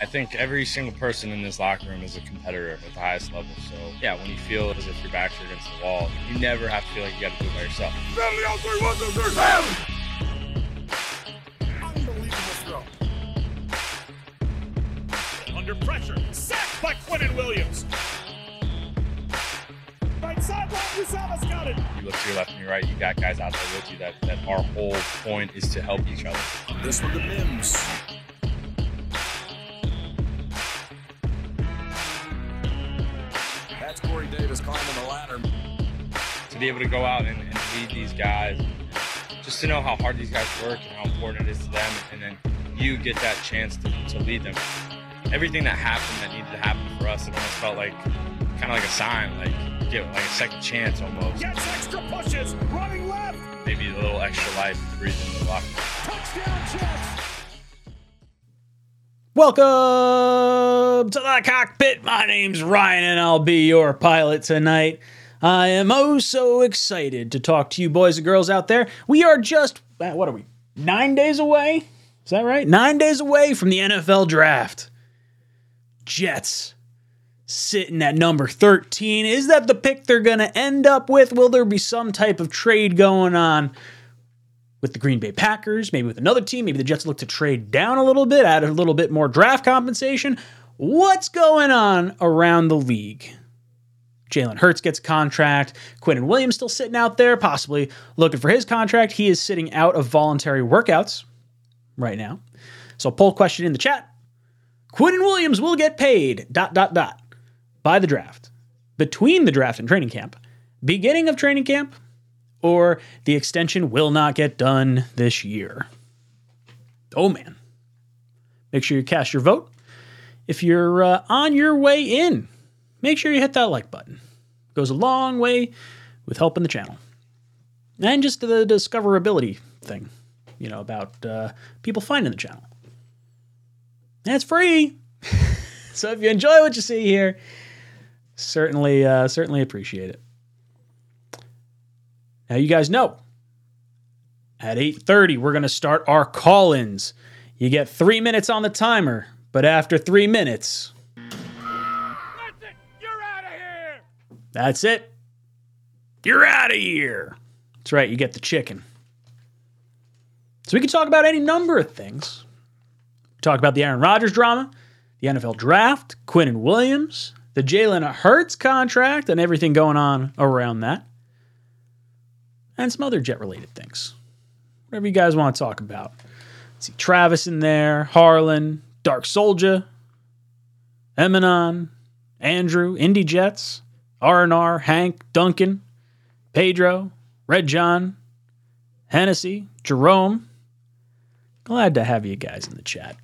I think every single person in this locker room is a competitor at the highest level. So yeah, when you feel as if your backs are against the wall, you never have to feel like you got to do it by yourself. Unbelievable throw. Under pressure, sacked by Quinnen Williams. Right sideline, Uzomah's got it. You look to your left and your right, you got guys out there with you. That that our whole point is to help each other. This one to Mims. Be able to go out and, and lead these guys, just to know how hard these guys work and how important it is to them, and then you get that chance to, to lead them. Everything that happened that needed to happen for us, it almost felt like kind of like a sign, like you get like a second chance almost, Gets extra pushes, running left. maybe a little extra life to breathe into the locker. room. Touchdown, Jets. Welcome to the cockpit. My name's Ryan, and I'll be your pilot tonight. I am oh so excited to talk to you, boys and girls out there. We are just, uh, what are we, nine days away? Is that right? Nine days away from the NFL draft. Jets sitting at number 13. Is that the pick they're going to end up with? Will there be some type of trade going on? with the Green Bay Packers, maybe with another team. Maybe the Jets look to trade down a little bit, add a little bit more draft compensation. What's going on around the league? Jalen Hurts gets a contract. Quinnen Williams still sitting out there, possibly looking for his contract. He is sitting out of voluntary workouts right now. So, poll question in the chat: Quinnen Williams will get paid. Dot dot dot by the draft, between the draft and training camp, beginning of training camp, or the extension will not get done this year. Oh man. Make sure you cast your vote. If you're uh, on your way in, make sure you hit that like button. It goes a long way with helping the channel. And just the discoverability thing, you know, about uh, people finding the channel. And it's free. so if you enjoy what you see here, certainly, uh, certainly appreciate it. Now you guys know at 8:30 we're going to start our call-ins. You get 3 minutes on the timer, but after 3 minutes, that's it. You're out of here. That's right, you get the chicken. So we can talk about any number of things. Talk about the Aaron Rodgers drama, the NFL draft, Quinnen Williams, the Jalen Hurts contract, and everything going on around that and some other jet related things. Whatever you guys want to talk about. See Travis in there, Harlan, Dark Soldier, Eminon, Andrew, Indy Jets, R&R, Hank, Duncan, Pedro, Red John, Hennessy, Jerome. Glad to have you guys in the chat.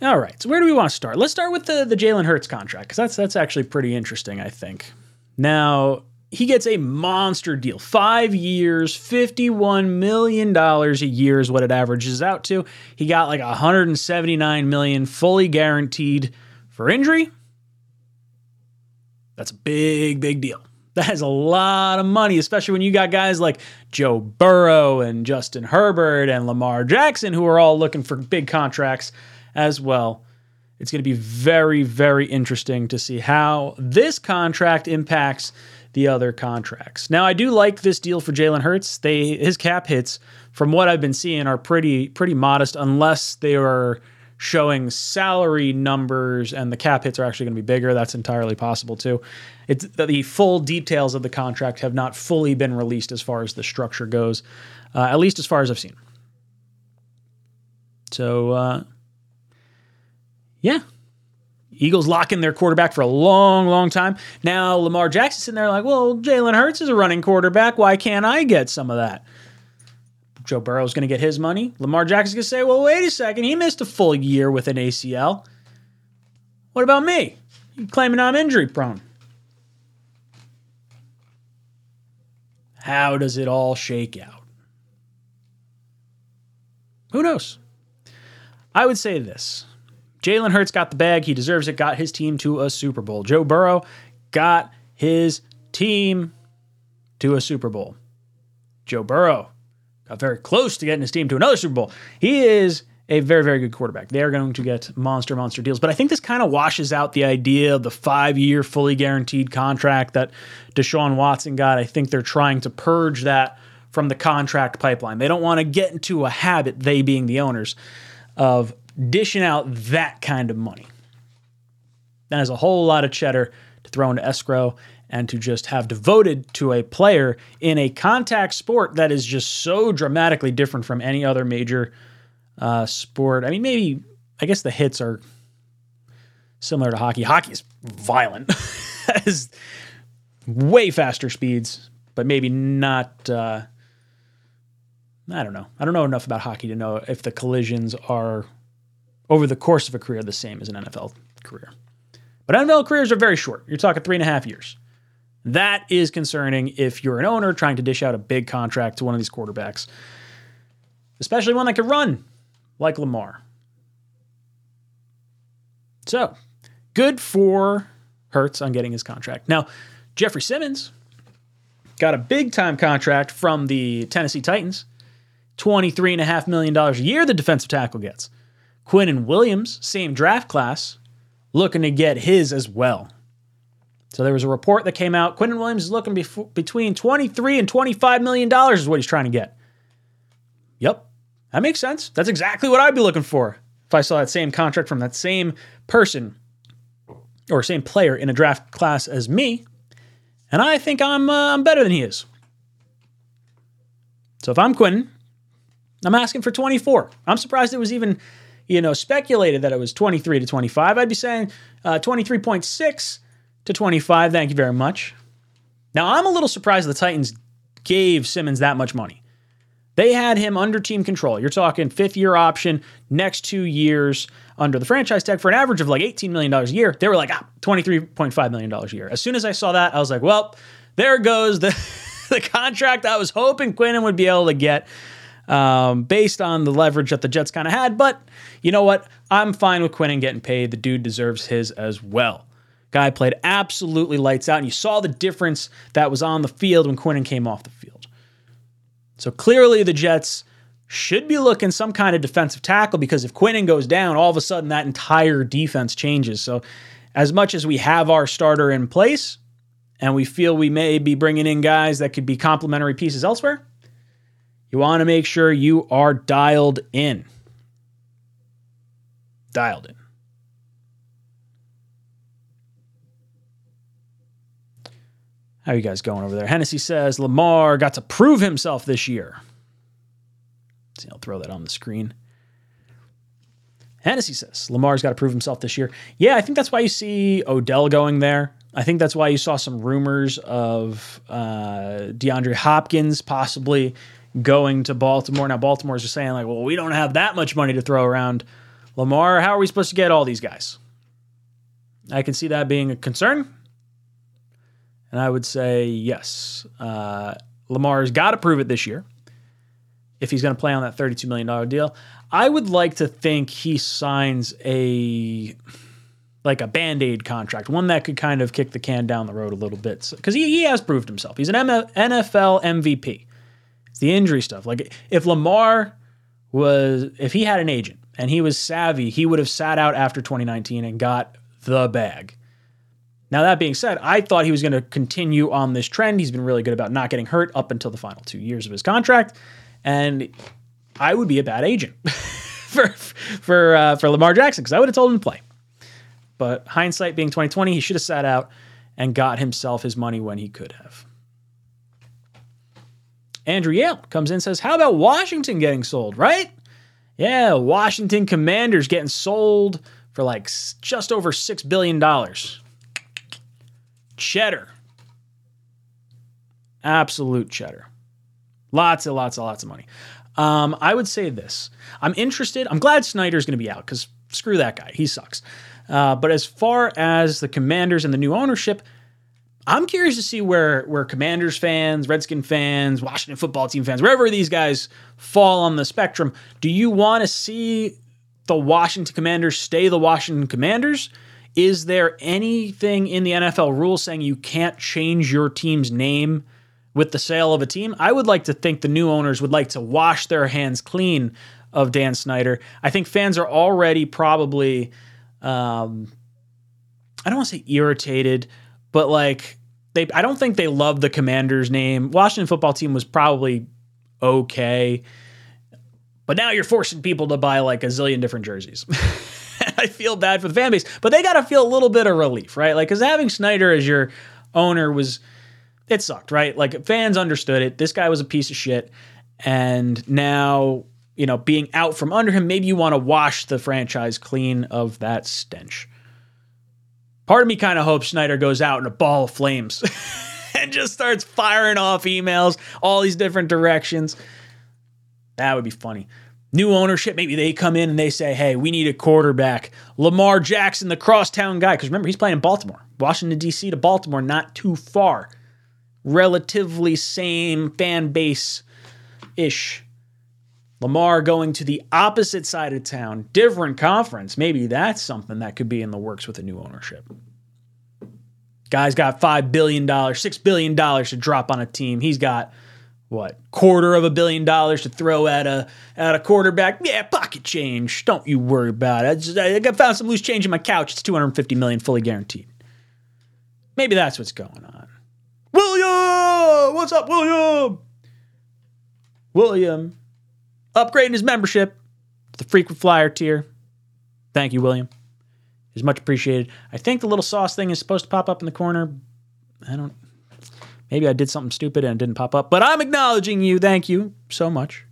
All right, so where do we want to start? Let's start with the, the Jalen Hurts contract because that's that's actually pretty interesting, I think. Now, he gets a monster deal. Five years, $51 million a year is what it averages out to. He got like 179 million fully guaranteed for injury. That's a big, big deal. That is a lot of money, especially when you got guys like Joe Burrow and Justin Herbert and Lamar Jackson who are all looking for big contracts as well. It's going to be very, very interesting to see how this contract impacts the other contracts. Now, I do like this deal for Jalen Hurts. They his cap hits, from what I've been seeing, are pretty pretty modest, unless they are showing salary numbers and the cap hits are actually going to be bigger. That's entirely possible too. It's the full details of the contract have not fully been released as far as the structure goes, uh, at least as far as I've seen. So, uh, yeah, Eagles lock in their quarterback for a long, long time. Now Lamar Jackson's in there like, well, Jalen Hurts is a running quarterback. Why can't I get some of that? Joe Burrow's going to get his money. Lamar Jackson's going to say, well, wait a second. He missed a full year with an ACL. What about me? You claiming I'm injury prone. How does it all shake out? Who knows? I would say this. Jalen Hurts got the bag. He deserves it. Got his team to a Super Bowl. Joe Burrow got his team to a Super Bowl. Joe Burrow got very close to getting his team to another Super Bowl. He is a very, very good quarterback. They are going to get monster, monster deals. But I think this kind of washes out the idea of the five year fully guaranteed contract that Deshaun Watson got. I think they're trying to purge that from the contract pipeline. They don't want to get into a habit, they being the owners, of dishing out that kind of money. That is a whole lot of cheddar to throw into escrow and to just have devoted to a player in a contact sport that is just so dramatically different from any other major uh, sport. I mean, maybe I guess the hits are similar to hockey. Hockey is violent, has way faster speeds, but maybe not. Uh, I don't know. I don't know enough about hockey to know if the collisions are over the course of a career the same as an NFL career. But NFL careers are very short. You're talking three and a half years. That is concerning if you're an owner trying to dish out a big contract to one of these quarterbacks, especially one that could run like Lamar. So, good for Hurts on getting his contract. Now, Jeffrey Simmons got a big time contract from the Tennessee Titans. $23.5 million a year the defensive tackle gets. Quinnen Williams, same draft class, looking to get his as well. So there was a report that came out. Quinnen Williams is looking between 23 and 25 million dollars is what he's trying to get. Yep, that makes sense. That's exactly what I'd be looking for if I saw that same contract from that same person or same player in a draft class as me. And I think I'm uh, I'm better than he is. So if I'm Quinnen, I'm asking for 24. I'm surprised it was even, you know, speculated that it was 23 to 25. I'd be saying uh, 23.6 to 25. Thank you very much. Now, I'm a little surprised the Titans gave Simmons that much money. They had him under team control. You're talking fifth year option, next two years under the franchise tag for an average of like $18 million a year. They were like, ah, $23.5 million a year. As soon as I saw that, I was like, well, there goes the, the contract I was hoping Quinnen would be able to get um, based on the leverage that the Jets kind of had. But you know what? I'm fine with Quinnen getting paid. The dude deserves his as well. Guy played absolutely lights out, and you saw the difference that was on the field when Quinnen came off the field. So clearly, the Jets should be looking some kind of defensive tackle because if Quinnen goes down, all of a sudden that entire defense changes. So, as much as we have our starter in place and we feel we may be bringing in guys that could be complementary pieces elsewhere, you want to make sure you are dialed in. Dialed in. How are you guys going over there? Hennessy says Lamar got to prove himself this year. See, I'll throw that on the screen. Hennessy says Lamar's got to prove himself this year. Yeah, I think that's why you see Odell going there. I think that's why you saw some rumors of uh, DeAndre Hopkins possibly going to Baltimore. Now, Baltimore's just saying, like, well, we don't have that much money to throw around. Lamar, how are we supposed to get all these guys? I can see that being a concern. And I would say yes. Uh, Lamar's got to prove it this year if he's going to play on that $32 million deal. I would like to think he signs a like a band-aid contract, one that could kind of kick the can down the road a little bit. Because he, he has proved himself. He's an NFL MVP. It's the injury stuff. Like if Lamar was, if he had an agent and he was savvy, he would have sat out after 2019 and got the bag. Now, that being said, I thought he was going to continue on this trend. He's been really good about not getting hurt up until the final two years of his contract. And I would be a bad agent for for uh, for Lamar Jackson because I would have told him to play. But hindsight being 2020, he should have sat out and got himself his money when he could have. Andrew Yale comes in and says, How about Washington getting sold, right? Yeah, Washington Commanders getting sold for like just over $6 billion. Cheddar. Absolute cheddar. Lots and lots and lots of money. Um, I would say this. I'm interested. I'm glad Snyder's going to be out because screw that guy. He sucks. Uh, but as far as the Commanders and the new ownership, I'm curious to see where where Commanders fans, Redskin fans, Washington football team fans, wherever these guys fall on the spectrum, do you want to see the Washington Commanders stay the Washington Commanders? Is there anything in the NFL rules saying you can't change your team's name with the sale of a team? I would like to think the new owners would like to wash their hands clean of Dan Snyder. I think fans are already probably, um, I don't want to say irritated, but like they, I don't think they love the Commanders name. Washington football team was probably okay, but now you're forcing people to buy like a zillion different jerseys. I feel bad for the fan base, but they got to feel a little bit of relief, right? Like, because having Snyder as your owner was, it sucked, right? Like, fans understood it. This guy was a piece of shit. And now, you know, being out from under him, maybe you want to wash the franchise clean of that stench. Part of me kind of hopes Snyder goes out in a ball of flames and just starts firing off emails all these different directions. That would be funny. New ownership, maybe they come in and they say, hey, we need a quarterback. Lamar Jackson, the crosstown guy. Because remember, he's playing in Baltimore. Washington, D.C. to Baltimore, not too far. Relatively same fan base ish. Lamar going to the opposite side of town, different conference. Maybe that's something that could be in the works with a new ownership. Guy's got $5 billion, $6 billion to drop on a team. He's got what quarter of a billion dollars to throw at a at a quarterback. Yeah, pocket change. Don't you worry about it. I, just, I found some loose change in my couch. It's 250 million fully guaranteed. Maybe that's what's going on. William, what's up, William? William, upgrading his membership to the frequent flyer tier. Thank you, William. Is much appreciated. I think the little sauce thing is supposed to pop up in the corner. I don't Maybe I did something stupid and it didn't pop up, but I'm acknowledging you. Thank you so much.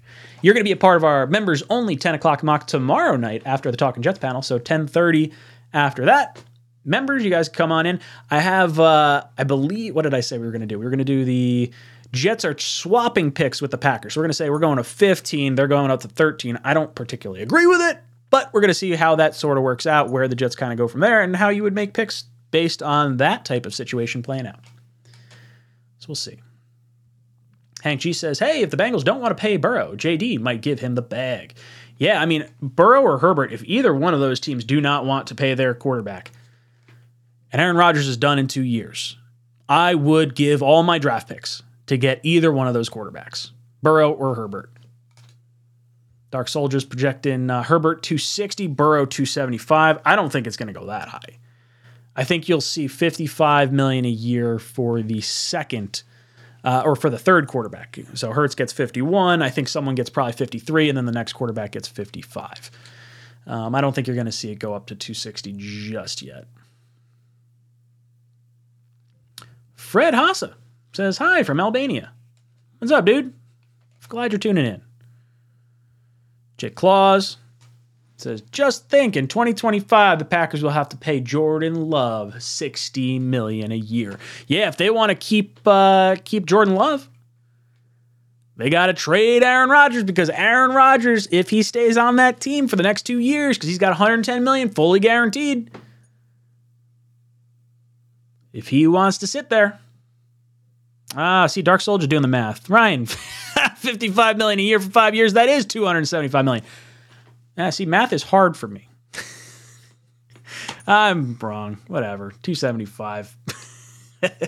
You're going to be a part of our members only 10 o'clock mock tomorrow night after the Talking Jets panel. So 10:30 after that. Members, you guys come on in. I have, uh, I believe, what did I say we were going to do? We were going to do the Jets are swapping picks with the Packers. So we're going to say we're going to 15. They're going up to 13. I don't particularly agree with it, but we're going to see how that sort of works out, where the Jets kind of go from there, and how you would make picks based on that type of situation playing out. So we'll see. Hank G says, hey, if the Bengals don't want to pay Burrow, JD might give him the bag. Yeah, I mean, Burrow or Herbert, if either one of those teams do not want to pay their quarterback, and Aaron Rodgers is done in two years, I would give all my draft picks to get either one of those quarterbacks, Burrow or Herbert. Dark Soldiers projecting uh, Herbert 260, Burrow 275. I don't think it's going to go that high. I think you'll see 55 million a year for the second uh, or for the third quarterback. So Hurts gets 51. I think someone gets probably 53, and then the next quarterback gets 55. Um, I don't think you're going to see it go up to 260 just yet. Fred Hassa says hi from Albania. What's up, dude? Glad you're tuning in. Jake Claus says, just think in 2025 the Packers will have to pay Jordan Love 60 million a year. Yeah, if they want to keep uh, keep Jordan Love, they got to trade Aaron Rodgers because Aaron Rodgers, if he stays on that team for the next two years, because he's got 110 million fully guaranteed, if he wants to sit there, ah, see, Dark Soldier doing the math. Ryan, 55 million a year for five years, that is 275 million. Ah, see, math is hard for me. I'm wrong. Whatever. 275. but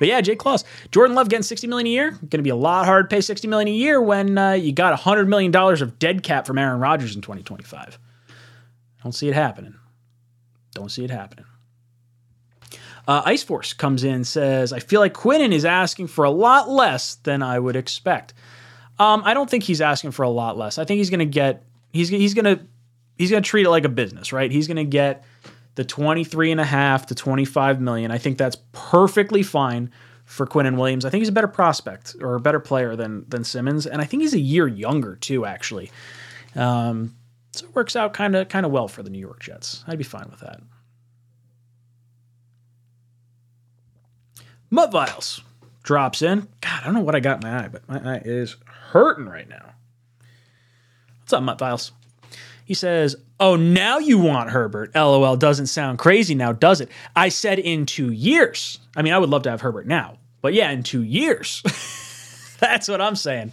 yeah, Jake Claus. Jordan Love getting 60 million a year. Going to be a lot hard to pay 60 million a year when uh, you got 100 million dollars of dead cap from Aaron Rodgers in 2025. Don't see it happening. Don't see it happening. Uh, Ice Force comes in says, I feel like Quinnen is asking for a lot less than I would expect. Um, I don't think he's asking for a lot less. I think he's going to get he's he's gonna he's gonna treat it like a business, right? He's gonna get the 23 and a half to 25 million. I think that's perfectly fine for Quinnen Williams. I think he's a better prospect or a better player than than Simmons, and I think he's a year younger too, actually. Um, so it works out kind of kind of well for the New York Jets. I'd be fine with that. Mutt Viles drops in. God, I don't know what I got in my eye, but my eye is hurting right now. What's up, Mutt Viles? He says, Oh, now you want Herbert. LOL doesn't sound crazy now, does it? I said in two years. I mean, I would love to have Herbert now, but yeah, in two years. That's what I'm saying.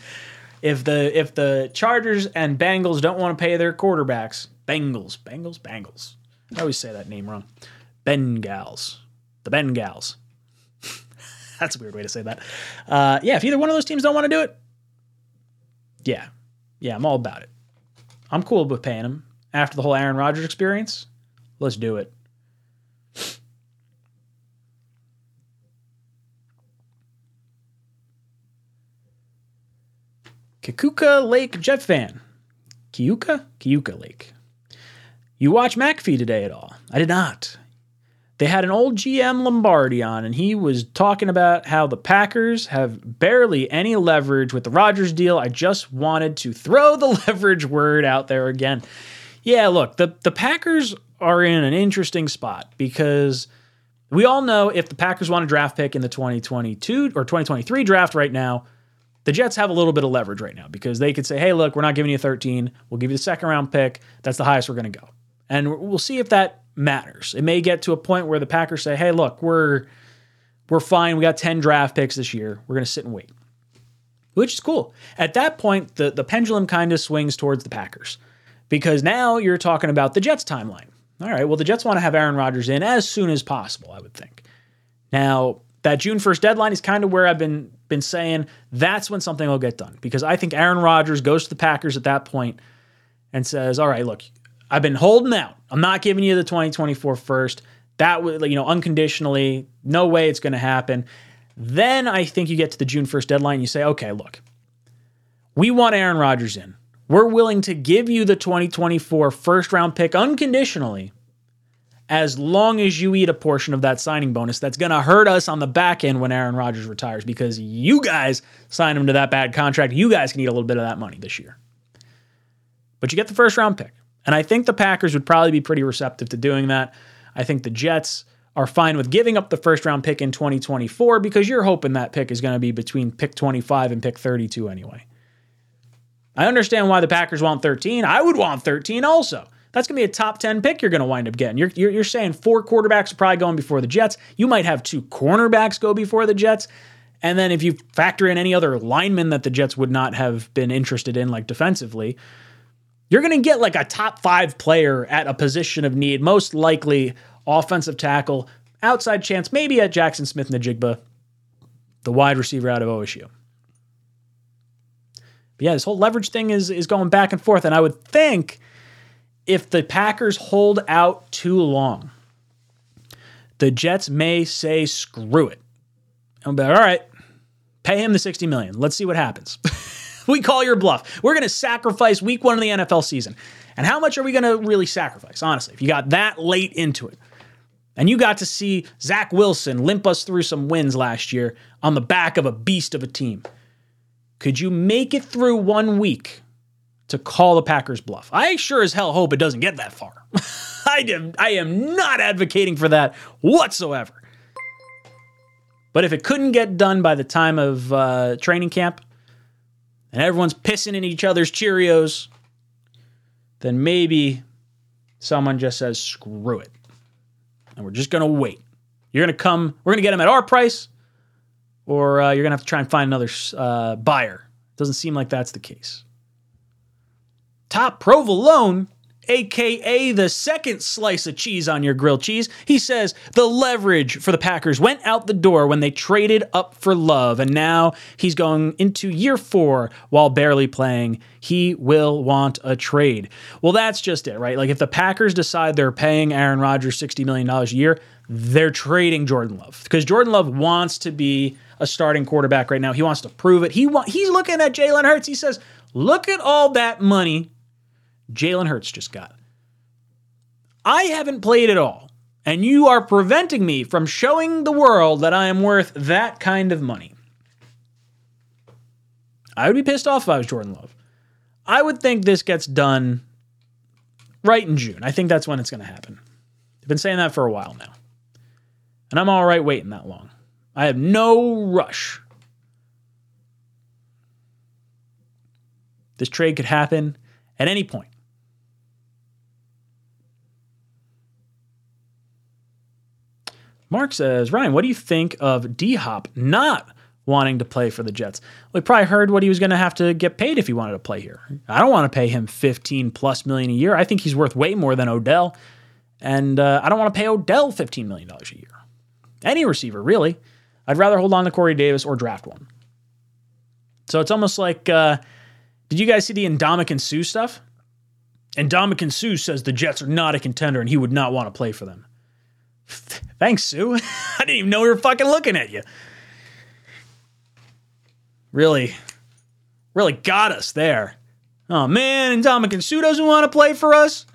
If the if the Chargers and Bengals don't want to pay their quarterbacks, Bengals, Bengals, Bengals. I always say that name wrong. Bengals. The Bengals. That's a weird way to say that. Uh, yeah, if either one of those teams don't want to do it, yeah, yeah, I'm all about it. I'm cool with paying him after the whole Aaron Rodgers experience. Let's do it. Kikuka Lake Jet fan. Kiuka? Kiuka Lake. You watch McAfee today at all? I did not. They had an old GM Lombardi on, and he was talking about how the Packers have barely any leverage with the Rodgers deal. I just wanted to throw the leverage word out there again. Yeah, look, the, the Packers are in an interesting spot because we all know if the Packers want a draft pick in the 2022 or 2023 draft right now, the Jets have a little bit of leverage right now because they could say, hey, look, we're not giving you 13. We'll give you the second round pick. That's the highest we're going to go. And we'll see if that matters. It may get to a point where the Packers say, "Hey, look, we're we're fine. We got 10 draft picks this year. We're going to sit and wait." Which is cool. At that point, the the pendulum kind of swings towards the Packers. Because now you're talking about the Jets timeline. All right, well the Jets want to have Aaron Rodgers in as soon as possible, I would think. Now, that June 1st deadline is kind of where I've been been saying that's when something will get done because I think Aaron Rodgers goes to the Packers at that point and says, "All right, look, I've been holding out. I'm not giving you the 2024 first. That would, you know, unconditionally, no way it's going to happen. Then I think you get to the June 1st deadline. And you say, okay, look, we want Aaron Rodgers in. We're willing to give you the 2024 first round pick unconditionally as long as you eat a portion of that signing bonus that's going to hurt us on the back end when Aaron Rodgers retires because you guys signed him to that bad contract. You guys can eat a little bit of that money this year. But you get the first round pick. And I think the Packers would probably be pretty receptive to doing that. I think the Jets are fine with giving up the first round pick in 2024 because you're hoping that pick is going to be between pick 25 and pick 32 anyway. I understand why the Packers want 13. I would want 13 also. That's going to be a top 10 pick you're going to wind up getting. You're, you're, you're saying four quarterbacks are probably going before the Jets. You might have two cornerbacks go before the Jets. And then if you factor in any other linemen that the Jets would not have been interested in, like defensively, you're going to get like a top five player at a position of need, most likely offensive tackle, outside chance, maybe at Jackson Smith-Njigba, the wide receiver out of OSU. But yeah, this whole leverage thing is is going back and forth, and I would think if the Packers hold out too long, the Jets may say screw it. Be like, all right, pay him the 60 million. Let's see what happens. we call your bluff. We're going to sacrifice week one of the NFL season. And how much are we going to really sacrifice, honestly, if you got that late into it? And you got to see Zach Wilson limp us through some wins last year on the back of a beast of a team. Could you make it through one week to call the Packers bluff? I sure as hell hope it doesn't get that far. I am, I am not advocating for that whatsoever. But if it couldn't get done by the time of uh, training camp, and everyone's pissing in each other's Cheerios, then maybe someone just says, screw it. And we're just going to wait. You're going to come, we're going to get them at our price, or uh, you're going to have to try and find another uh, buyer. Doesn't seem like that's the case. Top provolone aka the second slice of cheese on your grilled cheese. He says the leverage for the Packers went out the door when they traded up for love, and now he's going into year four while barely playing. He will want a trade. Well, that's just it, right? Like if the Packers decide they're paying Aaron Rodgers $60 million a year, they're trading Jordan Love because Jordan Love wants to be a starting quarterback right now. He wants to prove it. He want, he's looking at Jalen Hurts. He says, "Look at all that money Jalen Hurts just got. I haven't played at all, and you are preventing me from showing the world that I am worth that kind of money. I would be pissed off if I was Jordan Love. I would think this gets done right in June. I think that's when it's going to happen. I've been saying that for a while now. And I'm all right waiting that long. I have no rush. This trade could happen at any point. Mark says, Ryan, what do you think of D Hop not wanting to play for the Jets? We probably heard what he was going to have to get paid if he wanted to play here. I don't want to pay him 15 plus million a year. I think he's worth way more than Odell. And uh, I don't want to pay Odell $15 million a year. Any receiver, really. I'd rather hold on to Corey Davis or draft one. So it's almost like uh, did you guys see the Ndamukong Suh stuff? And Ndamukong Suh says the Jets are not a contender and he would not want to play for them. Thanks, Suh. I didn't even know we were fucking looking at you. Really, really got us there. Oh man, and Ndamukong Suh doesn't want to play for us.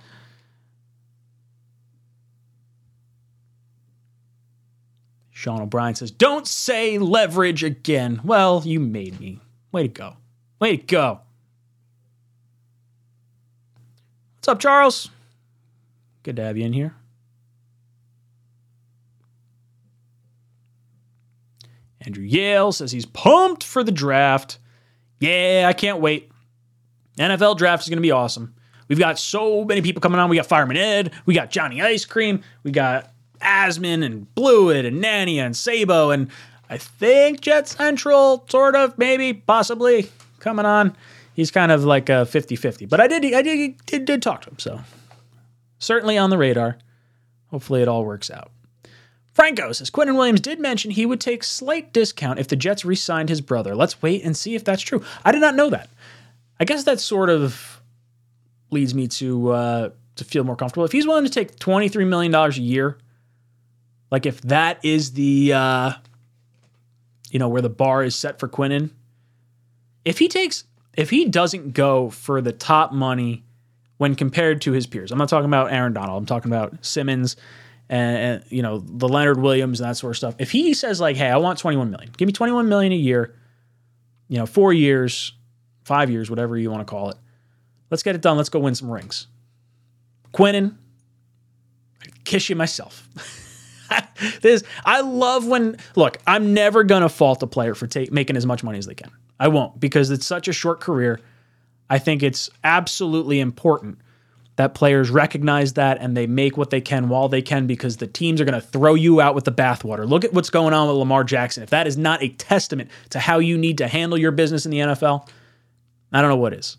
Sean O'Brien says, Don't say leverage again. Well, you made me. Way to go. Way to go. What's up, Charles? Good to have you in here. Andrew Yale says he's pumped for the draft. Yeah, I can't wait. NFL draft is going to be awesome. We've got so many people coming on. We got Fireman Ed, we got Johnny Ice Cream, we got Asmin and Blewett and Nanny and Sabo and I think Jet Central, sort of, maybe, possibly coming on. He's kind of like a 50-50. But I did I did, did did talk to him, so certainly on the radar. Hopefully it all works out. Franco says Quinnen Williams did mention he would take slight discount if the Jets re-signed his brother. Let's wait and see if that's true. I did not know that. I guess that sort of leads me to uh, to feel more comfortable. If he's willing to take twenty three million dollars a year, like if that is the uh, you know where the bar is set for Quinnen, if he takes if he doesn't go for the top money when compared to his peers, I'm not talking about Aaron Donald. I'm talking about Simmons and, and, you know the Leonard Williams and that sort of stuff. If he says like, "Hey, I want 21 million. Give me 21 million a year," you know, four years, five years, whatever you want to call it. Let's get it done. Let's go win some rings. Quinnen, I'd kiss you myself. this I love when look. I'm never gonna fault a player for take, making as much money as they can. I won't because it's such a short career. I think it's absolutely important that players recognize that and they make what they can while they can because the teams are going to throw you out with the bathwater. Look at what's going on with Lamar Jackson. If that is not a testament to how you need to handle your business in the NFL, I don't know what is.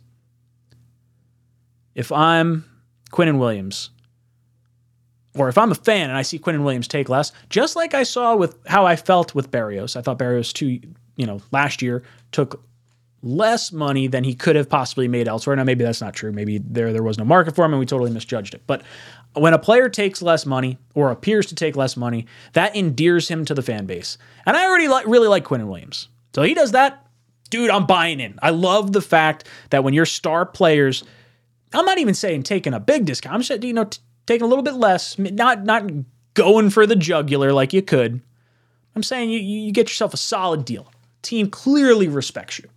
If I'm Quinnen Williams, or if I'm a fan and I see Quinnen Williams take less, just like I saw with how I felt with Berrios, I thought Berrios two, you know, last year took less money than he could have possibly made elsewhere. Now maybe that's not true. Maybe there there was no market for him and we totally misjudged it. But when a player takes less money or appears to take less money, that endears him to the fan base. And I already li- really like Quinnen Williams. So he does that, dude, I'm buying in. I love the fact that when your star players, I'm not even saying taking a big discount. I'm just you know t- taking a little bit less, not not going for the jugular like you could. I'm saying you you get yourself a solid deal. Team clearly respects you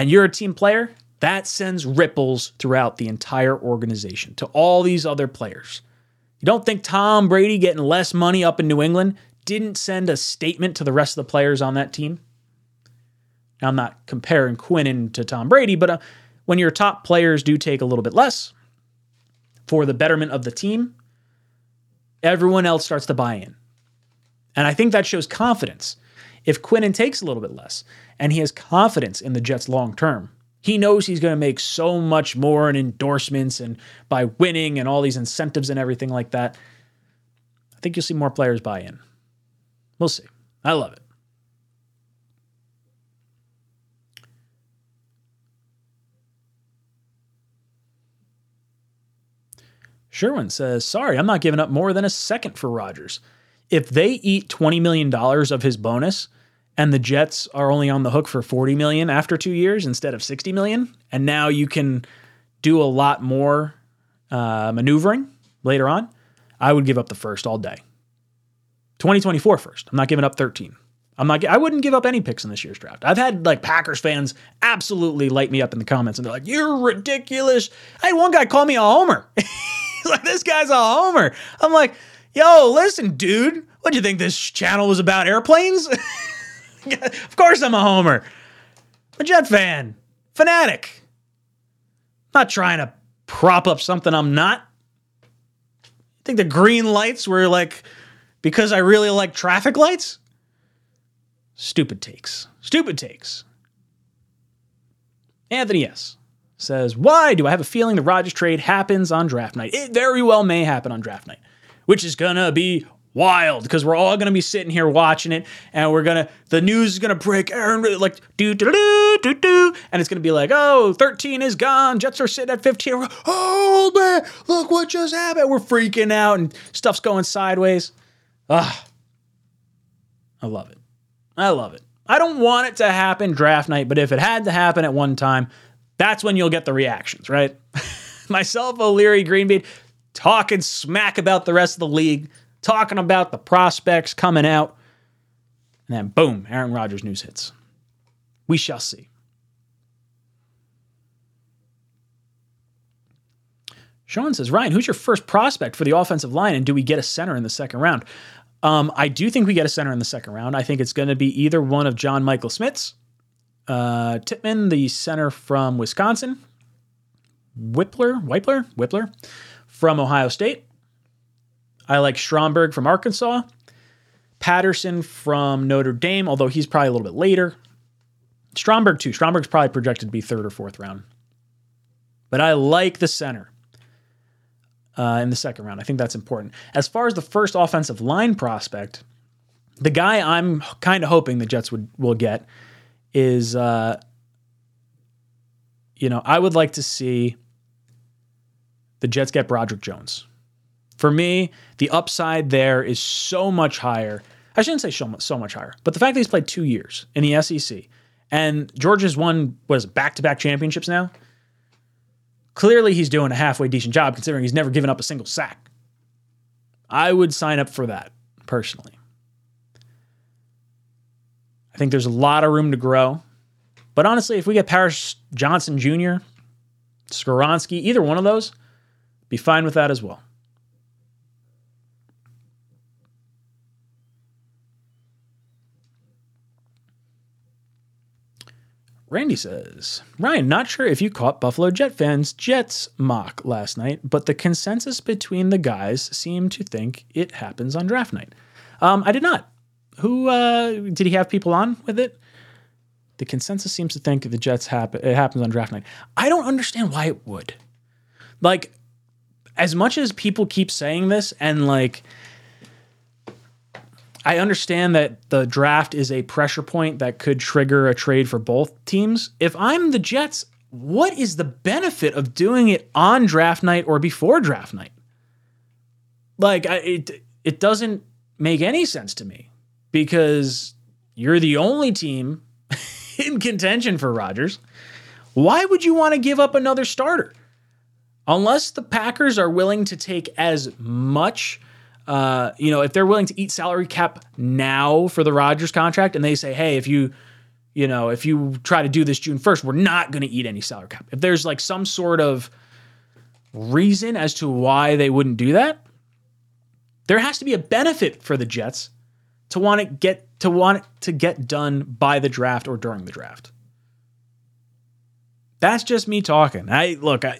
and you're a team player, that sends ripples throughout the entire organization to all these other players. You don't think Tom Brady getting less money up in New England didn't send a statement to the rest of the players on that team? Now, I'm not comparing Quinnen to Tom Brady, but uh, when your top players do take a little bit less for the betterment of the team, everyone else starts to buy in. And I think that shows confidence. If Quinnen takes a little bit less and he has confidence in the Jets long term. He knows he's going to make so much more in endorsements and by winning and all these incentives and everything like that. I think you'll see more players buy in. We'll see. I love it. Sherwin says, Sorry, I'm not giving up more than a second for Rodgers. If they eat $20 million of his bonus, and the Jets are only on the hook for 40 million after 2 years instead of 60 million and now you can do a lot more uh, maneuvering later on, I would give up the first all day. 2024 first. I'm not giving up 13. I'm not I wouldn't give up any picks in this year's draft. I've had like Packers fans absolutely light me up in the comments and they're like, "You're ridiculous." I had one guy call me a homer. He's like, "This guy's a homer." I'm like, "Yo, listen, dude. What do you think this channel was about airplanes?" of course I'm a homer. I'm a Jet fan. Fanatic. Not trying to prop up something I'm not. I think the green lights were like because I really like traffic lights? Stupid takes. Stupid takes. Anthony S. says, Why do I have a feeling the Rodgers trade happens on draft night? It very well may happen on draft night, which is to be wild because we're all to be sitting here watching it and we're to the news is to break Aaron like do do do do do and it's to be like oh 13 is gone Jets are sitting at 15 oh man look what just happened we're freaking out and stuff's going sideways. Ah I love it. I love it. I don't want it to happen draft night but if it had to happen at one time that's when you'll get the reactions right? Myself O'Leary Greenbean talking smack about the rest of the league talking about the prospects coming out. And then boom, Aaron Rodgers news hits. We shall see. Sean says, Ryan, who's your first prospect for the offensive line, and do we get a center in the second round? Um, I do think we get a center in the second round. I think it's going to be either one of John Michael Schmitz, uh, the center from Wisconsin, Wypler, Wypler, Wypler from Ohio State, I like Stromberg from Arkansas, Patterson from Notre Dame, although he's probably a little bit later. Stromberg, too. Stromberg's probably projected to be third or fourth round. But I like the center uh, in the second round. I think that's important. As far as the first offensive line prospect, the guy I'm kind of hoping the Jets would will get is, uh, you know, I would like to see the Jets get Broderick Jones. For me, the upside there is so much higher. I shouldn't say so much higher, but the fact that he's played two years in the SEC and Georgia's won what is back to back championships now. Clearly, he's doing a halfway decent job considering he's never given up a single sack. I would sign up for that personally. I think there's a lot of room to grow. But honestly, if we get Paris Johnson Jr., Skoronski, either one of those, be fine with that as well. Randy says, Ryan, not sure if you caught Buffalo Jet fans' Jets mock last night, but the consensus between the guys seemed to think it happens on draft night. Um, I did not. Who uh, did he have people on with it? The consensus seems to think the Jets happen it happens on draft night. I don't understand why it would. Like, as much as people keep saying this, and like I understand that the draft is a pressure point that could trigger a trade for both teams. If I'm the Jets, what is the benefit of doing it on draft night or before draft night? Like it it doesn't make any sense to me because you're the only team in contention for Rodgers. Why would you want to give up another starter? Unless the Packers are willing to take as much uh, you know, if they're willing to eat salary cap now for the Rodgers contract, and they say, hey, if you, you know, if you try to do this June first, we're not going to eat any salary cap. If there's like some sort of reason as to why they wouldn't do that, there has to be a benefit for the Jets to want to get to want to get done by the draft or during the draft. That's just me talking. I look, I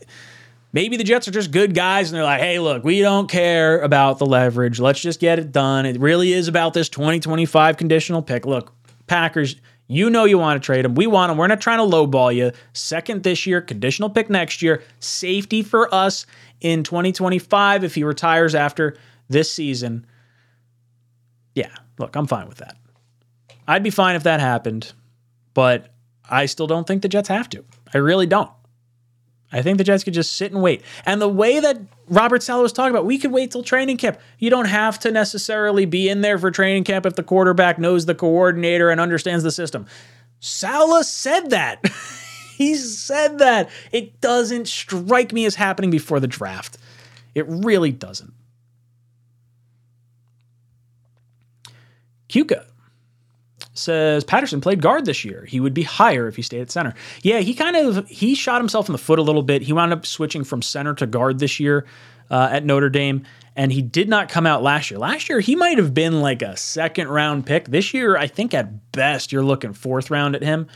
Maybe the Jets are just good guys and they're like, hey, look, we don't care about the leverage. Let's just get it done. It really is about this 2025 conditional pick. Look, Packers, you know you want to trade them. We want them. We're not trying to lowball you. Second this year, conditional pick next year. Safety for us in 2025 if he retires after this season. Yeah, look, I'm fine with that. I'd be fine if that happened, but I still don't think the Jets have to. I really don't. I think the Jets could just sit and wait. And the way that Robert Saleh was talking about, we could wait till training camp. You don't have to necessarily be in there for training camp if the quarterback knows the coordinator and understands the system. Saleh said that. he said that. It doesn't strike me as happening before the draft. It really doesn't. Kuka says Patterson played guard this year. He would be higher if he stayed at center. Yeah, he kind of he shot himself in the foot a little bit. He wound up switching from center to guard this year uh, at Notre Dame, and he did not come out last year. Last year he might have been like a second round pick. This year, I think at best you're looking fourth round at him.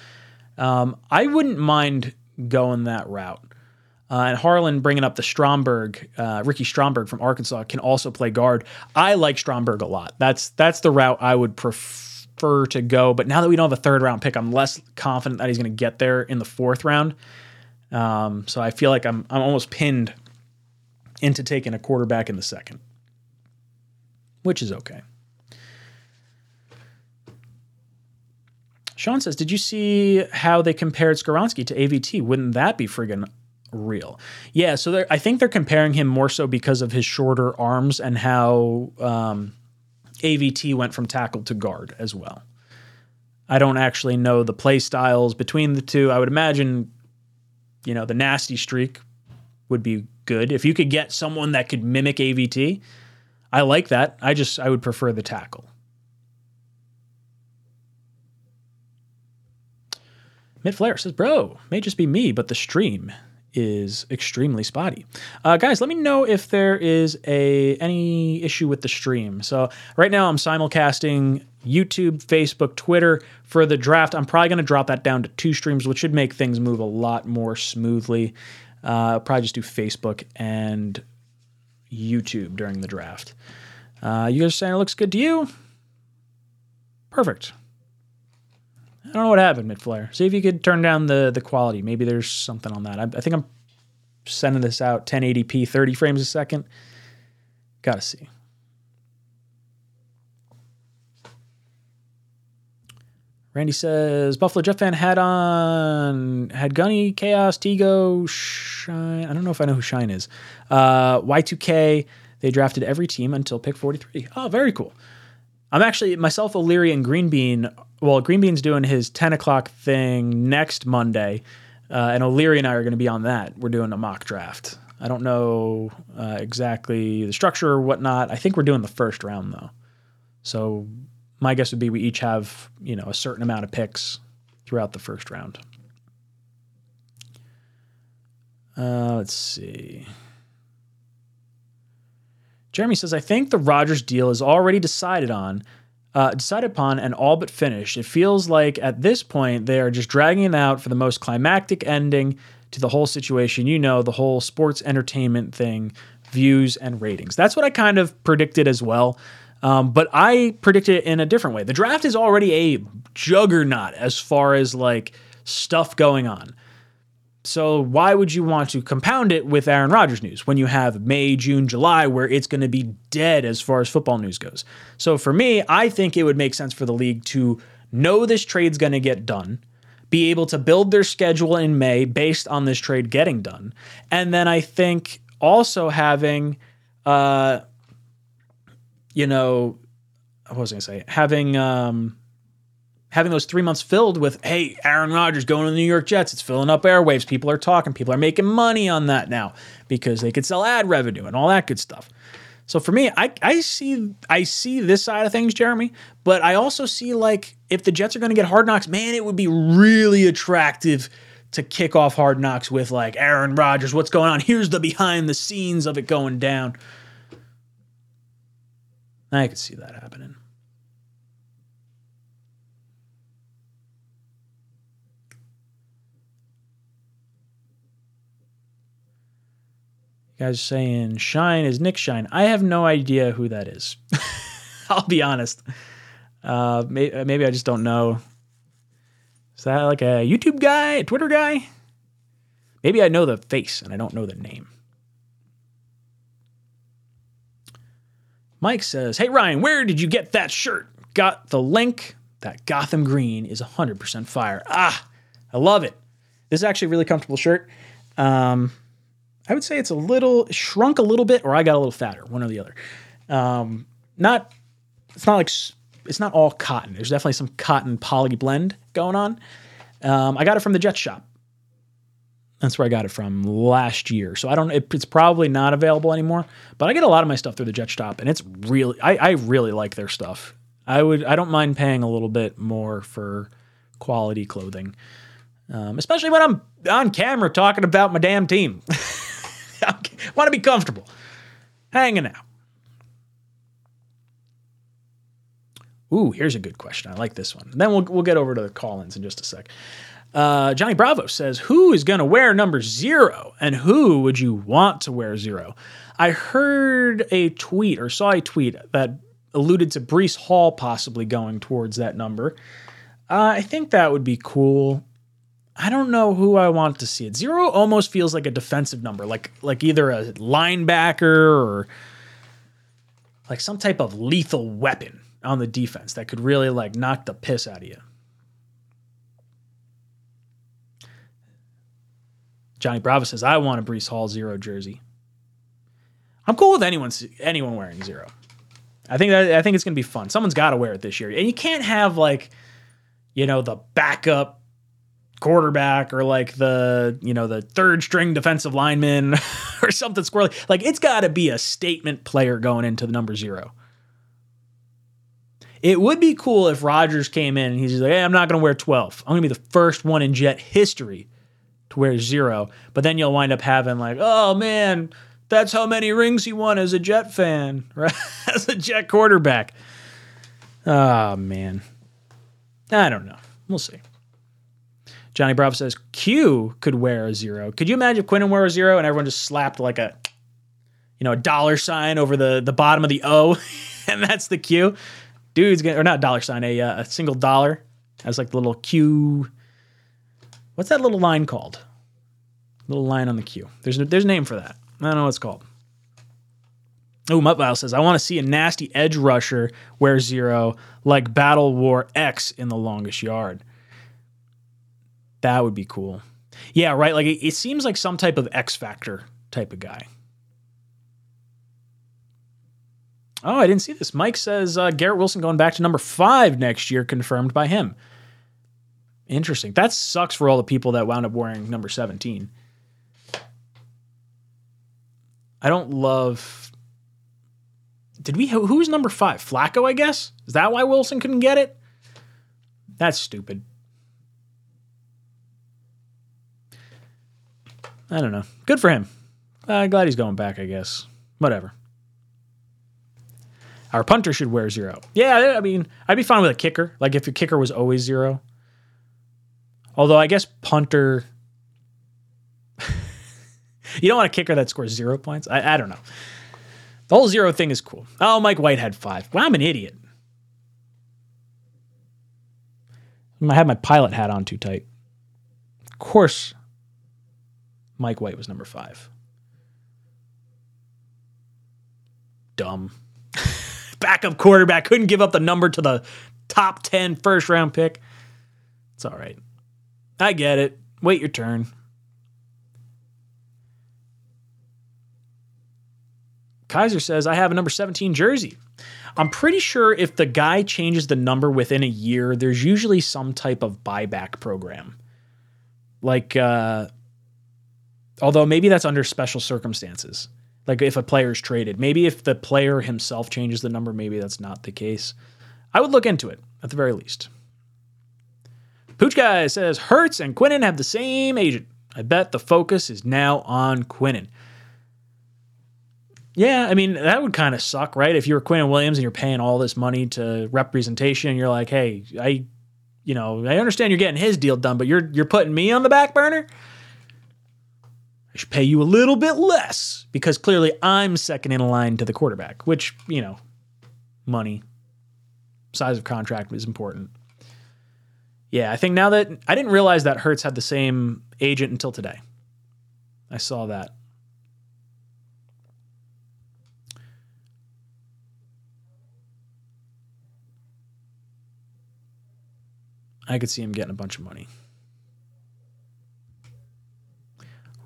Um, I wouldn't mind going that route. Uh, and Harlan bringing up the Stromberg, uh, Ricky Stromberg from Arkansas can also play guard. I like Stromberg a lot. That's that's the route I would prefer prefer to go. But now that we don't have a third round pick, I'm less confident that he's going to get there in the fourth round. Um, so I feel like I'm I'm almost pinned into taking a quarterback in the second. which is okay. Sean says, "Did you see how they compared Skoronski to AVT? Wouldn't that be friggin' real?" Yeah, so I think they're comparing him more so because of his shorter arms and how um, AVT went from tackle to guard as well. I don't actually know the play styles between the two. I would imagine, you know, the nasty streak would be good if you could get someone that could mimic AVT. I like that. I just I would prefer the tackle. Mid Flair says, "Bro, may just be me, but the stream is extremely spotty. Uh, guys, let me know if there is a any issue with the stream. So right now I'm simulcasting YouTube, Facebook, Twitter for the draft. I'm probably going to drop that down to two streams, which should make things move a lot more smoothly. Uh, probably just do Facebook and YouTube during the draft. Uh, you guys saying it looks good to you? Perfect. I don't know what happened, mid flare. See if you could turn down the the quality. Maybe there's something on that. I, I think I'm sending this out 1080p, 30 frames a second. Gotta see. Randy says Buffalo Jeff fan had on had Gunny, Chaos, Tigo, Shine. I don't know if I know who Shine is. Uh, Y2K. They drafted every team until pick 43. Oh, very cool. I'm actually myself, O'Leary, and Greenbean well, Green Bean's doing his 10 o'clock thing next Monday, uh, and O'Leary and I are going to be on that. We're doing a mock draft. I don't know uh, exactly the structure or whatnot. I think we're doing the first round though. So my guess would be we each have you know a certain amount of picks throughout the first round. Uh, let's see. Jeremy says, I think the Rodgers deal is already decided on, uh, decided upon and all but finished. It feels like at this point they are just dragging it out for the most climactic ending to the whole situation. You know, the whole sports entertainment thing, views and ratings. That's what I kind of predicted as well. Um, but I predicted it in a different way. The draft is already a juggernaut as far as like stuff going on. So why would you want to compound it with Aaron Rodgers news when you have May, June, July where it's going to be dead as far as football news goes? So for me, I think it would make sense for the league to know this trade's going to get done, be able to build their schedule in May based on this trade getting done, and then I think also having, uh, you know, what was I going to say? Having um, having those three months filled with, hey, Aaron Rodgers going to the New York Jets, it's filling up airwaves. People are talking. People are making money on that now because they could sell ad revenue and all that good stuff. So for me, I, I see I see this side of things, Jeremy, but I also see like if the Jets are going to get hard knocks, man, it would be really attractive to kick off hard knocks with like Aaron Rodgers, what's going on? Here's the behind the scenes of it going down. I could see that happening. Guys saying Shine is Nick Shine. I have no idea who that is. I'll be honest. Uh, maybe, maybe I just don't know. Is that like a YouTube guy, a Twitter guy? Maybe I know the face and I don't know the name. Mike says, Hey Ryan, where did you get that shirt? Got the link. That Gotham Green is 100% fire. Ah, I love it. This is actually a really comfortable shirt. Um, I would say it's a little shrunk a little bit, or I got a little fatter, one or the other. Um, not, it's not like it's not all cotton. There's definitely some cotton poly blend going on. Um, I got it from the Jet Shop. That's where I got it from last year. So I don't. It, it's probably not available anymore. But I get a lot of my stuff through the Jet Shop, and it's really. I, I really like their stuff. I would. I don't mind paying a little bit more for quality clothing, um, especially when I'm on camera talking about my damn team. want to be comfortable, hanging out. Ooh, here's a good question. I like this one. Then we'll we'll get over to the call-ins in just a sec. Uh, Johnny Bravo says, "Who is going to wear number zero, and who would you want to wear zero? I heard a tweet or saw a tweet that alluded to Breece Hall possibly going towards that number. Uh, I think that would be cool. I don't know who I want to see it. Zero almost feels like a defensive number, like like either a linebacker or like some type of lethal weapon on the defense that could really like knock the piss out of you. Johnny Bravo says, I want a Breece Hall zero jersey. I'm cool with anyone anyone wearing zero. I think that I think it's gonna be fun. Someone's gotta wear it this year. And you can't have like, you know, the backup quarterback or like the, you know, the third string defensive lineman or something squirrely. Like it's gotta be a statement player going into the number zero. It would be cool if Rodgers came in and he's like, hey, I'm not going to wear 12. I'm going to be the first one in Jet history to wear zero. But then you'll wind up having, like, oh man, that's how many rings he won as a Jet fan, right? as a Jet quarterback. Oh, man. I don't know. We'll see. Johnny Bravo says Q could wear a zero. Could you imagine if Quinnen wore a zero and everyone just slapped like a, you know, a dollar sign over the the bottom of the O, and that's the Q? dude's gonna or not dollar sign a uh, a single dollar has like the little Q. What's that little line called? Little line on the Q. There's a, there's a name for that. I don't know what it's called. Oh, Mutvile says I want to see a nasty edge rusher wear zero like Battle War X in the longest yard. That would be cool. Yeah, right. Like it, it seems like some type of X Factor type of guy. Oh, I didn't see this. Mike says uh, Garrett Wilson going back to number five next year, confirmed by him. Interesting. That sucks for all the people that wound up wearing number 17. I don't love. Did we? Who's number five? Flacco, I guess? Is that why Wilson couldn't get it? That's stupid. I don't know. Good for him. Uh, glad he's going back, I guess. Whatever. Our punter should wear zero. Yeah, I mean, I'd be fine with a kicker. Like if your kicker was always zero. Although I guess punter. you don't want a kicker that scores zero points. I, I don't know. The whole zero thing is cool. Oh, Mike White had five. Well, I'm an idiot. I had my pilot hat on too tight. Of course, Mike White was number five. Dumb backup quarterback, couldn't give up the number to the top 10 first round pick. It's all right. I get it. Wait your turn. Kaiser says, I have a number 17 jersey. I'm pretty sure if the guy changes the number within a year, there's usually some type of buyback program. Like, uh, although maybe that's under special circumstances. Like if a player is traded, maybe if the player himself changes the number, maybe that's not the case. I would look into it at the very least. Pooch Guy says Hurts and Quinnen have the same agent. I bet the focus is now on Quinnen. Yeah, I mean, that would kind of suck, right? If you're Quinnen Williams and you're paying all this money to representation, and you're like, hey, I, you know, I understand you're getting his deal done, but you're you're putting me on the back burner. I should pay you a little bit less because clearly I'm second in line to the quarterback, which, you know, money, size of contract is important. Yeah, I think now that I didn't realize that Hurts had the same agent until today. I saw that. I could see him getting a bunch of money.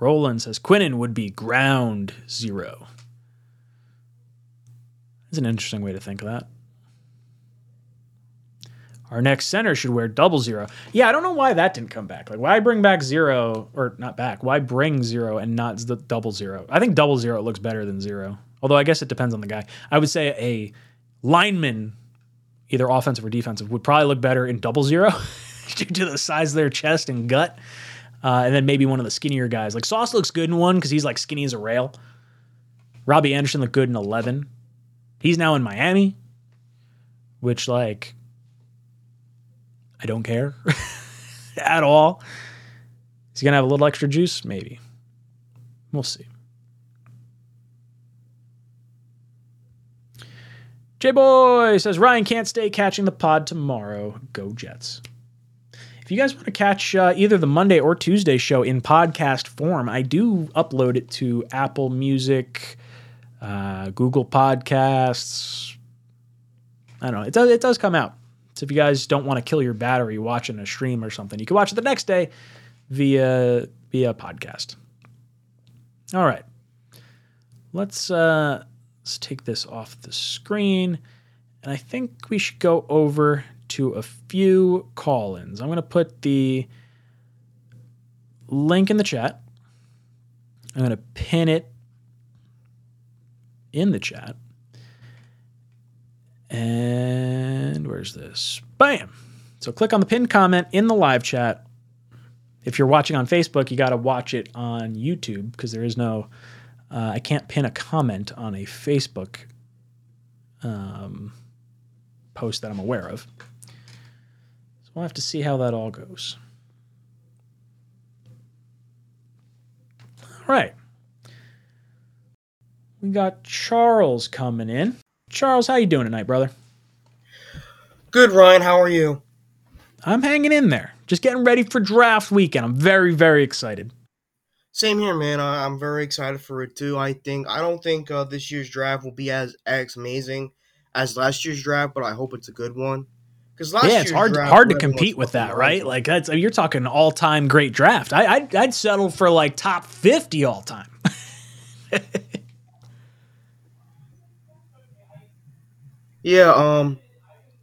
Roland says Quinnen would be ground zero. That's an interesting way to think of that. Our next center should wear double zero. Yeah, I don't know why that didn't come back. Like, why bring back zero or not back? Why bring zero and not the double zero? I think double zero looks better than zero. Although I guess it depends on the guy. I would say a lineman, either offensive or defensive, would probably look better in double zero due to the size of their chest and gut. Uh, and then maybe one of the skinnier guys. Like Sauce looks good in one because he's like skinny as a rail. Robbie Anderson looked good in 11. He's now in Miami, which, like, I don't care at all. Is he going to have a little extra juice? Maybe. We'll see. J Boy says Ryan can't stay catching the pod tomorrow. Go Jets. If you guys want to catch uh, either the Monday or Tuesday show in podcast form, I do upload it to Apple Music, uh, Google Podcasts. I don't know. It does, it does come out. So if you guys don't want to kill your battery watching a stream or something, you can watch it the next day via via podcast. All right. Let's uh let's take this off the screen. And I think we should go over to a few call-ins. I'm going to put the link in the chat. I'm going to pin it in the chat. And where's this? Bam. So click on the pinned comment in the live chat. If you're watching on Facebook, you got to watch it on YouTube because there is no, uh, I can't pin a comment on a Facebook um, post that I'm aware of. We'll have to see how that all goes. All right. We got Charles coming in. Charles, how you doing tonight, brother? Good, Ryan. How are you? I'm hanging in there. Just getting ready for draft weekend. I'm very, very excited. Same here, man. I, I'm very excited for it too. I think I don't think uh, this year's draft will be as as amazing as last year's draft, but I hope it's a good one. Because last yeah, it's hard hard to compete with that, right? Like that's you're talking all time great draft. I I'd, I'd settle for like top fifty all time. yeah. Um,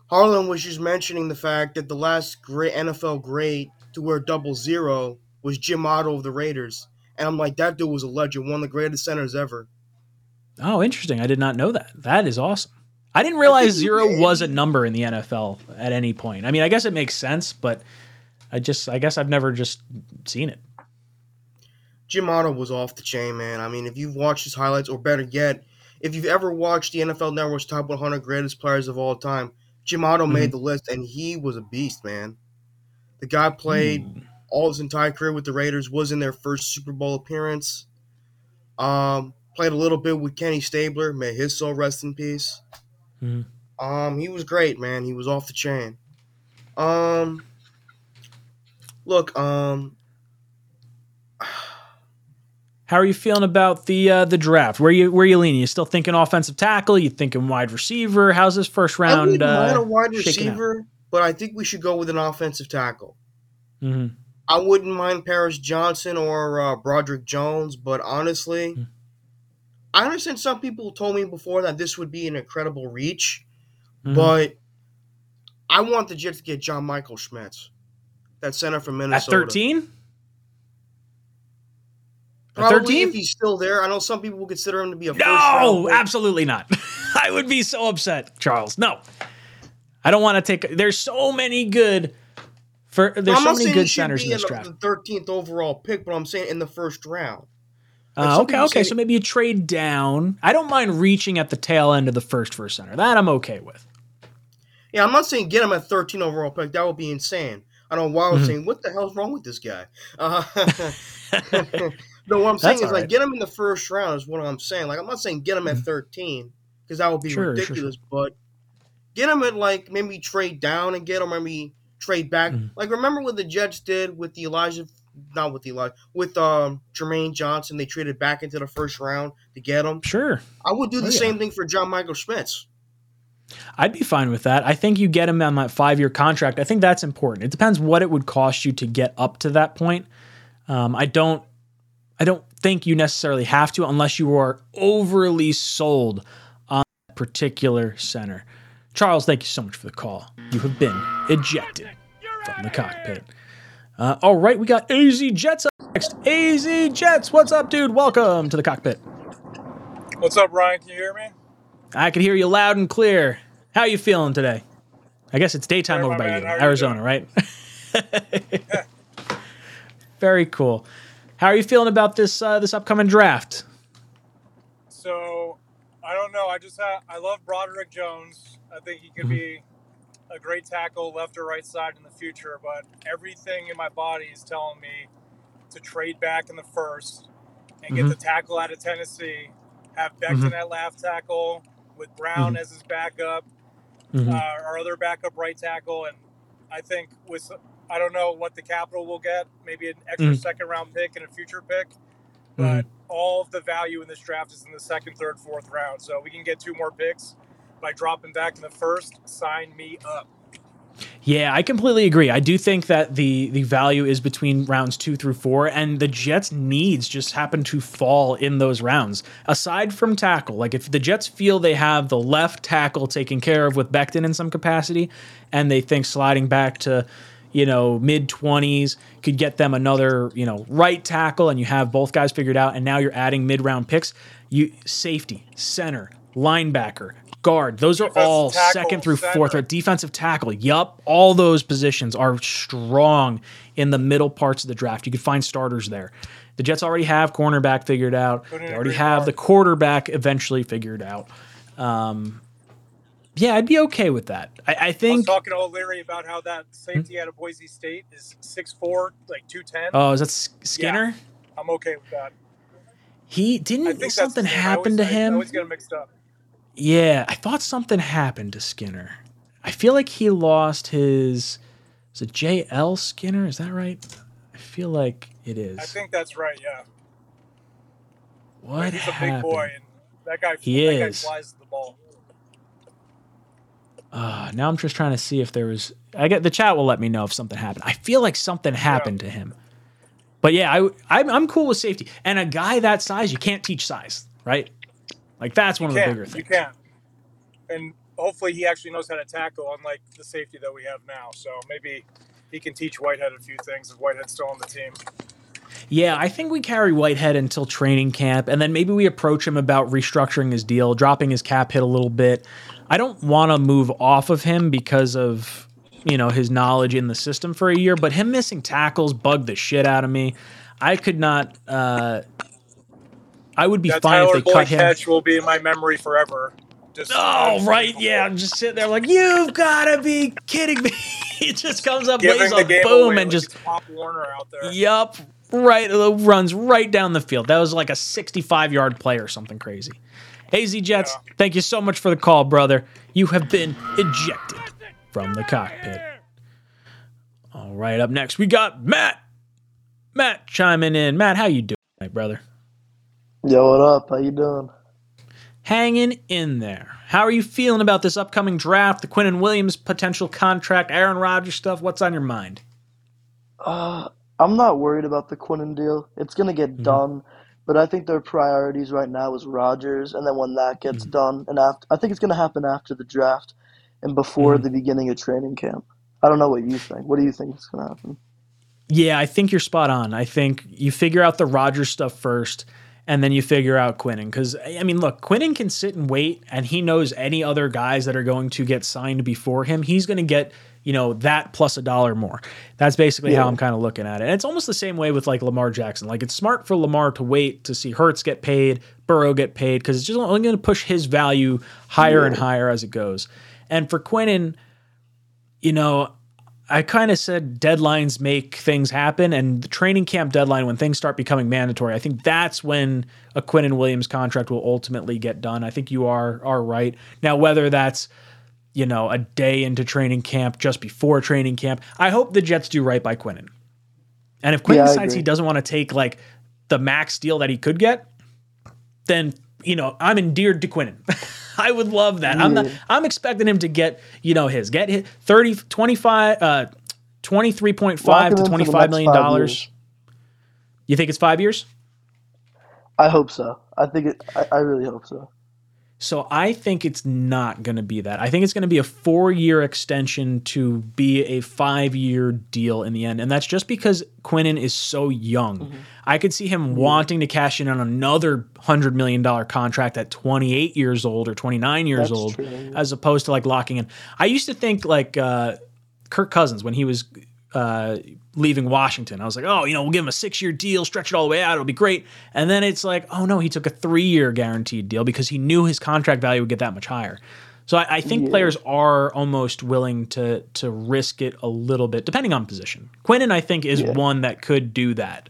Harlan was just mentioning the fact that the last great NFL great to wear double zero was Jim Otto of the Raiders, and I'm like, that dude was a legend, one of the greatest centers ever. Oh, interesting. I did not know that. That is awesome. I didn't realize zero was a number in the NFL at any point. I mean, I guess it makes sense, but I just I guess I've never just seen it. Jim Otto was off the chain, man. I mean, if you've watched his highlights, or better yet, if you've ever watched the NFL Network's top 100 greatest players of all time, Jim Otto made the list, and he was a beast, man. The guy played Hmm. all his entire career with the Raiders, was in their first Super Bowl appearance. Um, played a little bit with Kenny Stabler, may his soul rest in peace. Mhm. Um, he was great, man. He was off the chain. Um, look, um, How are you feeling about the uh, the draft? Where you where you leaning? You still thinking offensive tackle? You thinking wide receiver? How's this first round? I wouldn't mind Uh, a wide out? receiver, but I think we should go with an offensive tackle. mhm. I wouldn't mind Paris Johnson or uh, Broderick Jones, but honestly, Hmm. I understand some people told me before that this would be an incredible reach, Mhm. but I want the Jets to get John Michael Schmitz, that center from Minnesota. At Minnesota. thirteen? At Probably thirteen? if he's still there. I know some people will consider him to be a first No, absolutely not. I would be so upset, Charles. No, I don't want to take. There's so many good. For there's I'm so many good centers in this draft. the thirteenth overall pick, but I'm saying in the first round. Like, Uh, okay, okay. say- So maybe you trade down. I don't mind reaching at the tail end of the first for a center. That I'm okay with. Yeah, I'm not saying get him at 13 overall pick. That would be insane. I don't know why I was Mhm. saying, what the hell's wrong with this guy? Uh, no, what I'm saying That's is, like, right. get him in the first round is what I'm saying. Like, I'm not saying get him at 13 because that would be Mm-hmm. Sure, sure, ridiculous, but get him at, like, maybe trade down and get him, maybe trade back. Mhm. Like, remember what the Jets did with the Elijah, not with Eli, with um, Jermaine Johnson? They traded back into the first round to get him. Sure, I would do the Oh, yeah. same thing for John Michael Schmitz. I'd be fine with that. I think you get him on that five year contract. I think that's important. It depends what it would cost you to get up to that point. Um, I don't. I don't think you necessarily have to unless you are overly sold on that particular center. Charles, thank you so much for the call. You have been ejected from the cockpit. Uh, all right, we got AZ Jets up next. AZ Jets, what's up, dude? Welcome to the cockpit. What's up, Ryan? Can you hear me? I can hear you loud and clear. How you feeling today? I guess it's daytime Sorry, over by man. you, are you Arizona, right? Very cool. How are you feeling about this uh, this upcoming draft? So, I don't know. I just have, I love Broderick Jones. I think he could Mhm. be a great tackle, left or right side in the future. But everything in my body is telling me to trade back in the first and Mhm. get the tackle out of Tennessee. Have Becton Mhm. at left tackle with Brown as his backup. Mhm. uh, our other backup right tackle, and I think with I don't know what the capital will get, maybe an extra Mhm. second round pick and a future pick, but all of the value in this draft is in the second, third, fourth round. So we can get two more picks by dropping back in the first. Sign me up. Yeah, I completely agree. I do think that the the value is between rounds two through four, and the Jets' needs just happen to fall in those rounds. Aside from tackle, like if the Jets feel they have the left tackle taken care of with Becton in some capacity, and they think sliding back to you know mid 20s could get them another you know right tackle and you have both guys figured out and now you're adding mid round picks you safety center linebacker guard. Those are Defensive all tackle, second through center. fourth or defensive tackle. Yup, all those positions are strong in the middle parts of the draft. You could find starters there. The Jets already have cornerback figured out. They already have the quarterback eventually figured out. Um, yeah, I'd be okay with that. I, I I think. talking to O'Leary about how that safety out of Boise State is 6'4", like 210. Oh, is that Skinner? I'm okay with that. He didn't think something his name. I happen always- to I- I him. always get mixed up. Yeah, I thought something happened to Skinner. I feel like he lost his. Is it J.L. Skinner? Is that right? I feel like it is. I think that's right. Yeah, what he's a big boy, and that guy. He that is. guy flies the ball. Uh, now I'm just trying to see if there was. I get the chat will let me know if something happened. I feel like something happened to him. But yeah, I I'm, I'm cool with safety. And a guy that size, you can't teach size, right? Like that's one of the bigger you things. can, and hopefully he actually knows how to tackle, unlike the safety that we have now. So maybe he can teach Whitehead a few things if Whitehead's still on the team. Yeah, I think we carry Whitehead until training camp, and then maybe we approach him about restructuring his deal, dropping his cap hit a little bit. I don't want to move off of him because of you know his knowledge in the system for a year, but him missing tackles bugged the shit out of me. I could not. Uh, I would be That fine Tyler if they cut Boyd him. catch will be in my memory forever. Just Oh right, yeah. I'm just sitting there like, you've got to be kidding me. he just comes up, giving lays a boom, away and like just it's Pop Warner out there. Yup. Right. Runs right down the field. That was like a 65 yard play or something crazy. AZ Jets, Yeah. thank you so much for the call, brother. You have been ejected from the cockpit. All right, up next we got Matt. Matt chiming in. Matt, how you doing, my brother? Yo, what up? How you doing? Hanging in there. How are you feeling about this upcoming draft, the Quinnen Williams potential contract, Aaron Rodgers stuff? What's on your mind? Uh, I'm not worried about the Quinnen deal. It's gonna get Mhm. done, but I think their priorities right now is Rodgers, and then when that gets Mhm. done, and after, I think it's gonna happen after the draft and before Mhm. the beginning of training camp. I don't know what you think. What do you think is gonna happen? Yeah, I think you're spot on. I think you figure out the Rodgers stuff first, and then you figure out Quinnen. Because I mean, look, Quinnen can sit and wait, and he knows any other guys that are going to get signed before him. He's going to get you know that plus a dollar more. That's basically how I'm kind of looking at it. And it's almost the same way with like Lamar Jackson. Like it's smart for Lamar to wait to see Hurts get paid, Burrow get paid, because it's just only going to push his value higher and higher as it goes. And for Quinnen, you know, I kind of said deadlines make things happen, and the training camp deadline, when things start becoming mandatory, I think that's when a Quinnen Williams contract will ultimately get done. I think you are are right. Now, whether that's you know a day into training camp, just before training camp, I hope the Jets do right by Quinnen. And if Quinn Yeah, decides he doesn't want to take like the max deal that he could get, then you know I'm endeared to Quinnen. I would love that. I'm not I'm expecting him to get, you know, his get hit 30 25 uh 23.5 Lock to in for the 25 next million dollars. You think it's 5 years? I hope so. I think it. I, I really hope so. So I think it's not going to be that. I think it's going to be a 4-year extension to be a 5-year deal in the end. And that's just because Quinnen is so young. Mm-hmm. I could see him wanting to cash in on another 100 million dollar contract at 28 years old or 29 years That's old true, as opposed to like locking in. I used to think like uh, Kirk Cousins when he was uh, leaving Washington. I was like, oh, you know, we'll give him a six year deal, stretch it all the way out. It'll be great. And then it's like, oh no, he took a three year guaranteed deal because he knew his contract value would get that much higher. So I, I think Yeah. players are almost willing to to risk it a little bit, depending on position. Quinnen, I think, is Yeah. one that could do that.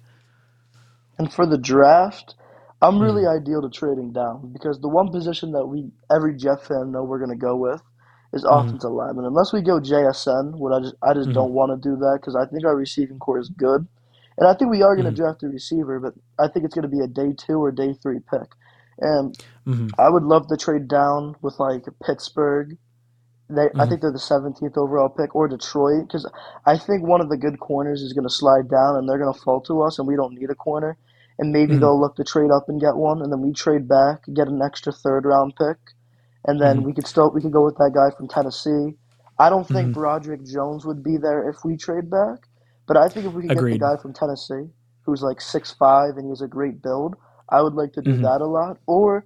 And for the draft, I'm really Hmm. ideal to trading down because the one position that we every Jeff fan know we're gonna go with is Mm-hmm. offensive lineman. Unless we go JSN, what I just I just Mhm. don't want to do that because I think our receiving core is good, And I think we are going to Mhm. draft a receiver, but I think it's going to be a day two or day three pick. And Mhm. I would love to trade down with like Pittsburgh. They, I Mhm. think they're the 17th overall pick, or Detroit, because I think one of the good corners is going to slide down, and they're going to fall to us, and we don't need a corner. And maybe Mhm. they'll look to trade up and get one, and then we trade back, and get an extra third round pick, and then Mhm. we could still we could go with that guy from Tennessee. I don't think Mhm. Broderick Jones would be there if we trade back, but I think if we could Agreed. get the guy from Tennessee who's like six five and he has a great build, I would like to do Mhm. that a lot. Or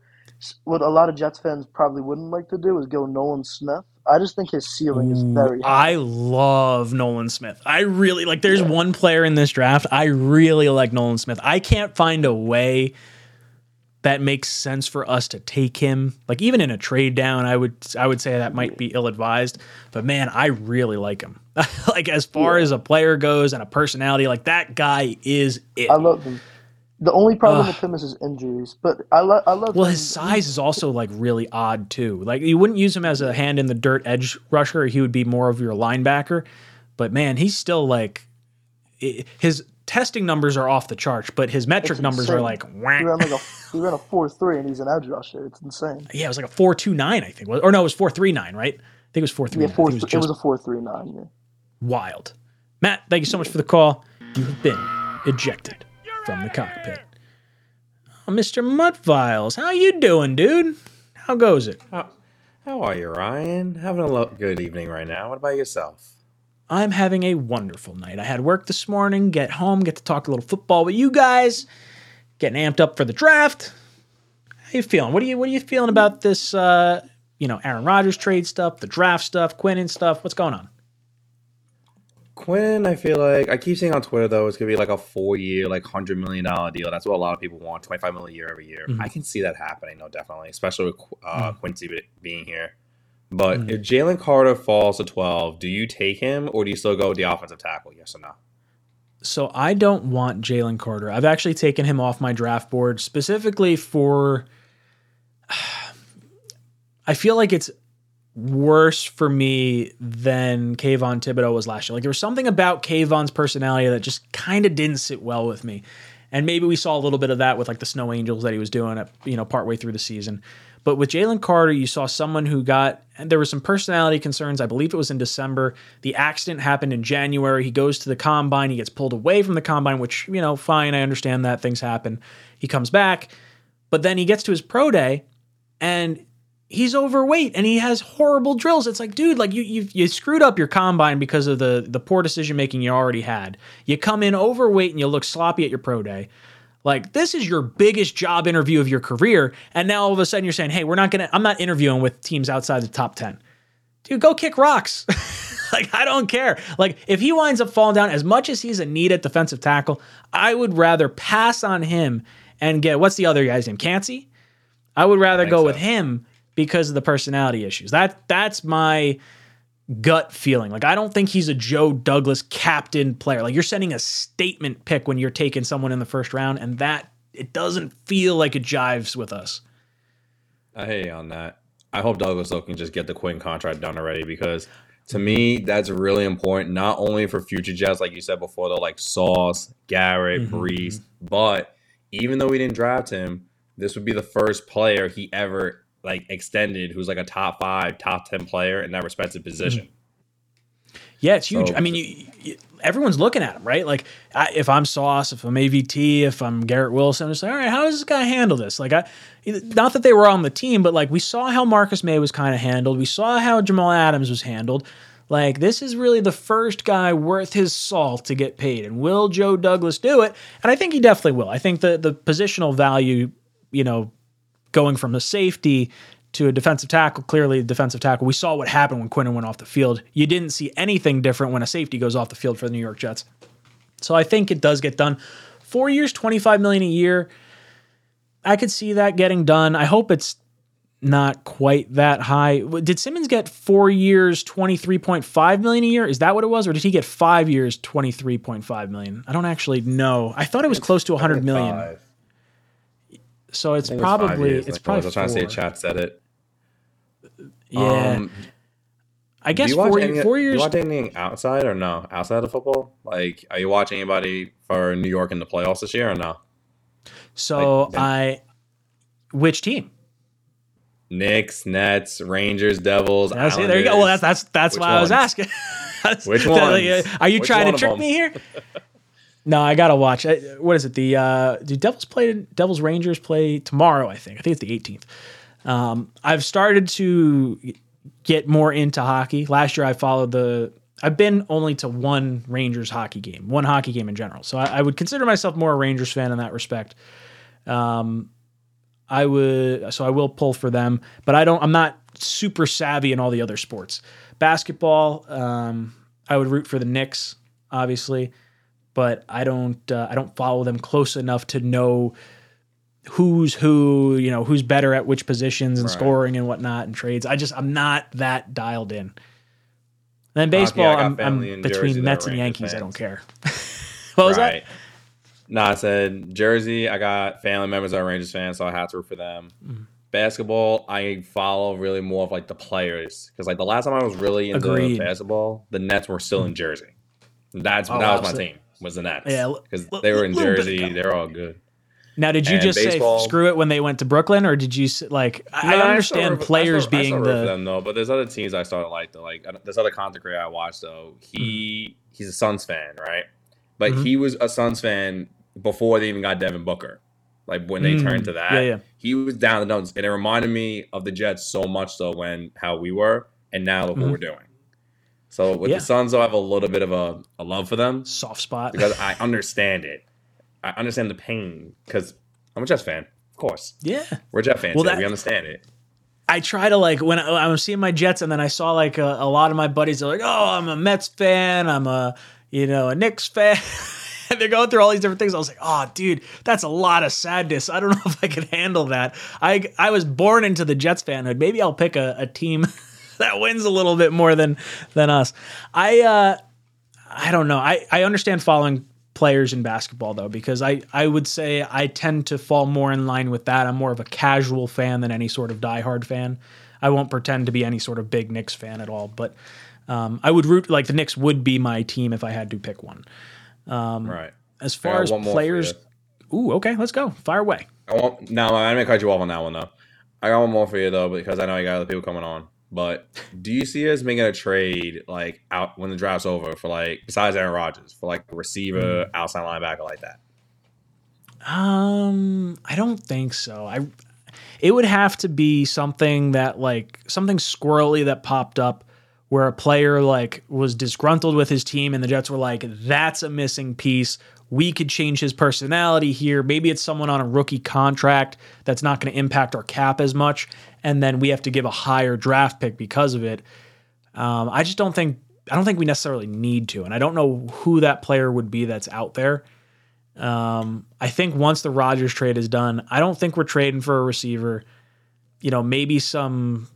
what a lot of Jets fans probably wouldn't like to do is go Nolan Smith. I just think his ceiling is very high. I love Nolan Smith. I really like. There's one player in this draft I really like Nolan Smith. I can't find a way that makes sense for us to take him. Like even in a trade down, I would I would say that might be ill advised. But man, I really like him. like as far Yeah. as a player goes and a personality, like that guy is it. I love him. The only problem Ugh. with him is his injuries, but I love I love Well, him. his size is also like really odd too. Like you wouldn't use him as a hand in the dirt edge rusher. He would be more of your linebacker. But man, he's still like his testing numbers are off the charts, but his metric It's numbers are insane. like He ran like a he ran a four three and he's an edge rusher. It's insane. yeah, it was like a four two nine, I think, or no, it was four three nine, right? I think it was four three. Yeah, four, It was It just was a four three nine. Yeah. wild. Matt, thank you so much for the call. You have been ejected from the cockpit. Oh, Mr. Mudviles, how you doing, dude? How goes it? How, how are you, Ryan? Having a lo- good evening right now. What about yourself? I'm having a wonderful night. I had work this morning, get home, get to talk a little football with you guys, getting amped up for the draft. How you feeling? What are you what are you feeling about this uh, you know, Aaron Rodgers trade stuff, the draft stuff, Quinnen stuff? What's going on? Quinn, I feel like I keep seeing on Twitter though it's gonna be like a four-year, like hundred million dollar deal. That's what a lot of people want, twenty-five million a year every year. Mhm. I can see that happening, though, definitely, especially with uh, Mhm. Quincy being here. But Mhm. if Jalen Carter falls to twelve, do you take him or do you still go with the offensive tackle? Yes or no? So I don't want Jalen Carter. I've actually taken him off my draft board specifically for. I feel like it's worse for me than Kayvon Thibodeaux was last year. Like there was something about Kayvon's personality that just kind of didn't sit well with me. And maybe we saw a little bit of that with like the Snow Angels that he was doing at, you know, partway through the season. But with Jalen Carter, you saw someone who got, and there was some personality concerns. I believe it was in December. The accident happened in January. He goes to the combine. He gets pulled away from the combine, which, you know, fine. I understand that things happen. He comes back, but then he gets to his pro day and he's overweight and he has horrible drills. It's like, dude, like you you you screwed up your combine because of the the poor decision making you already had. You come in overweight and you look sloppy at your pro day. Like this is your biggest job interview of your career, and now all of a sudden you're saying, "Hey, we're not gonna. I'm not interviewing with teams outside the top ten. Dude, go kick rocks. like I don't care. Like if he winds up falling down, as much as he's a need at defensive tackle, I would rather pass on him and get what's the other guy's name? Kancey. I would rather think go so. with him because of the personality issues. That that's my gut feeling. Like I don't think he's a Joe Douglas captain player. Like you're sending a statement pick when you're taking someone in the first round, and that it doesn't feel like it jives with us. I hear you on that. I hope Douglas Lowe can just get the Quinn contract done already because to me that's really important, not only for future Jets, like you said before, though, like Sauce, Garrett, Mhm. Breece, but even though we didn't draft him, this would be the first player he ever like extended who's like a top five, top ten player in that respective mm-hmm. position. Yeah, it's huge. So- I mean, you, you, everyone's looking at him, right? Like, I, if I'm Sauce, if I'm AVT, if I'm Garrett Wilson, it's like, all right, how does this guy handle this? Like, I, not that they were on the team, but like we saw how Marcus Maye was kind of handled. We saw how Jamal Adams was handled. Like, this is really the first guy worth his salt to get paid. And will Joe Douglas do it? And I think he definitely will. I think the the positional value, you know, going from a safety to a defensive tackle, clearly a defensive tackle. We saw what happened when Quinnen went off the field. You didn't see anything different when a safety goes off the field for the New York Jets. So I think it does get done. Four years, 25 million a year. I could see that getting done. I hope it's not quite that high. Did Simmons get four years, 23.5 million a year? Is that what it was? Or did he get five years, 23.5 million? I don't actually know. I thought it was close to 100 million. Five. So it's think it probably it's like, probably I was trying to say four. chat said it. Yeah. Um, I guess do four, any, four do years. you watch anything outside or no? Outside of football? Like, are you watching anybody for New York in the playoffs this year or no? so like, I, which team? Knicks, Nets, Rangers, Devils. That's it. There you go. Well, that's that's that's Which why I was asking. Which ones? Are you Which trying to trick me here? no, I gotta watch. I- What is it? The uh, do Devils play? Devils Rangers play tomorrow. I think. I think it's the 18th. Um, I've started to get more into hockey. Last year, I followed the. I've been only to one Rangers hockey game, one hockey game in general. So I, I would consider myself more a Rangers fan in that respect. Um, I would so I will pull for them, but I don't. I'm not super savvy in all the other sports. Basketball, um, I would root for the Knicks, obviously, but I don't. Uh, I don't follow them close enough to know who's who. You know who's better at which positions and Right. scoring and whatnot and trades. I just I'm not that dialed in. And then baseball, I'm, I'm in Jersey between Mets and Yankees. I don't care. what was that? right. No, I said Jersey. I got family members that are Rangers fans, so I have to root for them. Mm. Basketball, I follow really more of like the players because like the last time I was really into Agreed. basketball, the Nets were still in Jersey. That's Oh, that was my team was the Nets. Yeah, because l- they were in Jersey. They're all good. Now, did you And just baseball- say screw it when they went to Brooklyn, or did you like? I, No, I understand root for- players I still, I being still the them though, but there's other teams I started like though. Like I don't- this other content creator I watched though. He he's a Suns fan, right? But Mhm. he was a Suns fan before they even got Devin Booker. Like when they Mm, turned to that, yeah, yeah. he was down the nose, and it reminded me of the Jets so much though when how we were, and now look what we're doing. So with Yeah. the Suns, I have a little bit of a, a love for them soft spot. because I understand it. I understand the pain because I'm a Jets fan, of course. yeah, We're Jet fans. Well, that- we understand it. I try to like when I, I was seeing my Jets, and then I saw like a, a lot of my buddies are like, "Oh, I'm a Mets fan. I'm a you know a Knicks fan." and they're going through all these different things. I was like, "Oh, dude, that's a lot of sadness. I don't know if I can handle that." I I was born into the Jets fanhood. Maybe I'll pick a, a team that wins a little bit more than than us. I uh I don't know. I I understand following players in basketball though because I I would say I tend to fall more in line with that. I'm more of a casual fan than any sort of diehard fan. I won't pretend to be any sort of big Knicks fan at all, but um, I would root like the Knicks would be my team if I had to pick one. right. As far as one more for players, ooh, okay, let's go. Fire away. I won't, no, I'm gonna cut you off on that one though. I got one more for you though because I know you got other people coming on. But do you see us making a trade like out when the draft's over for like besides Aaron Rodgers for like a receiver, Hmm. outside linebacker like that? Um, I don't think so. I it would have to be something that like something squirrely that popped up where a player like was disgruntled with his team and the Jets were like, that's a missing piece. We could change his personality here. Maybe it's someone on a rookie contract that's not going to impact our cap as much, and then we have to give a higher draft pick because of it. Um, I just don't think I don't think we necessarily need to, and I don't know who that player would be that's out there. Um, I think once the Rodgers trade is done, I don't think we're trading for a receiver. You know, maybe some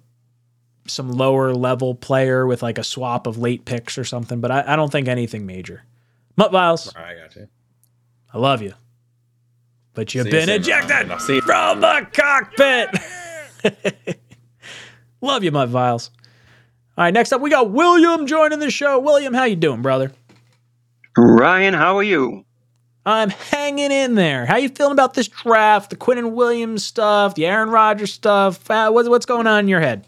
some lower level player with like a swap of late picks or something, but I, I don't think anything major. Mutt Viles, I got you. I love you, but you've See been soon, ejected Ryan. I'll see you- from the cockpit. love you, Mutt Viles. All right, next up we got William joining the show. William, how you doing, brother? Ryan, how are you? I'm hanging in there. How you feeling about this draft, the Quinnen Williams stuff, the Aaron Rodgers stuff? Uh, what's what's going on in your head?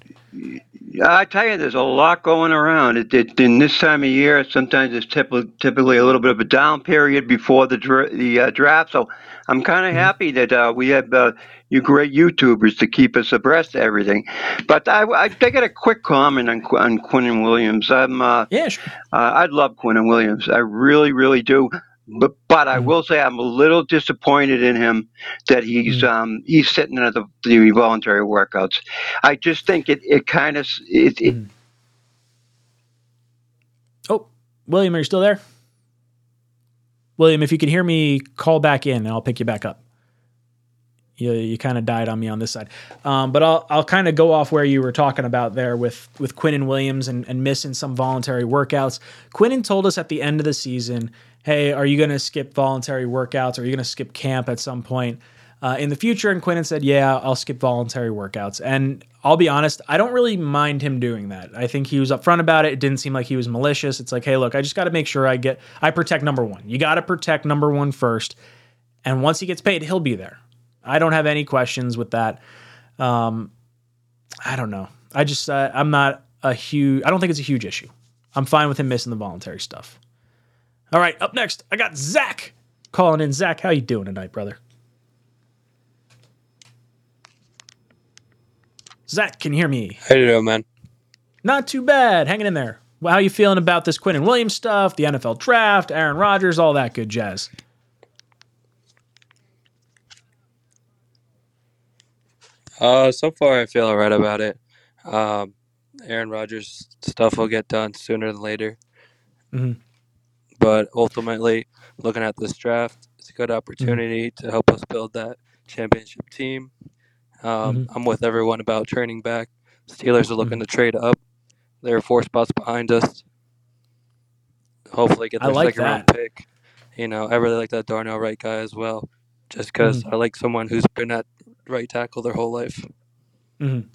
I tell you, there's a lot going around. It, it, in this time of year, sometimes it's typically, typically a little bit of a down period before the dra- the uh, draft. So I'm kind of happy that uh, we have uh, you great YouTubers to keep us abreast of everything. But I, I, I got a quick comment on, on Quinnen Williams. I'm uh, Yeah, sure. Uh, I love Quinnen Williams. I really, really do. But but I will say I'm a little disappointed in him that he's um he's sitting at the, the voluntary workouts. I just think it it kind of it, it Oh, William, are you still there? William, if you can hear me, call back in and I'll pick you back up. You, you kind of died on me on this side. Um, but I'll, I'll kind of go off where you were talking about there with, with Quinnen Williams and, and missing some voluntary workouts. Quinnen told us at the end of the season, hey, are you going to skip voluntary workouts? Are you going to skip camp at some point? Uh, in the future. And Quinnen said, "Yeah, I'll skip voluntary workouts." And I'll be honest, I don't really mind him doing that. I think he was upfront about it. It didn't seem like he was malicious. It's like, hey, look, I just got to make sure I get I protect number one. You got to protect number one first, and once he gets paid, he'll be there. I don't have any questions with that. Um, I don't know. I just uh, I'm not a huge. I don't think it's a huge issue. I'm fine with him missing the voluntary stuff. All right, up next, I got Zach calling in. Zach, how you doing tonight, brother? Zach, can you hear me? How you doing, man? Not too bad. Hanging in there. Well, how you feeling about this Quinnen Williams stuff, the NFL draft, Aaron Rodgers, all that good jazz? Uh, so far I feel alright about it. Um, Aaron Rodgers stuff will get done sooner than later. Mhm. But ultimately, looking at this draft, it's a good opportunity to help us build that championship team. Um, I'm with everyone about training back. Steelers are looking to trade up. They're four spots behind us. Hopefully, get their like second round pick. You know, I really like that Darnell Wright guy as well, just because I like someone who's been at right tackle their whole life. Mhm.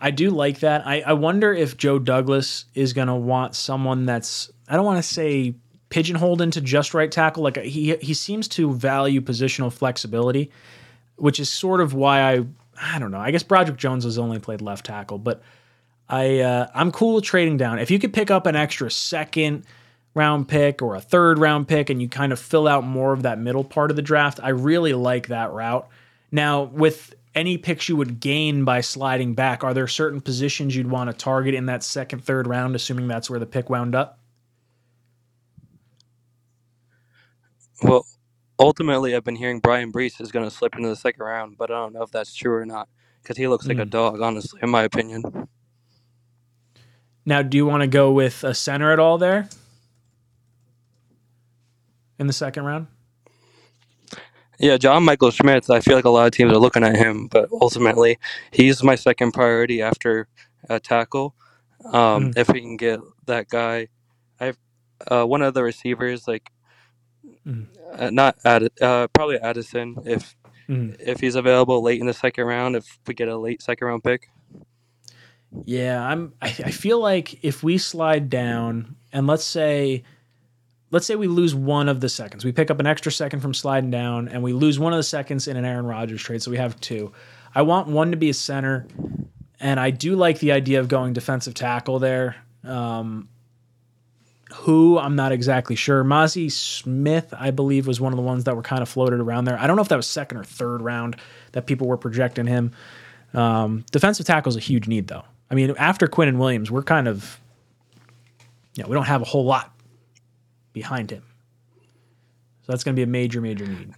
I do like that. I, I wonder if Joe Douglas is going to want someone that's, I don't want to say pigeonholed into just right tackle. Like he, he seems to value positional flexibility, which is sort of why I, I don't know. I guess Broderick Jones has only played left tackle, but I, uh, I'm cool with trading down. If you could pick up an extra second round pick or a third round pick and you kind of fill out more of that middle part of the draft, I really like that route. Now, with any picks you would gain by sliding back, are there certain positions you'd want to target in that second, third round, assuming that's where the pick wound up? Well, ultimately, I've been hearing Bryan Bresee is going to slip into the second round, but I don't know if that's true or not because he looks like a Mm. dog, honestly, in my opinion. Now, do you want to go with a center at all there in the second round? Yeah, John Michael Schmitz, I feel like a lot of teams are looking at him, but ultimately, he's my second priority after a tackle. Um, Mm. If we can get that guy, I've uh, one of the receivers, like Mm. uh, not Add, uh, probably Addison, if Mm. if he's available late in the second round, if we get a late second round pick. Yeah, I'm. I, I feel like if we slide down and let's say, let's say we lose one of the seconds, we pick up an extra second from sliding down, and we lose one of the seconds in an Aaron Rodgers trade, so we have two. I want one to be a center, and I do like the idea of going defensive tackle there. Um, who I'm not exactly sure. Mazi Smith, I believe, was one of the ones that were kind of floated around there. I don't know if that was second or third round that people were projecting him. Um, defensive tackle is a huge need, though. I mean, after Quinnen Williams, we're kind of, you know, we don't have a whole lot behind him. So that's going to be a major, major need.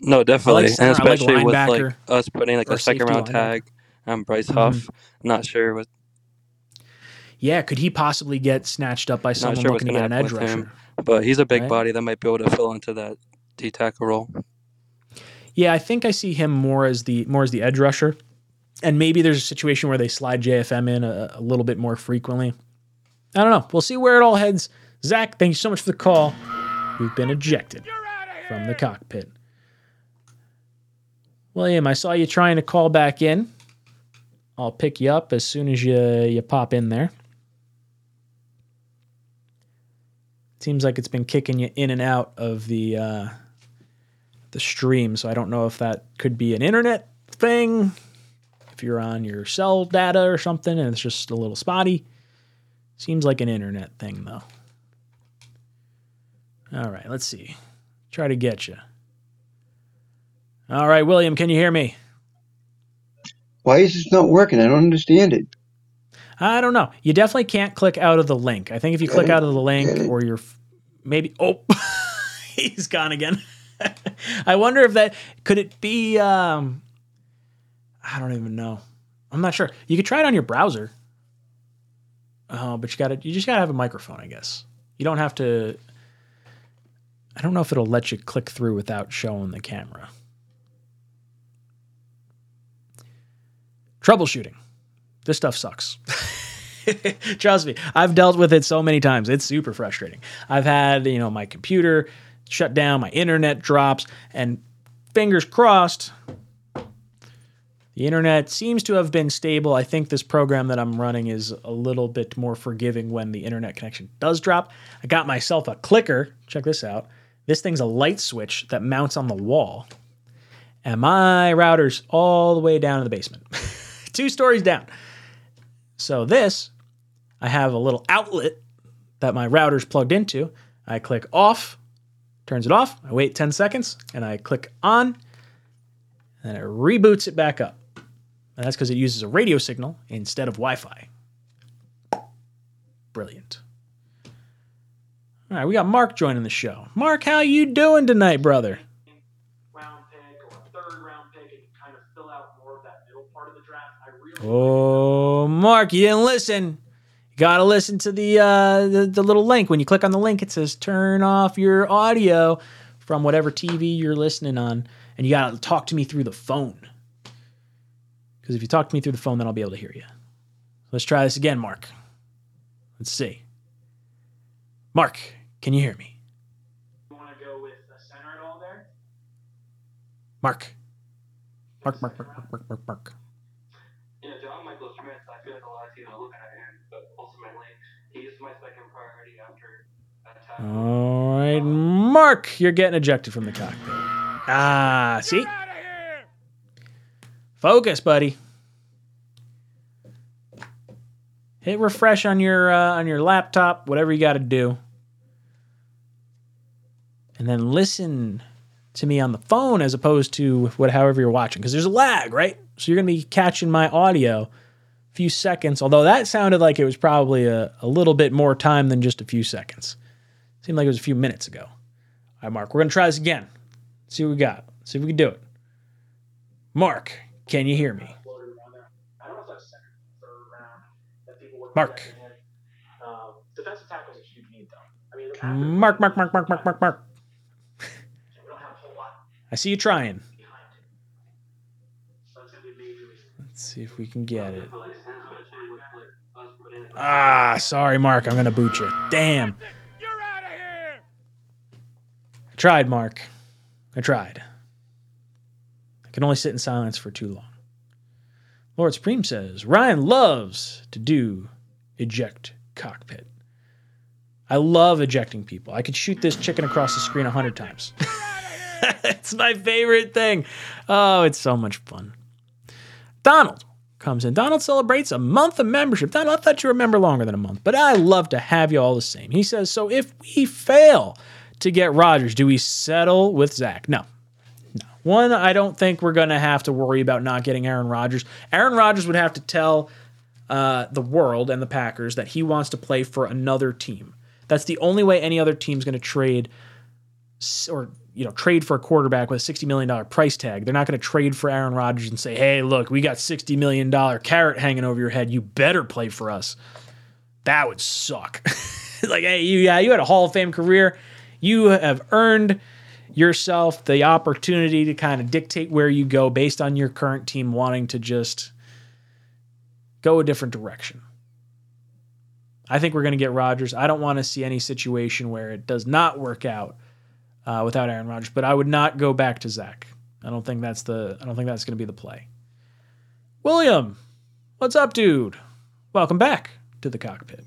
No, definitely, center, and I like especially with like us putting like a second round tag on Bryce Mhm. Huff. Not sure what Yeah, could he possibly get snatched up by someone sure looking to get an edge rusher? him, but he's a big Right. body that might be able to fill into that D tackle role. Yeah, I think I see him more as the more as the edge rusher, and maybe there's a situation where they slide JFM in a, a little bit more frequently. I don't know. We'll see where it all heads. Zach, thank you so much for the call. We've been ejected from the cockpit. William, I saw you trying to call back in. I'll pick you up as soon as you you pop in there. Seems like it's been kicking you in and out of the uh, the stream, so I don't know if that could be an internet thing. If you're on your cell data or something and it's just a little spotty. Seems like an internet thing though. All right, let's see. Try to get you. All right, William, can you hear me? Why is this not working? I don't understand it. I don't know. You definitely can't click out of the link. I think if you click out of the link or you're f- maybe oh he's gone again. I wonder if that could it be um I don't even know. I'm not sure. You could try it on your browser. Oh, but you got to you just got to have a microphone, I guess. You don't have to I don't know if it'll let you click through without showing the camera. Troubleshooting. This stuff sucks. Trust me, I've dealt with it so many times. It's super frustrating. I've had, you know, my computer shut down, my internet drops, and fingers crossed. The internet seems to have been stable. I think this program that I'm running is a little bit more forgiving when the internet connection does drop. I got myself a clicker. Check this out. This thing's a light switch that mounts on the wall. And my router's all the way down in the basement, two stories down. So, this, I have a little outlet that my router's plugged into. I click off, turns it off. I wait 10 seconds and I click on, and it reboots it back up. And that's because it uses a radio signal instead of Wi Fi. Brilliant. All right, we got Mark joining the show. Mark, how you doing tonight, brother? round pick or a third round pick and kind of fill out more of that middle part of the draft. I really Oh, Mark, you didn't listen. You gotta listen to the, uh, the the little link. When you click on the link, it says turn off your audio from whatever TV you're listening on, and you gotta talk to me through the phone. Because if you talk to me through the phone, then I'll be able to hear you. Let's try this again, Mark. Let's see. Mark, can you hear me? want to go with a center all there. Mark. Mark, Mark, Mark, Mark, Mark, Mark, Mark. You know, John Michael Smith, I feel like a lot of people are looking at him, but ultimately, he's my second priority after attack. All right, Mark, you're getting ejected from the cockpit. Ah, see? Focus, buddy. Hit refresh on your uh, on your laptop, whatever you got to do, and then listen to me on the phone as opposed to what however you're watching because there's a lag, right? So you're gonna be catching my audio a few seconds. Although that sounded like it was probably a, a little bit more time than just a few seconds. Seemed like it was a few minutes ago. All right, Mark, we're gonna try this again. See what we got. See if we can do it. Mark, can you hear me? Floated around there. I don't know if that's second, third round that people were Mark. projecting in. Defensive tackle is a huge need, though. I mean, after- Mark, Mark, Mark, Mark, Mark, Mark, Mark. we don't have a whole lot I see you trying. behind him. So it's going to be a major reason. Let's see if we can get it. Like, especially with like us putting in Ah, sorry, Mark. I'm gonna boot you. Damn. I tried, Mark. I tried. I can only sit in silence for too long. Lord Supreme says Ryan loves to do eject cockpit. I love ejecting people. I could shoot this chicken across the screen a hundred times. it's my favorite thing. Oh, it's so much fun. Donald comes in. Donald celebrates a month of membership. Donald, I thought you remember longer than a month, but I love to have you all the same. He says, So if we fail to get Rodgers, do we settle with Zach? No. No. One, I don't think we're going to have to worry about not getting Aaron Rodgers. Aaron Rodgers would have to tell uh, the world and the Packers that he wants to play for another team. That's the only way any other team's going to trade or you know trade for a quarterback with a sixty million dollar price tag. They're not going to trade for Aaron Rodgers and say, "Hey, look, we got sixty million dollar carrot hanging over your head. You better play for us." That would suck. like, hey, you yeah, you had a Hall of Fame career. You have earned yourself the opportunity to kind of dictate where you go based on your current team wanting to just go a different direction. I think we're going to get Rodgers. I don't want to see any situation where it does not work out uh, without Aaron Rodgers, but I would not go back to Zach. I don't think that's the. I don't think that's going to be the play. William, what's up, dude? Welcome back to the cockpit.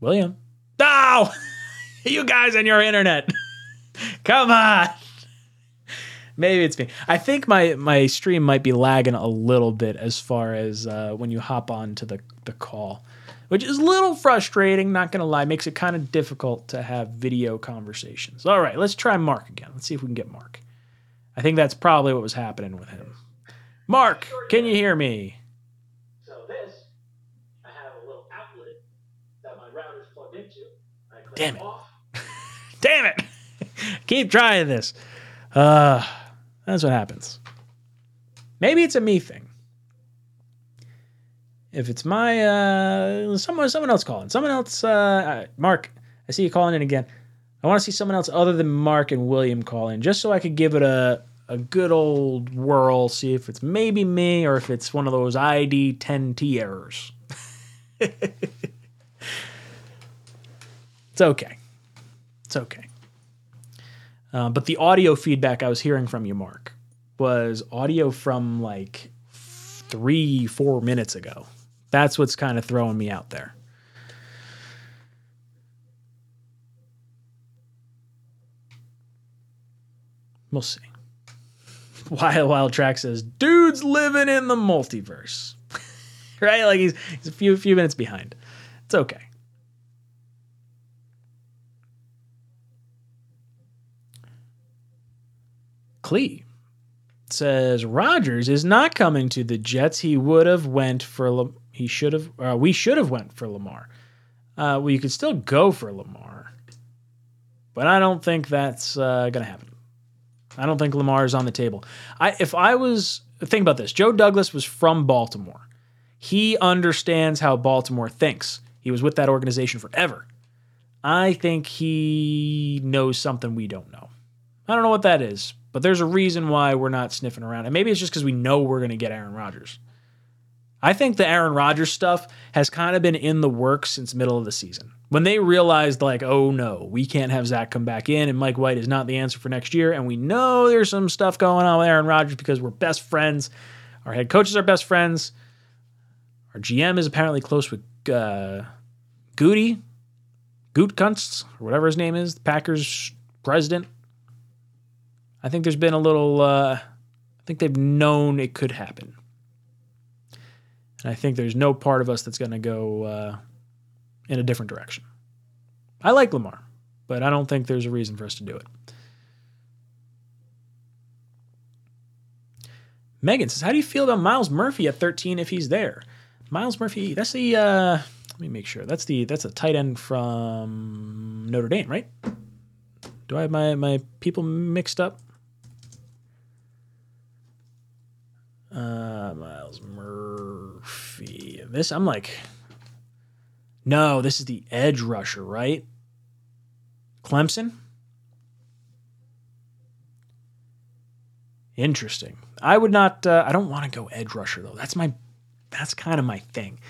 William. No! you guys and your internet. Come on. Maybe it's me. I think my my stream might be lagging a little bit as far as uh, when you hop on to the, the call, which is a little frustrating, not going to lie. Makes it kind of difficult to have video conversations. All right, let's try Mark again. Let's see if we can get Mark. I think that's probably what was happening with him. Mark, can you hear me? So this, I have a little outlet that my router's plugged into. Damn it. off. Damn it. Keep trying this. Uh, that's what happens. Maybe it's a me thing. If it's my uh someone someone else calling. Someone else uh Mark, I see you calling in again. I want to see someone else other than Mark and William call in just so I could give it a a good old whirl, see if it's maybe me or if it's one of those ID 10T errors. It's okay. It's okay. Uh, but the audio feedback I was hearing from you, Mark, was audio from like three, four minutes ago. That's what's kind of throwing me out there. We'll see. Wild Wild Track says, "Dude's living in the multiverse." right? Like he's he's a few few minutes behind. It's okay. Clee says Rodgers is not coming to the Jets. He would have went for La- he should have uh, we should have went for Lamar. Uh, well, you could still go for Lamar, but I don't think that's uh, gonna happen. I don't think Lamar is on the table. I if I was think about this, Joe Douglas was from Baltimore. He understands how Baltimore thinks. He was with that organization forever. I think he knows something we don't know. I don't know what that is, but there's a reason why we're not sniffing around. And maybe it's just because we know we're going to get Aaron Rodgers. I think the Aaron Rodgers stuff has kind of been in the works since middle of the season. When they realized, like, oh no, we can't have Zach come back in, and Mike White is not the answer for next year, and we know there's some stuff going on with Aaron Rodgers because we're best friends. Our head coaches are best friends. Our GM is apparently close with uh, Goody, Gutekunst, or whatever his name is, the Packers president. I think there's been a little. Uh, I think they've known it could happen, and I think there's no part of us that's going to go uh, in a different direction. I like Lamar, but I don't think there's a reason for us to do it. Megan says, "How do you feel about Myles Murphy at 13 if he's there?" Myles Murphy, that's the. Uh, let me make sure. That's the that's a tight end from Notre Dame, right? Do I have my my people mixed up? Uh, Myles Murphy. This I'm like, no, this is the edge rusher, right? Clemson. Interesting. I would not. Uh, I don't want to go edge rusher though. That's my. That's kind of my thing.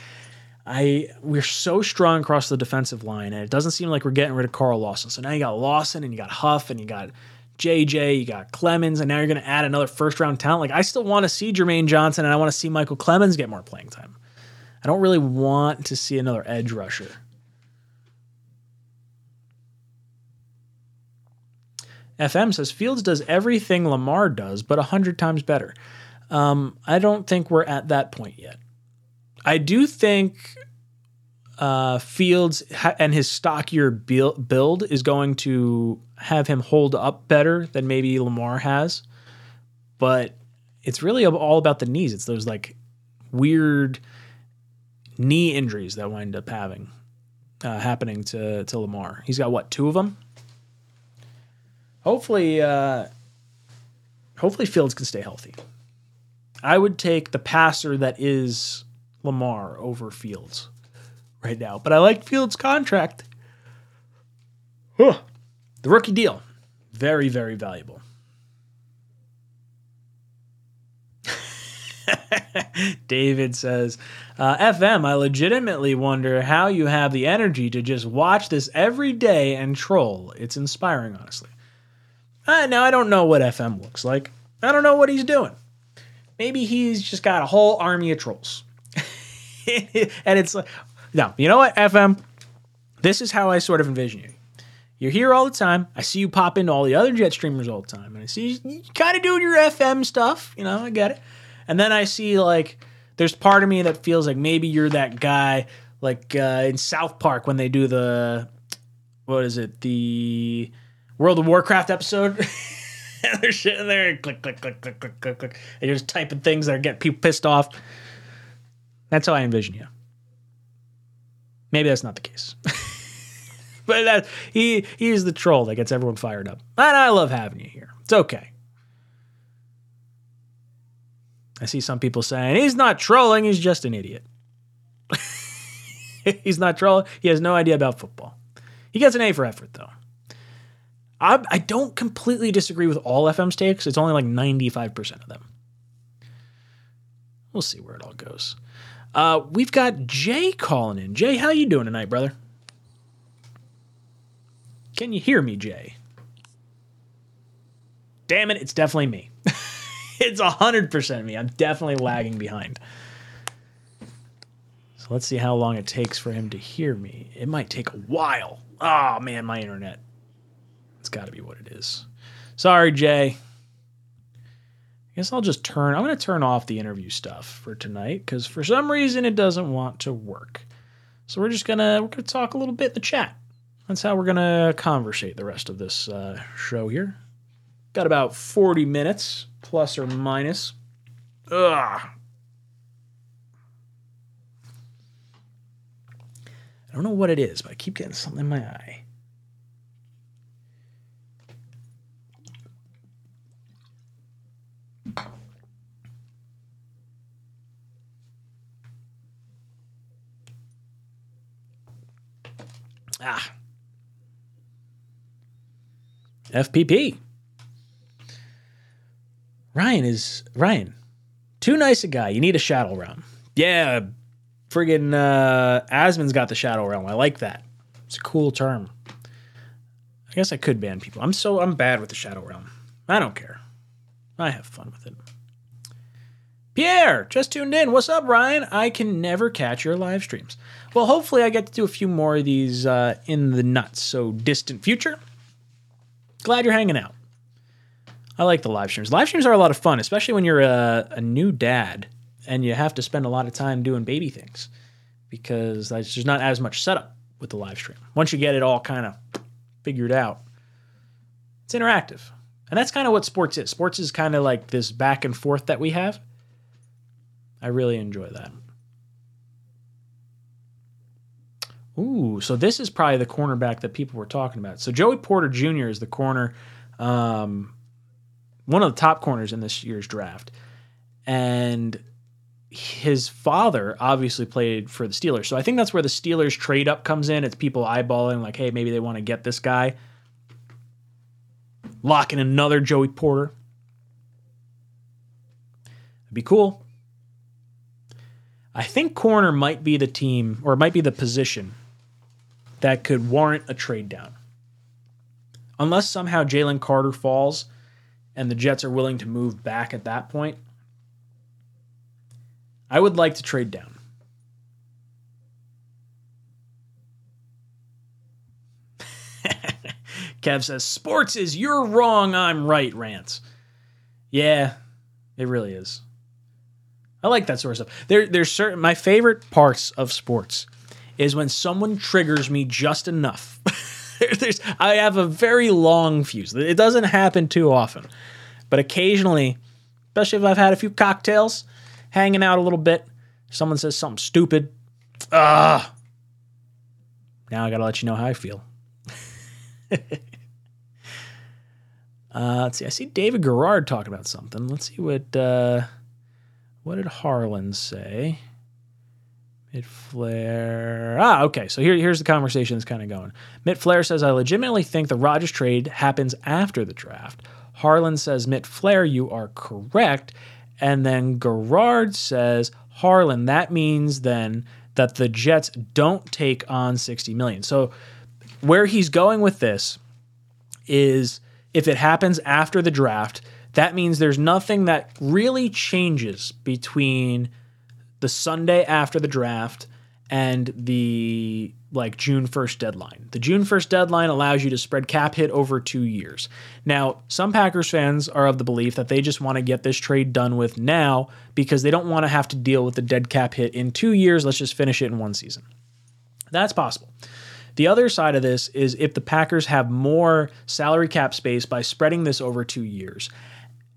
I we're so strong across the defensive line, and it doesn't seem like we're getting rid of Carl Lawson. So now you got Lawson, and you got Huff, and you got JJ, you got Clemons, and now you're going to add another first round talent. Like I still want to see Jermaine Johnson, and I want to see Micheal Clemons get more playing time. I don't really want to see another edge rusher. FM says Fields does everything Lamar does, but a hundred times better. Um, I don't think we're at that point yet. I do think uh, Fields ha- and his stockier build is going to have him hold up better than maybe Lamar has, but it's really all about the knees. It's those like weird knee injuries that wind up having uh, happening to to Lamar. He's got what two of them. Hopefully, uh, hopefully Fields can stay healthy. I would take the passer that is Lamar over Fields right now, but I like Fields' contract. Huh. The rookie deal, very very valuable. David says, uh, FM, I legitimately wonder how you have the energy to just watch this every day and troll. It's inspiring, honestly. Uh, now, I don't know what FM looks like. I don't know what he's doing. Maybe he's just got a whole army of trolls. and it's like, no, you know what, FM? This is how I sort of envision you. You're here all the time. I see you pop into all the other jet streamers all the time. And I see you kind of doing your FM stuff. You know, I get it. And then I see like there's part of me that feels like maybe you're that guy like uh, in South Park when they do the what is it the World of Warcraft episode. and they're sitting there click click click click click click click and you're just typing things that getting people pissed off. That's how I envision you. Maybe that's not the case. but that he he's the troll that gets everyone fired up. And I love having you here. It's okay. I see some people saying he's not trolling, he's just an idiot. he's not trolling. He has no idea about football. He gets an A for effort, though. I, I don't completely disagree with all FM's takes. It's only like 95% of them. We'll see where it all goes. Uh, we've got Jay calling in. Jay, how you doing tonight, brother? Can you hear me, Jay? Damn it, it's definitely me. It's 100% me. I'm definitely lagging behind. So let's see how long it takes for him to hear me. It might take a while. Oh, man, my internet. It's got to be what it is. Sorry, Jay. I guess I'll just turn. I'm going to turn off the interview stuff for tonight because for some reason it doesn't want to work. So we're just gonna we're gonna talk a little bit in the chat. That's how we're gonna conversate the rest of this uh, show here. Got about 40 minutes plus or minus. Ugh. I don't know what it is, but I keep getting something in my eye. Ah. FPP. Ryan is Ryan. Too nice a guy. You need a shadow realm. Yeah, friggin' uh, Asmon's got the shadow realm. I like that. It's a cool term. I guess I could ban people. I'm so I'm bad with the shadow realm. I don't care. I have fun with it. Pierre, just tuned in. What's up, Ryan? I can never catch your live streams. Well, hopefully, I get to do a few more of these uh, in the not so distant future. Glad you're hanging out. I like the live streams. Live streams are a lot of fun, especially when you're a, a new dad and you have to spend a lot of time doing baby things because there's not as much setup with the live stream. Once you get it all kind of figured out, it's interactive. And that's kind of what sports is. Sports is kind of like this back and forth that we have. I really enjoy that. Ooh, so this is probably the cornerback that people were talking about. So Joey Porter Jr. is the corner, um, one of the top corners in this year's draft, and his father obviously played for the Steelers. So I think that's where the Steelers trade up comes in. It's people eyeballing like, hey, maybe they want to get this guy. Locking another Joey Porter. It'd be cool. I think corner might be the team or it might be the position that could warrant a trade down. Unless somehow Jalen Carter falls and the Jets are willing to move back at that point, I would like to trade down. Kev says, Sports is you're wrong, I'm right, rants. Yeah, it really is. I like that sort of stuff. There, there's certain my favorite parts of sports is when someone triggers me just enough. there's, I have a very long fuse. It doesn't happen too often, but occasionally, especially if I've had a few cocktails, hanging out a little bit, someone says something stupid. Ah, now I gotta let you know how I feel. uh, let's see. I see David Garrard talking about something. Let's see what. Uh, what did Harlan say? Mitt Flair. Ah, okay. So here, here's the conversation that's kind of going. Mitt Flair says, I legitimately think the Rodgers trade happens after the draft. Harlan says, Mitt Flair, you are correct. And then Garrard says, Harlan, that means then that the Jets don't take on 60 million. So where he's going with this is if it happens after the draft, that means there's nothing that really changes between the Sunday after the draft and the like June 1st deadline. The June 1st deadline allows you to spread cap hit over 2 years. Now, some Packers fans are of the belief that they just want to get this trade done with now because they don't want to have to deal with the dead cap hit in 2 years. Let's just finish it in one season. That's possible. The other side of this is if the Packers have more salary cap space by spreading this over 2 years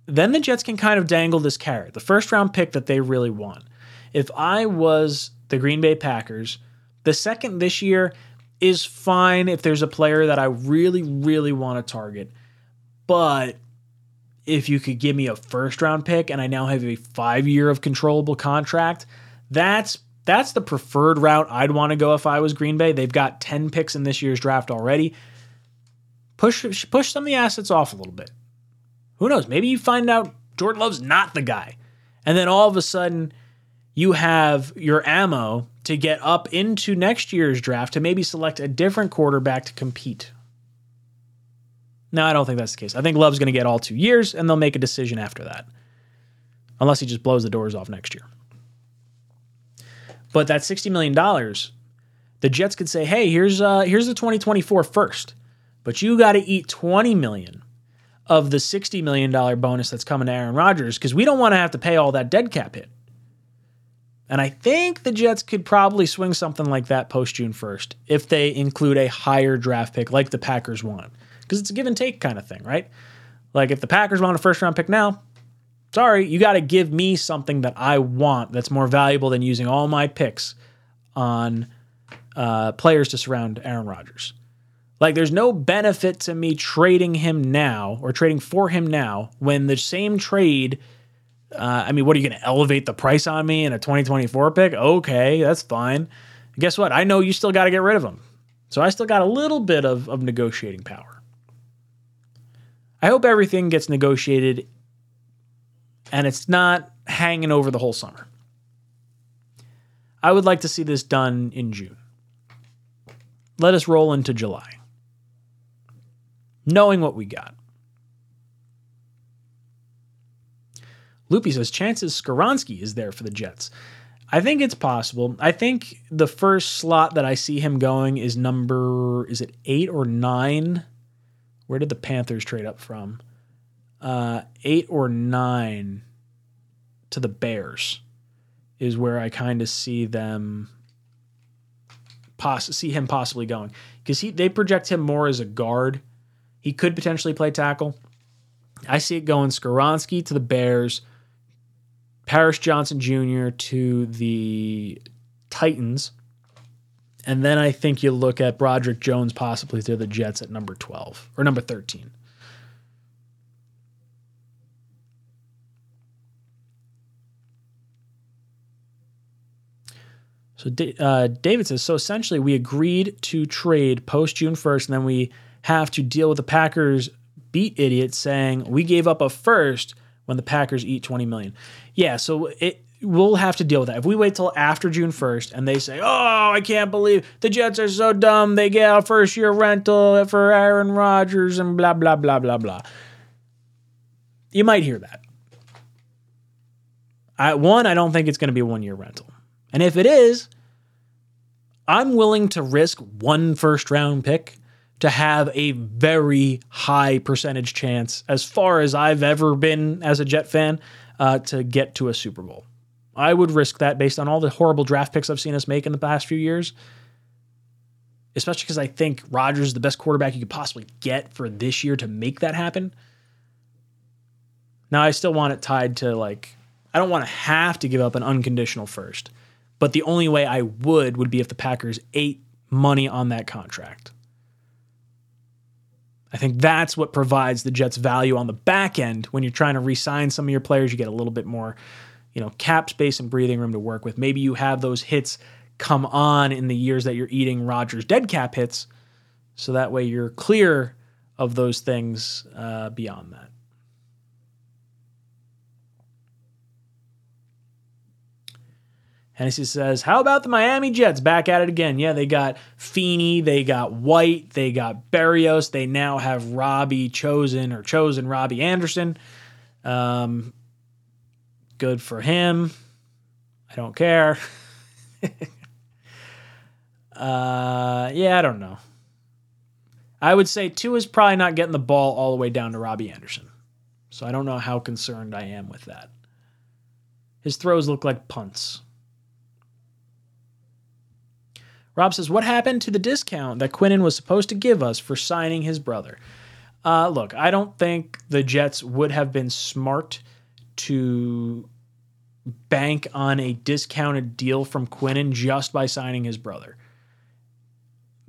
then the Jets can kind of dangle this carrot, the first round pick that they really want. If I was the Green Bay Packers, the second this year is fine if there's a player that I really, really want to target. But if you could give me a first round pick and I now have a five year of controllable contract, that's that's the preferred route I'd want to go if I was Green Bay. They've got 10 picks in this year's draft already. Push push some of the assets off a little bit. Who knows? Maybe you find out Jordan Love's not the guy. And then all of a sudden, you have your ammo to get up into next year's draft to maybe select a different quarterback to compete. No, I don't think that's the case. I think Love's going to get all two years, and they'll make a decision after that, unless he just blows the doors off next year. But that sixty million dollars, the Jets could say, "Hey, here's uh, here's the 2024 first, but you got to eat 20 million of the sixty million dollar bonus that's coming to Aaron Rodgers because we don't want to have to pay all that dead cap hit." And I think the Jets could probably swing something like that post June 1st if they include a higher draft pick like the Packers want. Because it's a give and take kind of thing, right? Like if the Packers want a first round pick now, sorry, you got to give me something that I want that's more valuable than using all my picks on uh, players to surround Aaron Rodgers. Like there's no benefit to me trading him now or trading for him now when the same trade uh, I mean, what are you going to elevate the price on me in a 2024 pick? Okay, that's fine. Guess what? I know you still got to get rid of him. So I still got a little bit of, of negotiating power. I hope everything gets negotiated and it's not hanging over the whole summer. I would like to see this done in June. Let us roll into July. Knowing what we got. Loopy says chances Skoronski is there for the Jets. I think it's possible. I think the first slot that I see him going is number is it eight or nine? Where did the Panthers trade up from? Uh, eight or nine to the Bears is where I kind of see them poss- see him possibly going because he they project him more as a guard. He could potentially play tackle. I see it going Skoronski to the Bears, Paris Johnson Jr. to the Titans. And then I think you look at Broderick Jones possibly to the Jets at number 12 or number 13. So uh, David says so. Essentially, we agreed to trade post June first, and then we have to deal with the Packers beat idiot saying we gave up a first when the Packers eat twenty million. Yeah, so it we'll have to deal with that. If we wait till after June first and they say, "Oh, I can't believe the Jets are so dumb. They get a first year rental for Aaron Rodgers and blah blah blah blah blah," you might hear that. I, one, I don't think it's going to be a one year rental. And if it is, I'm willing to risk one first round pick to have a very high percentage chance, as far as I've ever been as a Jet fan, uh, to get to a Super Bowl. I would risk that based on all the horrible draft picks I've seen us make in the past few years. Especially because I think Rodgers is the best quarterback you could possibly get for this year to make that happen. Now, I still want it tied to like, I don't want to have to give up an unconditional first. But the only way I would would be if the Packers ate money on that contract. I think that's what provides the Jets value on the back end when you're trying to re-sign some of your players. You get a little bit more, you know, cap space and breathing room to work with. Maybe you have those hits come on in the years that you're eating Rodgers dead cap hits, so that way you're clear of those things uh, beyond that. Hennessy says, How about the Miami Jets back at it again? Yeah, they got Feeney, they got White, they got Berrios, they now have Robbie Chosen or Chosen Robbie Anderson. Um, good for him. I don't care. uh, yeah, I don't know. I would say Tua is probably not getting the ball all the way down to Robbie Anderson. So I don't know how concerned I am with that. His throws look like punts. Rob says, What happened to the discount that Quinnen was supposed to give us for signing his brother? Uh, look, I don't think the Jets would have been smart to bank on a discounted deal from Quinnen just by signing his brother.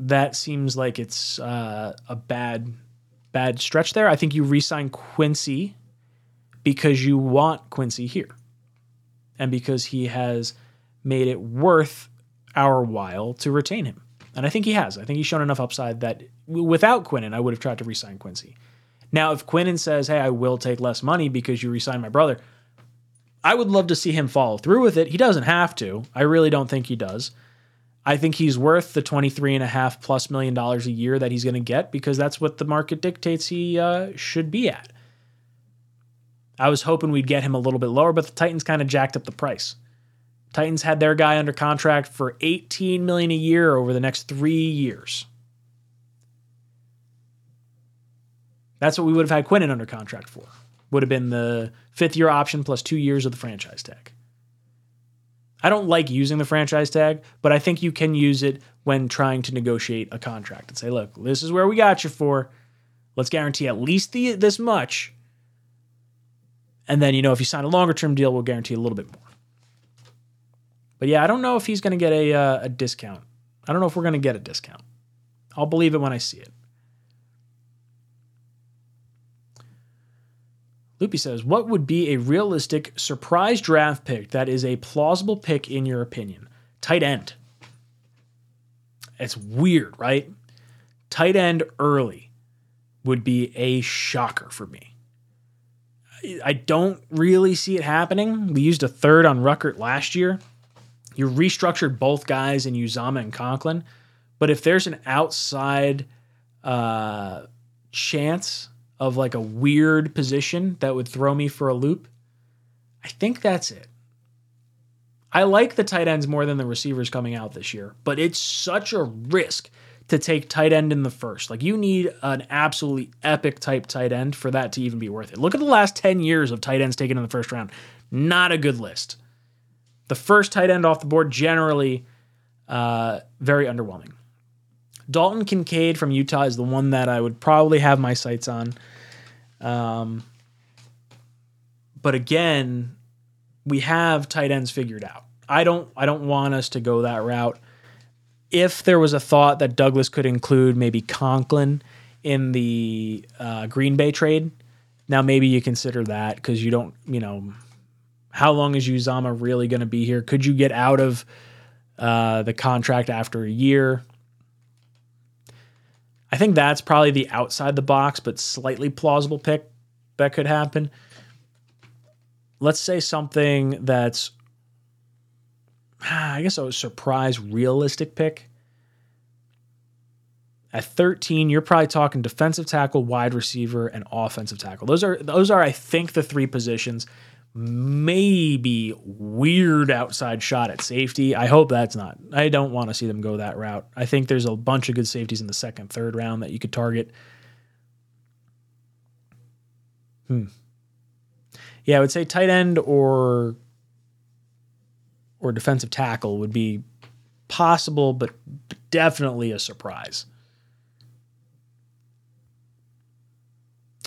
That seems like it's uh, a bad, bad stretch there. I think you re-sign Quincy because you want Quincy here, and because he has made it worth our while to retain him. And I think he has. I think he's shown enough upside that without Quinnen, I would have tried to re-sign Quincy. Now, if Quinnen says, "Hey, I will take less money because you re-sign my brother," I would love to see him follow through with it. He doesn't have to. I really don't think he does. I think he's worth the 23 and a half plus million dollars a year that he's going to get because that's what the market dictates he uh, should be at. I was hoping we'd get him a little bit lower, but the Titans kind of jacked up the price. Titans had their guy under contract for 18 million a year over the next 3 years. That's what we would have had Quinnen under contract for. Would have been the 5th year option plus 2 years of the franchise tag. I don't like using the franchise tag, but I think you can use it when trying to negotiate a contract and say, "Look, this is where we got you for. Let's guarantee at least the, this much." And then, you know, if you sign a longer term deal, we'll guarantee a little bit more. But yeah, I don't know if he's going to get a, uh, a discount. I don't know if we're going to get a discount. I'll believe it when I see it. Loopy says, What would be a realistic surprise draft pick that is a plausible pick in your opinion? Tight end. It's weird, right? Tight end early would be a shocker for me. I don't really see it happening. We used a third on Ruckert last year. You restructured both guys in Uzomah and Conklin. But if there's an outside uh, chance of like a weird position that would throw me for a loop, I think that's it. I like the tight ends more than the receivers coming out this year, but it's such a risk to take tight end in the first. Like you need an absolutely epic type tight end for that to even be worth it. Look at the last 10 years of tight ends taken in the first round. Not a good list. The first tight end off the board generally uh, very underwhelming. Dalton Kincaid from Utah is the one that I would probably have my sights on. Um, but again, we have tight ends figured out. I don't I don't want us to go that route. If there was a thought that Douglas could include maybe Conklin in the uh, Green Bay trade, now maybe you consider that because you don't, you know, how long is Uzomah really going to be here? Could you get out of uh, the contract after a year? I think that's probably the outside the box but slightly plausible pick that could happen. Let's say something that's, I guess, a surprise realistic pick. At 13, you're probably talking defensive tackle, wide receiver, and offensive tackle. Those are those are, I think, the three positions. Maybe weird outside shot at safety. I hope that's not. I don't want to see them go that route. I think there's a bunch of good safeties in the second, third round that you could target. Hmm. Yeah, I would say tight end or or defensive tackle would be possible, but definitely a surprise.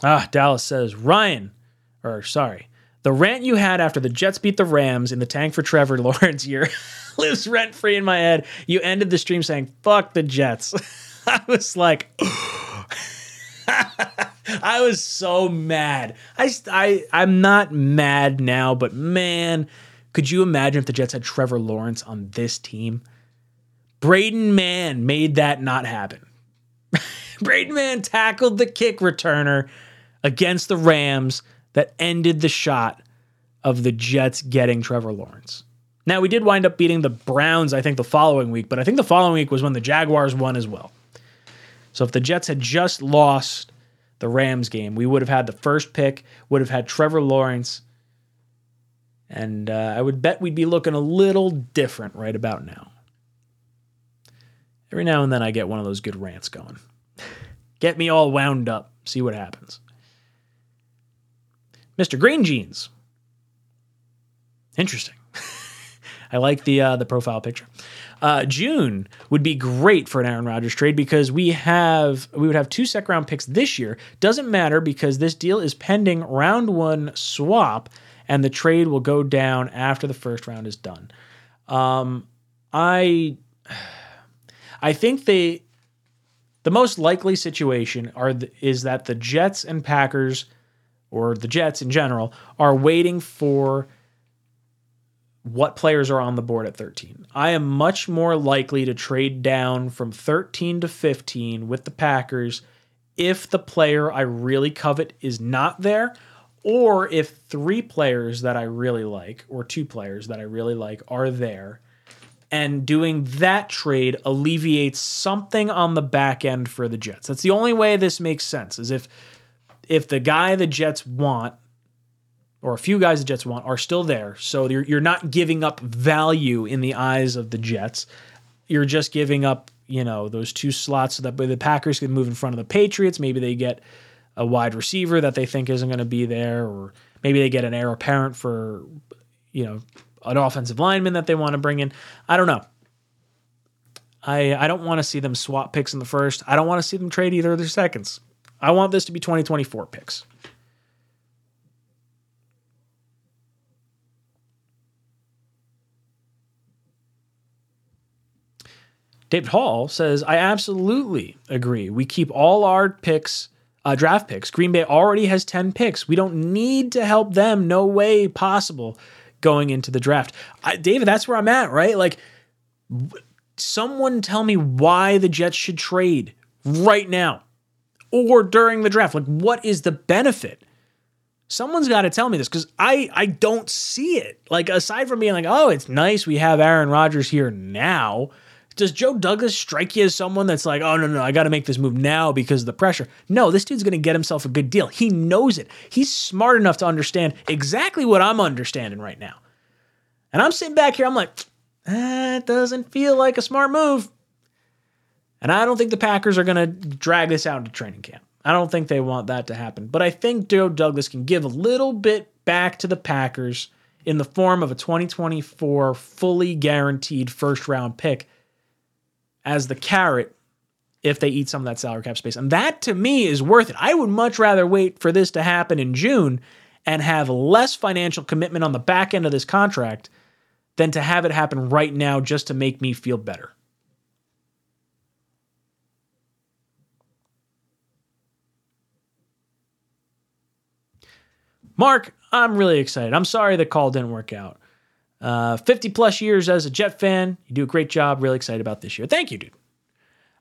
Ah, Dallas says Ryan, or sorry, the rant you had after the Jets beat the Rams in the tank for Trevor Lawrence year lives rent free in my head. You ended the stream saying "fuck the Jets." I was like. I was so mad. I, I, I'm not mad now, but man, could you imagine if the Jets had Trevor Lawrence on this team? Braden Mann made that not happen. Braden Mann tackled the kick returner against the Rams that ended the shot of the Jets getting Trevor Lawrence. Now, we did wind up beating the Browns, I think, the following week, but I think the following week was when the Jaguars won as well. So if the Jets had just lost the Rams game, we would have had the first pick, would have had Trevor Lawrence, and uh, I would bet we'd be looking a little different right about now. Every now and then I get one of those good rants going. get me all wound up, see what happens. Mr. Green Jeans. Interesting. I like the uh, the profile picture. Uh, June would be great for an Aaron Rodgers trade because we have we would have two second round picks this year. Doesn't matter because this deal is pending round one swap, and the trade will go down after the first round is done. Um, I I think they the most likely situation are the, is that the Jets and Packers or the Jets in general are waiting for what players are on the board at 13. I am much more likely to trade down from 13 to 15 with the Packers if the player I really covet is not there, or if three players that I really like, or two players that I really like, are there. And doing that trade alleviates something on the back end for the Jets. That's the only way this makes sense. Is if if the guy the Jets want or a few guys the Jets want are still there. So you're, you're not giving up value in the eyes of the Jets. You're just giving up, you know, those two slots so that the Packers can move in front of the Patriots. Maybe they get a wide receiver that they think isn't going to be there, or maybe they get an heir apparent for, you know, an offensive lineman that they want to bring in. I don't know. I I don't want to see them swap picks in the first. I don't want to see them trade either of their seconds. I want this to be 2024 picks. David Hall says, I absolutely agree. We keep all our picks, uh, draft picks. Green Bay already has 10 picks. We don't need to help them. No way possible going into the draft. I, David, that's where I'm at, right? Like, someone tell me why the Jets should trade right now or during the draft. Like, what is the benefit? Someone's got to tell me this because I I don't see it. Like aside from being like, oh, it's nice we have Aaron Rodgers here now does Joe Douglas strike you as someone that's like, oh, no, no, I got to make this move now because of the pressure? No, this dude's going to get himself a good deal. He knows it. He's smart enough to understand exactly what I'm understanding right now. And I'm sitting back here, I'm like, that doesn't feel like a smart move. And I don't think the Packers are going to drag this out into training camp. I don't think they want that to happen. But I think Joe Douglas can give a little bit back to the Packers in the form of a 2024 fully guaranteed first round pick as the carrot if they eat some of that salary cap space. And that to me is worth it. I would much rather wait for this to happen in June and have less financial commitment on the back end of this contract than to have it happen right now just to make me feel better. Mark, I'm really excited. I'm sorry the call didn't work out. Uh, 50 plus years as a Jet fan. You do a great job. Really excited about this year. Thank you, dude.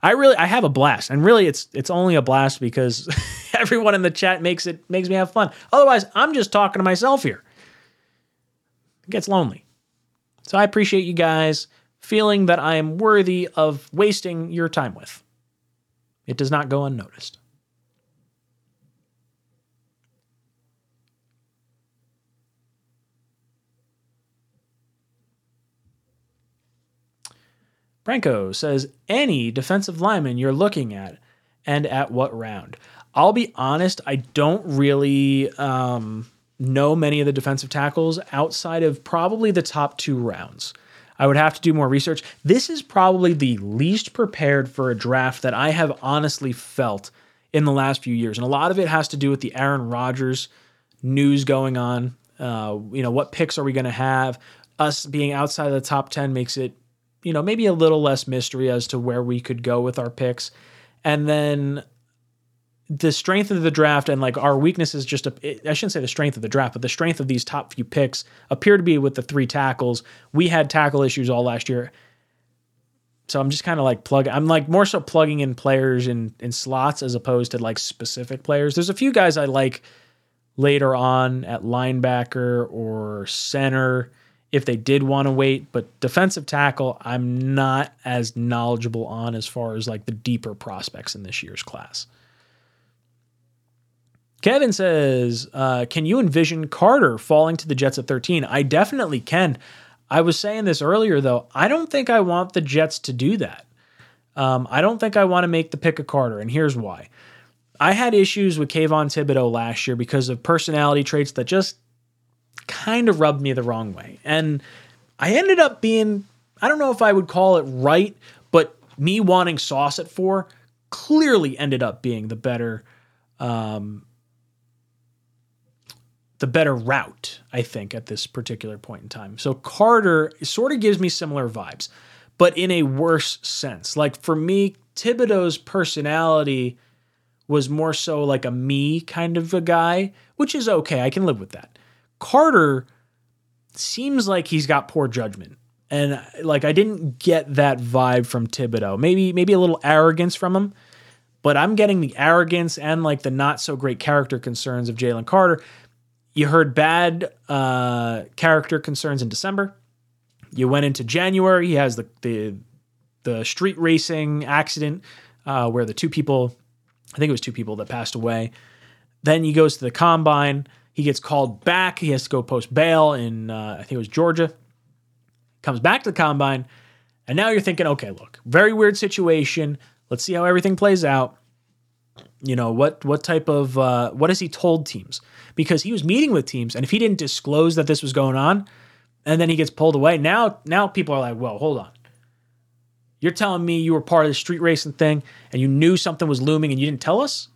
I really I have a blast. And really it's it's only a blast because everyone in the chat makes it makes me have fun. Otherwise, I'm just talking to myself here. It gets lonely. So I appreciate you guys feeling that I am worthy of wasting your time with. It does not go unnoticed. Branko says, any defensive lineman you're looking at and at what round? I'll be honest, I don't really um, know many of the defensive tackles outside of probably the top two rounds. I would have to do more research. This is probably the least prepared for a draft that I have honestly felt in the last few years. And a lot of it has to do with the Aaron Rodgers news going on. Uh, you know, what picks are we going to have? Us being outside of the top 10 makes it you know, maybe a little less mystery as to where we could go with our picks. And then the strength of the draft and like our weaknesses just I shouldn't say the strength of the draft, but the strength of these top few picks appear to be with the three tackles. We had tackle issues all last year. So I'm just kind of like plug I'm like more so plugging in players in in slots as opposed to like specific players. There's a few guys I like later on at linebacker or center if they did want to wait. But defensive tackle, I'm not as knowledgeable on as far as like the deeper prospects in this year's class. Kevin says, uh, Can you envision Carter falling to the Jets at 13? I definitely can. I was saying this earlier, though. I don't think I want the Jets to do that. Um, I don't think I want to make the pick of Carter, and here's why. I had issues with Kayvon Thibodeaux last year because of personality traits that just kind of rubbed me the wrong way. And I ended up being, I don't know if I would call it right, but me wanting sauce at four clearly ended up being the better um, the better route, I think, at this particular point in time. So Carter sort of gives me similar vibes, but in a worse sense. Like for me, Thibodeaux's personality was more so like a me kind of a guy, which is okay. I can live with that. Carter seems like he's got poor judgment. And like I didn't get that vibe from Thibodeaux. Maybe maybe a little arrogance from him, but I'm getting the arrogance and like the not so great character concerns of Jalen Carter. You heard bad uh, character concerns in December. You went into January. He has the the the street racing accident uh, where the two people, I think it was two people that passed away. Then he goes to the combine. He gets called back. He has to go post bail in uh, I think it was Georgia. Comes back to the combine, and now you're thinking, okay, look, very weird situation. Let's see how everything plays out. You know what what type of uh, what has he told teams? Because he was meeting with teams, and if he didn't disclose that this was going on, and then he gets pulled away, now now people are like, well, hold on. You're telling me you were part of the street racing thing and you knew something was looming and you didn't tell us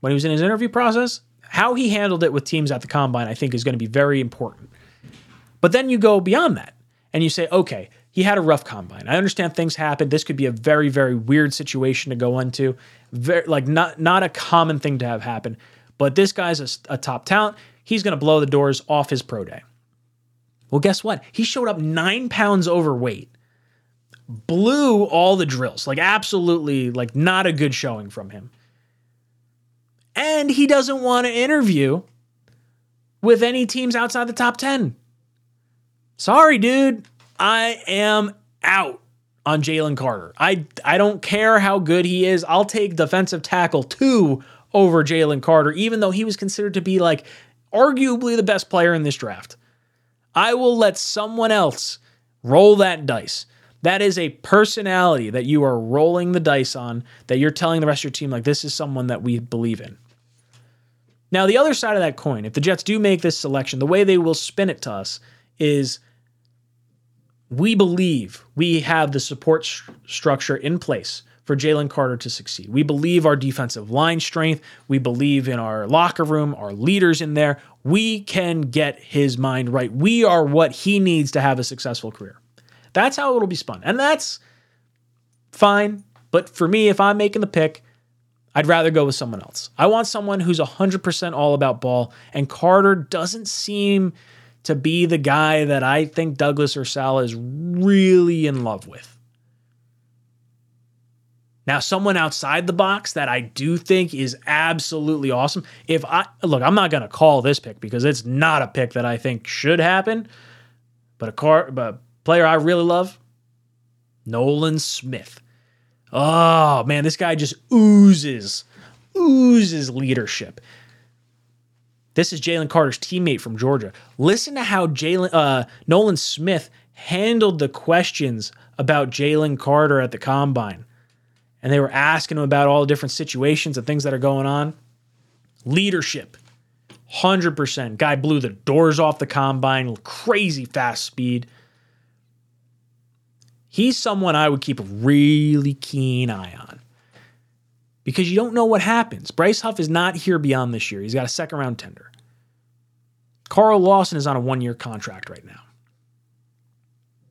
when he was in his interview process? How he handled it with teams at the combine, I think, is going to be very important. But then you go beyond that and you say, okay, he had a rough combine. I understand things happen. This could be a very, very weird situation to go into. Very, like not not a common thing to have happen. But this guy's a, a top talent. He's going to blow the doors off his pro day. Well, guess what? He showed up nine pounds overweight blew all the drills. Like absolutely like not a good showing from him. And he doesn't want to interview with any teams outside the top 10. Sorry, dude. I am out on Jalen Carter. I I don't care how good he is. I'll take defensive tackle 2 over Jalen Carter even though he was considered to be like arguably the best player in this draft. I will let someone else roll that dice. That is a personality that you are rolling the dice on, that you're telling the rest of your team, like, this is someone that we believe in. Now, the other side of that coin, if the Jets do make this selection, the way they will spin it to us is we believe we have the support structure in place for Jalen Carter to succeed. We believe our defensive line strength. We believe in our locker room, our leaders in there. We can get his mind right. We are what he needs to have a successful career. That's how it'll be spun. And that's fine. But for me, if I'm making the pick, I'd rather go with someone else. I want someone who's 100% all about ball. And Carter doesn't seem to be the guy that I think Douglas or Saleh is really in love with. Now, someone outside the box that I do think is absolutely awesome. If I look, I'm not going to call this pick because it's not a pick that I think should happen. But a car, but Player I really love, Nolan Smith. Oh man, this guy just oozes, oozes leadership. This is Jalen Carter's teammate from Georgia. Listen to how Jalen uh, Nolan Smith handled the questions about Jalen Carter at the combine. And they were asking him about all the different situations and things that are going on. Leadership, 100%. Guy blew the doors off the combine, crazy fast speed he's someone I would keep a really keen eye on because you don't know what happens. Bryce Huff is not here beyond this year. He's got a second round tender. Carl Lawson is on a one year contract right now.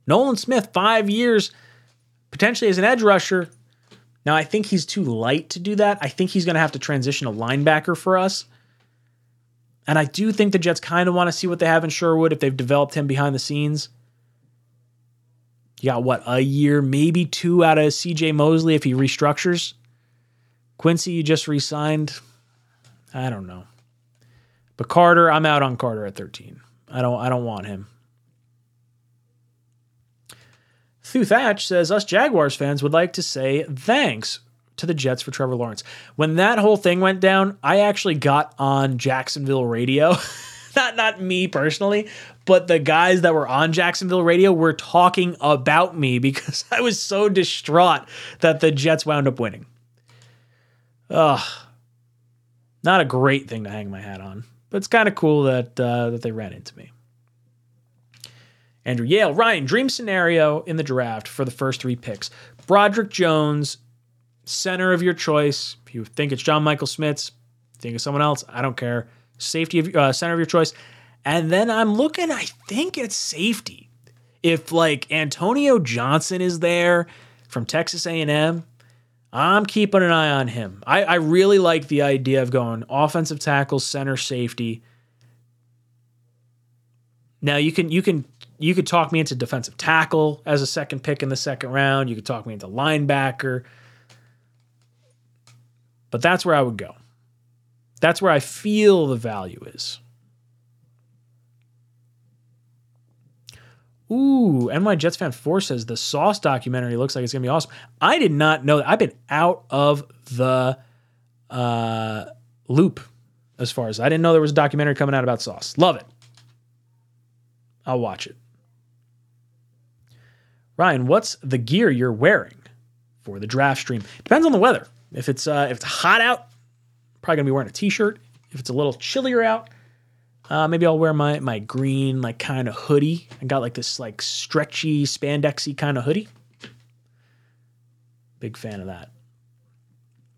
Nolan Smith, five years, potentially as an edge rusher. Now, I think he's too light to do that. I think he's going to have to transition a linebacker for us. And I do think the Jets kind of want to see what they have in Sherwood if they've developed him behind the scenes. You got what, a year, maybe two out of CJ Mosley if he restructures? Quincy, you just re signed. I don't know. But Carter, I'm out on Carter at 13. I don't I don't want him. Thu Thatch says us Jaguars fans would like to say thanks to the Jets for Trevor Lawrence. When that whole thing went down, I actually got on Jacksonville radio. not not me personally, but the guys that were on Jacksonville radio were talking about me because I was so distraught that the Jets wound up winning. Ugh. Not a great thing to hang my hat on, but it's kind of cool that uh, that they ran into me. Andrew Yale, Ryan, dream scenario in the draft for the first three picks. Broderick Jones, center of your choice. If you think it's John Michael Schmitz, think of someone else. I don't care. Safety of uh, center of your choice. And then I'm looking, I think it's safety. If like Antonio Johnson is there from Texas A&M, I'm keeping an eye on him. I, I really like the idea of going offensive tackle, center, safety. Now you can you can you could talk me into defensive tackle as a second pick in the second round. You could talk me into linebacker. But that's where I would go. That's where I feel the value is. Ooh, NY Jets fan four says the Sauce documentary looks like it's gonna be awesome. I did not know that. I've been out of the uh, loop as far as I didn't know there was a documentary coming out about Sauce. Love it. I'll watch it. Ryan, what's the gear you're wearing for the draft stream? Depends on the weather. If it's uh, if it's hot out, probably gonna be wearing a t-shirt. If it's a little chillier out, uh, maybe I'll wear my my green like kind of hoodie. I got like this like stretchy spandexy kind of hoodie. Big fan of that.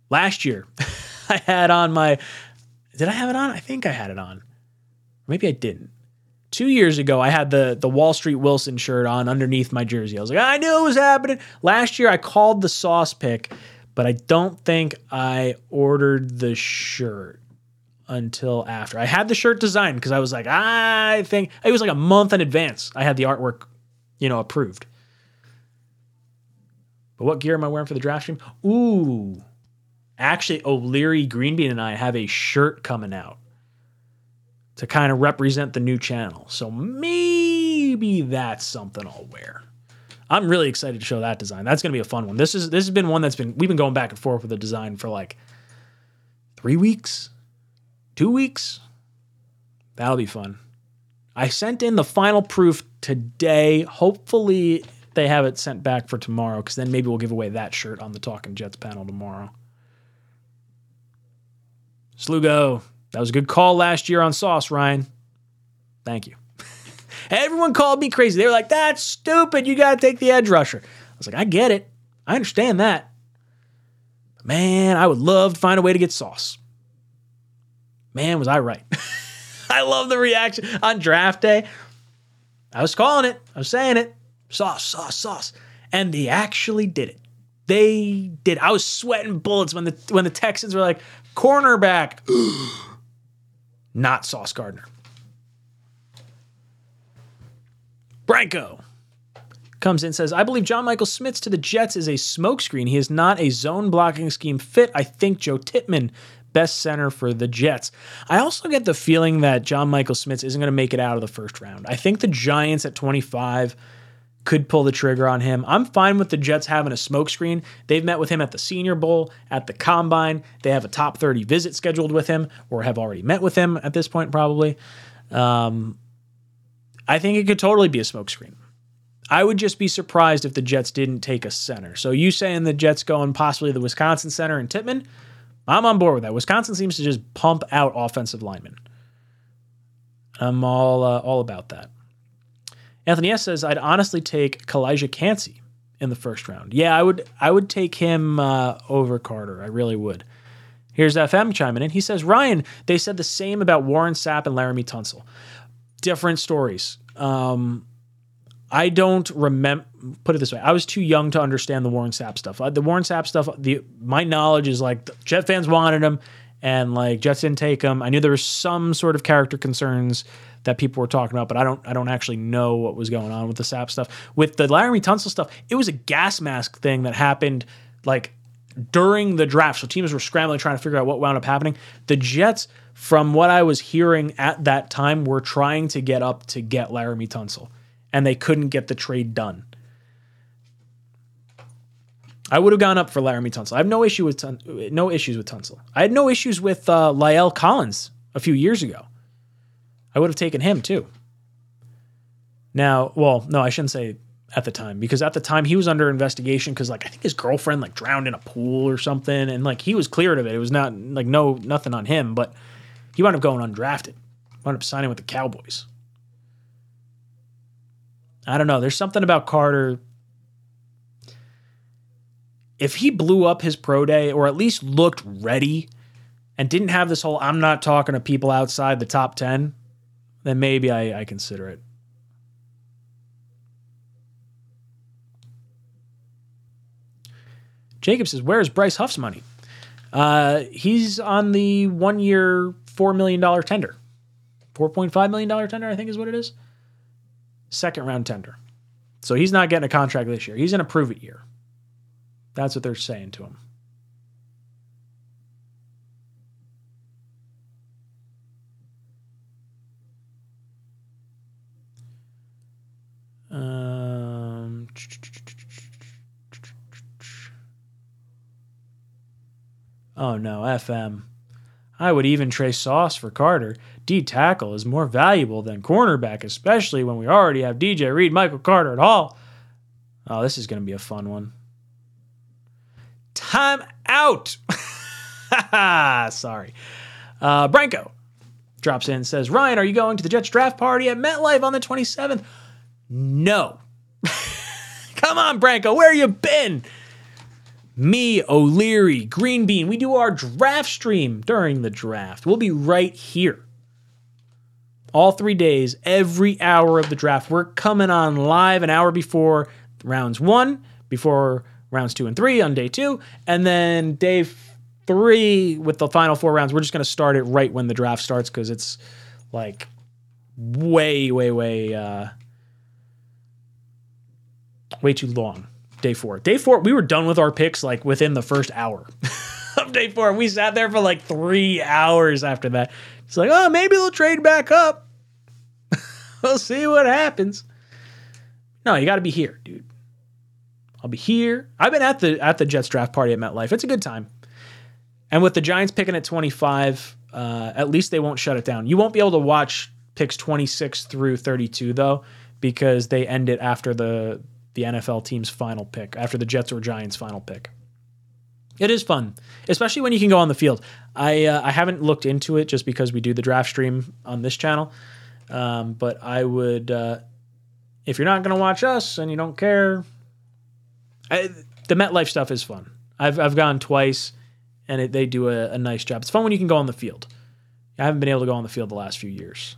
Last year, I had on my. Did I have it on? I think I had it on. Maybe I didn't. Two years ago, I had the the Wall Street Wilson shirt on underneath my jersey. I was like, I knew it was happening. Last year, I called the sauce pick, but I don't think I ordered the shirt until after. I had the shirt designed because I was like, I think it was like a month in advance. I had the artwork, you know, approved. But what gear am I wearing for the draft stream? Ooh, actually, O'Leary Greenbean and I have a shirt coming out to kind of represent the new channel. So maybe that's something I'll wear. I'm really excited to show that design. That's going to be a fun one. This is this has been one that's been we've been going back and forth with the design for like 3 weeks, 2 weeks. That'll be fun. I sent in the final proof today. Hopefully they have it sent back for tomorrow cuz then maybe we'll give away that shirt on the Talking Jets panel tomorrow. Slugo, that was a good call last year on Sauce, Ryan. Thank you. Everyone called me crazy. They were like, that's stupid. You got to take the edge rusher. I was like, I get it. I understand that. But man, I would love to find a way to get Sauce. Man, was I right. I love the reaction on draft day. I was calling it. I was saying it. Sauce, sauce, sauce. And they actually did it. They did. I was sweating bullets when the when the Texans were like, cornerback. Not Sauce Gardner. Branko comes in and says, I believe John Michael Schmitz to the Jets is a smokescreen. He is not a zone blocking scheme fit. I think Joe Tippmann, best center for the Jets. I also get the feeling that John Michael Schmitz isn't going to make it out of the first round. I think the Giants at 25 could pull the trigger on him. I'm fine with the Jets having a smokescreen. They've met with him at the Senior Bowl, at the Combine. They have a top 30 visit scheduled with him, or have already met with him at this point, probably. Um, I think it could totally be a smokescreen. I would just be surprised if the Jets didn't take a center. So you saying the Jets going possibly the Wisconsin center and Tippmann? I'm on board with that. Wisconsin seems to just pump out offensive linemen. I'm all uh, all about that. Anthony S says I'd honestly take Calijah Kancey in the first round. Yeah, I would I would take him uh, over Carter. I really would. Here's FM chiming in. He says Ryan, they said the same about Warren Sapp and Laremy Tunsil. Different stories. Um, I don't remember. Put it this way: I was too young to understand the Warren Sapp stuff. Uh, the Warren Sapp stuff. The my knowledge is like Jet fans wanted him, and like Jets didn't take him. I knew there was some sort of character concerns that people were talking about, but I don't I don't actually know what was going on with the Sapp stuff. With the Laremy Tunsil stuff, it was a gas mask thing that happened like during the draft. So teams were scrambling trying to figure out what wound up happening. The Jets, from what I was hearing at that time, were trying to get up to get Laremy Tunsil, and they couldn't get the trade done. I would have gone up for Laremy Tunsil. I have no issue with Tun- no issues with Tunsil. I had no issues with uh, La'el Collins a few years ago. I would have taken him too. Now, well, no, I shouldn't say at the time because at the time he was under investigation because like I think his girlfriend like drowned in a pool or something, and like he was cleared of it. It was not like no nothing on him, but he wound up going undrafted. Wound up signing with the Cowboys. I don't know. There's something about Carter. If he blew up his pro day or at least looked ready and didn't have this whole I'm not talking to people outside the top 10, then maybe I, I consider it. Jacob says, Where is Bryce Huff's money? Uh, he's on the one year, $4 million tender. $4.5 million tender, I think is what it is. Second round tender. So he's not getting a contract this year. He's in a prove it year. That's what they're saying to him. Uh, Oh no, FM. I would even trade Sauce for Carter. D tackle is more valuable than cornerback, especially when we already have DJ Reed, Michael Carter at all. Oh, this is going to be a fun one. Time out. Sorry. Uh, Branko drops in and says, Ryan, are you going to the Jets draft party at MetLife on the 27th? No. Come on, Branko, where you been? Me, O'Leary, Green Bean, we do our draft stream during the draft. We'll be right here. All three days, every hour of the draft. We're coming on live an hour before rounds one, before rounds two and three on day two, and then day three with the final four rounds. We're just going to start it right when the draft starts because it's like way, way, way, uh, way too long. Day four. Day four, we were done with our picks like within the first hour of day four. We sat there for like three hours after that. It's like, oh, maybe they'll trade back up. we'll see what happens. No, you got to be here, dude. I'll be here. I've been at the at the Jets draft party at MetLife. It's a good time. And with the Giants picking at 25, uh, at least they won't shut it down. You won't be able to watch picks 26 through 32 though, because they end it after the the NFL team's final pick, after the Jets or Giants' final pick. It is fun, especially when you can go on the field. I uh, I haven't looked into it just because we do the draft stream on this channel, um, but I would uh, if you're not going to watch us and you don't care, I, the MetLife stuff is fun. I've I've gone twice, and it, they do a, a nice job. It's fun when you can go on the field. I haven't been able to go on the field the last few years.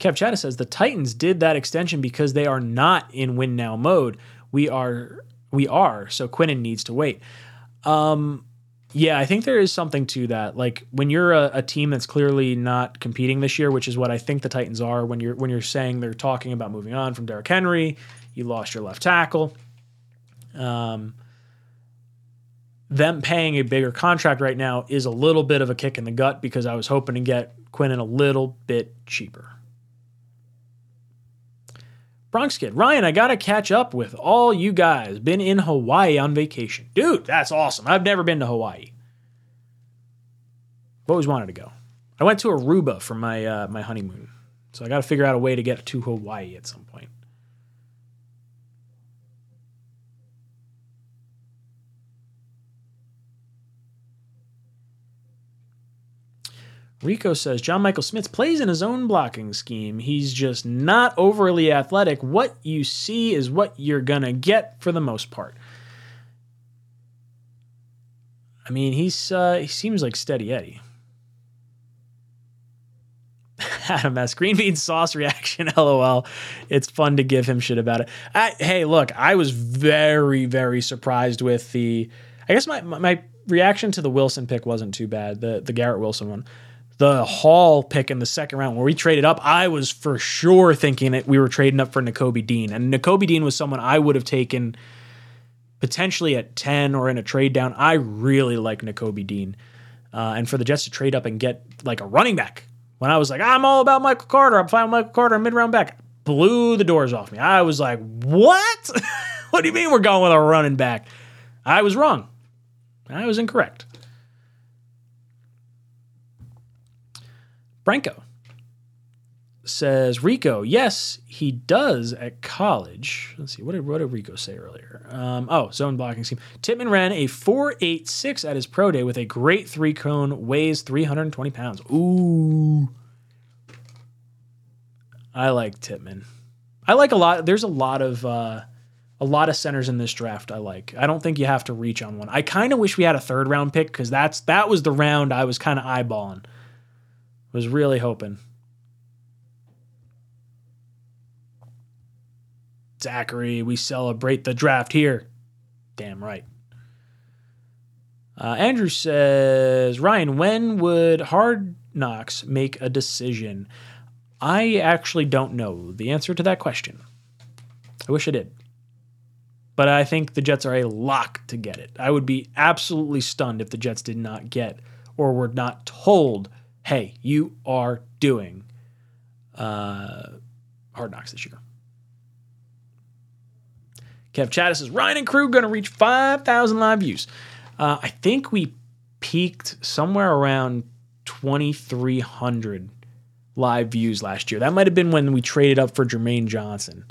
Kev Chatta says the Titans did that extension because they are not in win now mode. We are we are, so Quinnen needs to wait. Um yeah, I think there is something to that. Like when you're a, a, team that's clearly not competing this year, which is what I think the Titans are. When you're when you're saying they're talking about moving on from Derrick Henry, you lost your left tackle. Um, them paying a bigger contract right now is a little bit of a kick in the gut because I was hoping to get Quinnen a little bit cheaper. Bronx Kid, Ryan, I gotta catch up with all you guys. Been in Hawaii on vacation. Dude, that's awesome. I've never been to Hawaii. I've always wanted to go. I went to Aruba for my uh, my honeymoon. So I gotta figure out a way to get to Hawaii at some point. Rico says John Michael Schmitz plays in his own blocking scheme. He's just not overly athletic. What you see is what you're going to get for the most part. I mean, he's uh, he seems like Steady Eddie. Adam S. Green bean sauce reaction. LOL. It's fun to give him shit about it. I, hey, look, I was very, very surprised with the. I guess my, my reaction to the Wilson pick wasn't too bad. The the Garrett Wilson one the Hall pick in the second round where we traded up, I was for sure thinking that we were trading up for Nakobe Dean. And Nakobe Dean was someone I would have taken potentially at 10 or in a trade down. I really like Nakobe Dean. Uh, and for the Jets to trade up and get like a running back, when I was like, I'm all about Michael Carter, I'm fine with Michael Carter, mid round back, blew the doors off me. I was like, what? what do you mean we're going with a running back? I was wrong. I was incorrect. Branko says Rico, yes, he does at college. Let's see, what did, what did Rico say earlier? Um, oh, zone blocking scheme. Tippmann ran a 4.86 at his pro day with a great three cone, weighs 320 pounds. Ooh. I like Tippmann. I like a lot. There's a lot of uh, a lot of centers in this draft. I like. I don't think you have to reach on one. I kind of wish we had a third round pick because that's that was the round I was kind of eyeballing. Was really hoping. Zachary, we celebrate the draft here. Damn right. Uh, Andrew says, Ryan, when would Hard Knocks make a decision? I actually don't know the answer to that question. I wish I did. But I think the Jets are a lock to get it. I would be absolutely stunned if the Jets did not get or were not told hey, you are doing uh, Hard Knocks this year. Kev Chattis says Ryan and crew going to reach 5,000 live views. Uh, I think we peaked somewhere around 2,300 live views last year. That might have been when we traded up for Jermaine Johnson.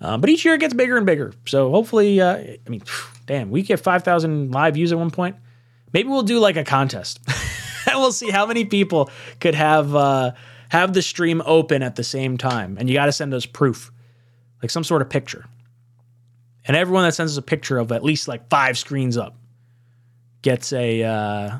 Uh, but each year it gets bigger and bigger. So hopefully, uh, I mean, damn, we get 5,000 live views at one point. Maybe we'll do like a contest. we'll see how many people could have uh, have the stream open at the same time. And you got to send us proof, like some sort of picture. And everyone that sends us a picture of at least like five screens up gets a uh,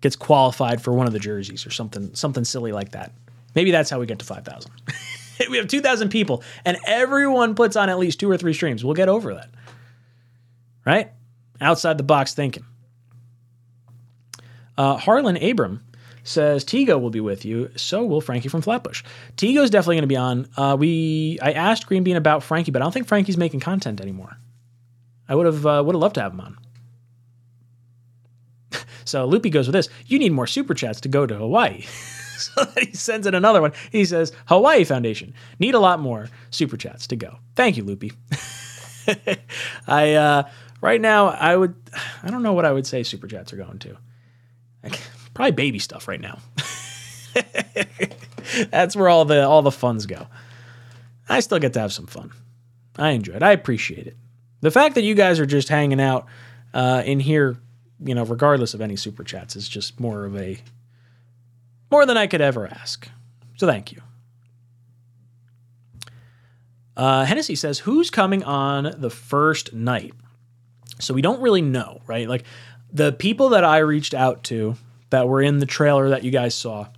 gets qualified for one of the jerseys or something something silly like that. Maybe that's how we get to 5,000. we have 2,000 people and everyone puts on at least two or three streams. We'll get over that. Right? Outside the box thinking. Uh, Harlan Abram says Tigo will be with you. So will Frankie from Flatbush. Tigo's definitely going to be on. Uh, we I asked Green Bean about Frankie, but I don't think Frankie's making content anymore. I would have uh, would have loved to have him on. so Loopy goes with this. You need more super chats to go to Hawaii. so he sends in another one. He says Hawaii Foundation need a lot more super chats to go. Thank you, Loopy. I uh, right now I would I don't know what I would say super chats are going to. Probably baby stuff right now. That's where all the all the funds go. I still get to have some fun. I enjoy it. I appreciate it. The fact that you guys are just hanging out uh, in here, you know, regardless of any super chats, is just more of a more than I could ever ask. So thank you. Uh, Hennessy says, "Who's coming on the first night?" So we don't really know, right? Like the people that I reached out to that were in the trailer that you guys saw,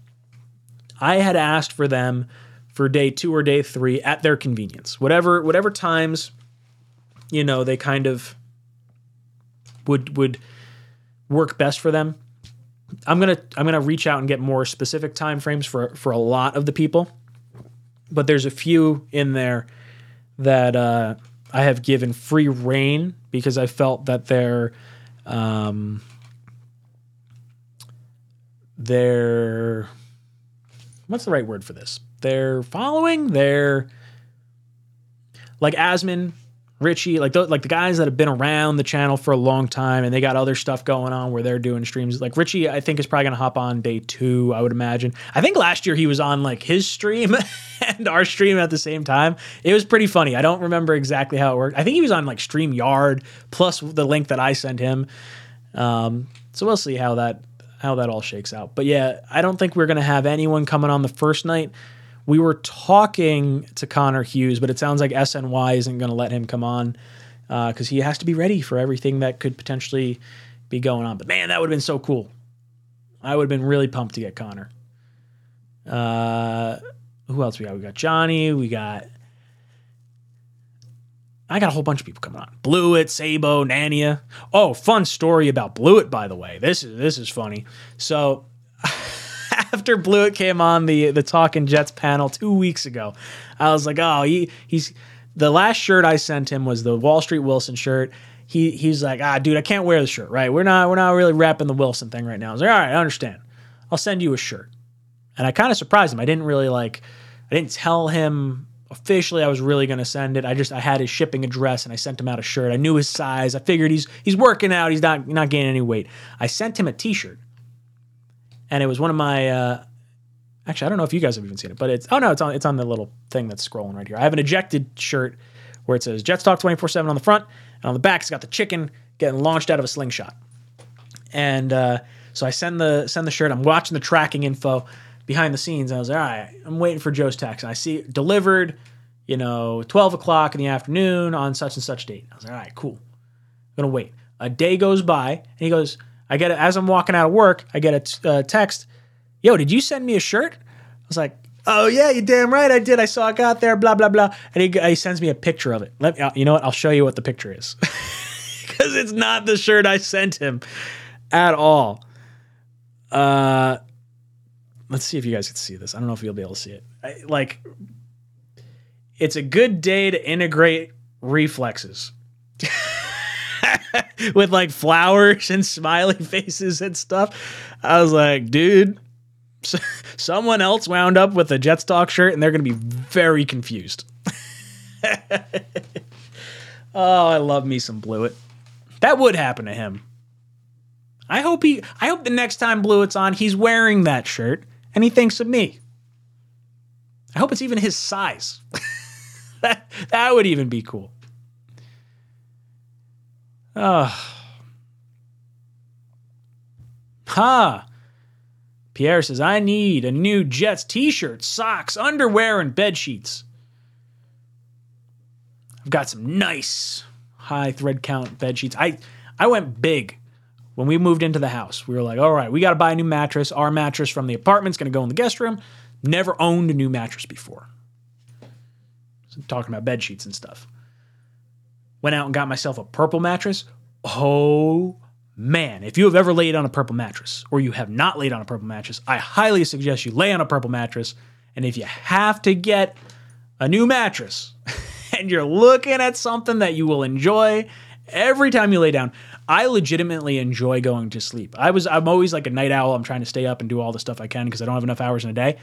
I had asked for them for day two or day three at their convenience. Whatever whatever times, you know, they kind of would would work best for them. I'm gonna I'm gonna reach out and get more specific time frames for for a lot of the people, but there's a few in there that uh, I have given free reign because I felt that they're um, they're what's the right word for this? They're following. They're like Asmin, Richie, like the, like the guys that have been around the channel for a long time, and they got other stuff going on where they're doing streams. Like Richie, I think is probably gonna hop on day two. I would imagine. I think last year he was on like his stream and our stream at the same time. It was pretty funny. I don't remember exactly how it worked. I think he was on like StreamYard plus the link that I sent him. Um, so we'll see how that how that all shakes out. But yeah, I don't think we're gonna have anyone coming on the first night. We were talking to Connor Hughes, but it sounds like SNY isn't to let him come on because uh, he has to be ready for everything that could potentially be going on. But man, that would have been so cool. I would have been really pumped to get Connor. Uh, who else we got? We got Johnny. We got. I got a whole bunch of people coming on. Blewett, Sabo, Nania. Oh, fun story about Blewett, by the way. This is this is funny. So after Blewett came on the the Talking Jets panel two weeks ago, I was like, oh, he he's the last shirt I sent him was the Wall Street Wilson shirt. He he's like, ah, dude, I can't wear the shirt, right? We're not we're not really wrapping the Wilson thing right now. I was like, all right, I understand. I'll send you a shirt. And I kind of surprised him. I didn't really like I didn't tell him officially I was really going to send it. I just I had his shipping address and I sent him out a shirt. I knew his size. I figured he's he's working out. He's not not gaining any weight. I sent him a t-shirt and it was one of my. Uh, actually, I don't know if you guys have even seen it, but it's oh no, it's on it's on the little thing that's scrolling right here. I have an ejected shirt where it says Jets Talk twenty four seven on the front, and on the back it's got the chicken getting launched out of a slingshot. And uh, so I send the send the shirt. I'm watching the tracking info behind the scenes. I was like, all right, I'm waiting for Joe's text. And I see it delivered, you know, 12 o'clock in the afternoon on such and such date. I was like, all right, cool. I'm gonna wait. A day goes by, and he goes, I get it as I'm walking out of work. I get a t- uh, text, "Yo, did you send me a shirt?" I was like, "Oh yeah, you damn right I did. I saw it got there. Blah blah blah." And he, he sends me a picture of it. Let me, you know what? I'll show you what the picture is because it's not the shirt I sent him at all. Uh, let's see if you guys can see this. I don't know if you'll be able to see it. I, like, it's a good day to integrate reflexes. with like flowers and smiley faces and stuff. I was like, dude, someone else wound up with a Jets talk shirt and they're going to be very confused. oh, I love me some Blewett. That would happen to him. I hope he I hope the next time Blewett's on, he's wearing that shirt and he thinks of me. I hope it's even his size. that that would even be cool. Ah. Oh. Ha. Pierre says, I need a new Jets t shirt, socks, underwear, and bed sheets. I've got some nice high thread count bed sheets. I, I went big when we moved into the house. We were like, all right, we got to buy a new mattress. Our mattress from the apartment's going to go in the guest room. Never owned a new mattress before. So talking about bed sheets and stuff. Went out and got myself a purple mattress. Oh man, if you have ever laid on a purple mattress or you have not laid on a purple mattress, I highly suggest you lay on a purple mattress. And if you have to get a new mattress and you're looking at something that you will enjoy every time you lay down, I legitimately enjoy going to sleep. I was I'm always like a night owl. I'm trying to stay up and do all the stuff I can because I don't have enough hours in a day.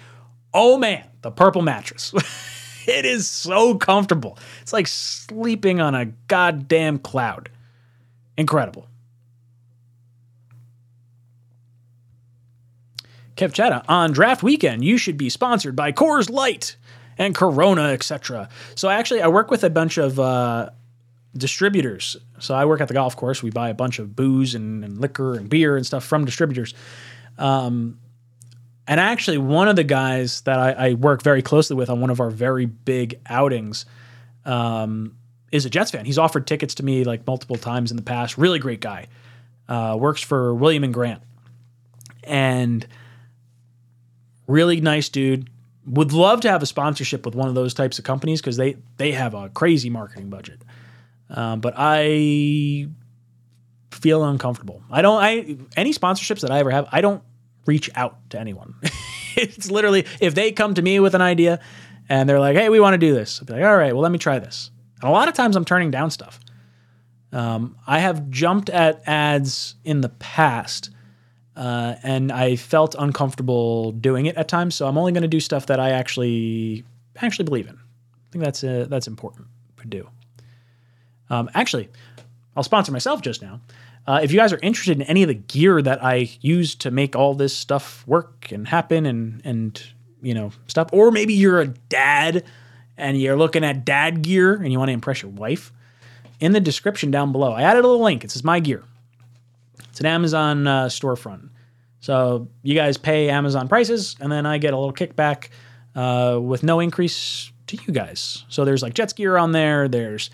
Oh man, the purple mattress. it is so comfortable. It's like sleeping on a goddamn cloud. Incredible. Kev Chata, on draft weekend, you should be sponsored by Coors Light and Corona, etc. So actually, I work with a bunch of uh, distributors. So I work at the golf course. We buy a bunch of booze and, and liquor and beer and stuff from distributors. Um, and actually, one of the guys that I, I, work very closely with on one of our very big outings um, is a Jets fan. He's offered tickets to me like multiple times in the past. Really great guy. Uh, works for William and Grant. And really nice dude. Would love to have a sponsorship with one of those types of companies because they they have a crazy marketing budget. Um, but I feel uncomfortable. I don't. I any sponsorships that I ever have, I don't reach out to anyone. it's literally if they come to me with an idea and they're like, "Hey, we want to do this," I'll be like, "All right, well, let me try this." And a lot of times, I'm turning down stuff. Um, I have jumped at ads in the past uh, and I felt uncomfortable doing it at times. So I'm only going to do stuff that I actually actually believe in. I think that's uh, that's important to do. Um, actually, I'll sponsor myself just now. Uh, if you guys are interested in any of the gear that I use to make all this stuff work and happen and and you know stuff, or maybe you're a dad and you're looking at dad gear and you want to impress your wife, in the description down below, I added a little link. It says my gear. It's an Amazon uh, storefront. So you guys pay Amazon prices, and then I get a little kickback uh, with no increase to you guys. So there's like Jets gear on there. There's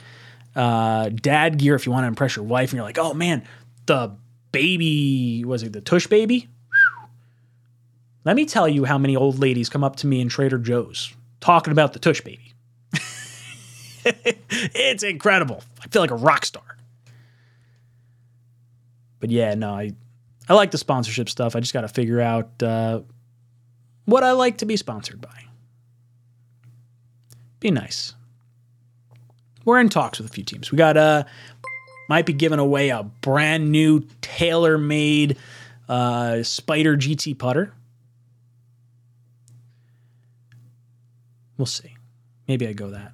uh, dad gear if you want to impress your wife, and you're like, oh man, the baby was it the Tush baby? Let me tell you how many old ladies come up to me in Trader Joe's talking about the Tush baby. it's incredible. I feel like a rock star. But yeah, no, I I like the sponsorship stuff. I just got to figure out uh, what I like to be sponsored by. Be nice. We're in talks with a few teams. We got uh might be giving away a brand new TaylorMade uh, Spider GT putter. We'll see. Maybe I go that.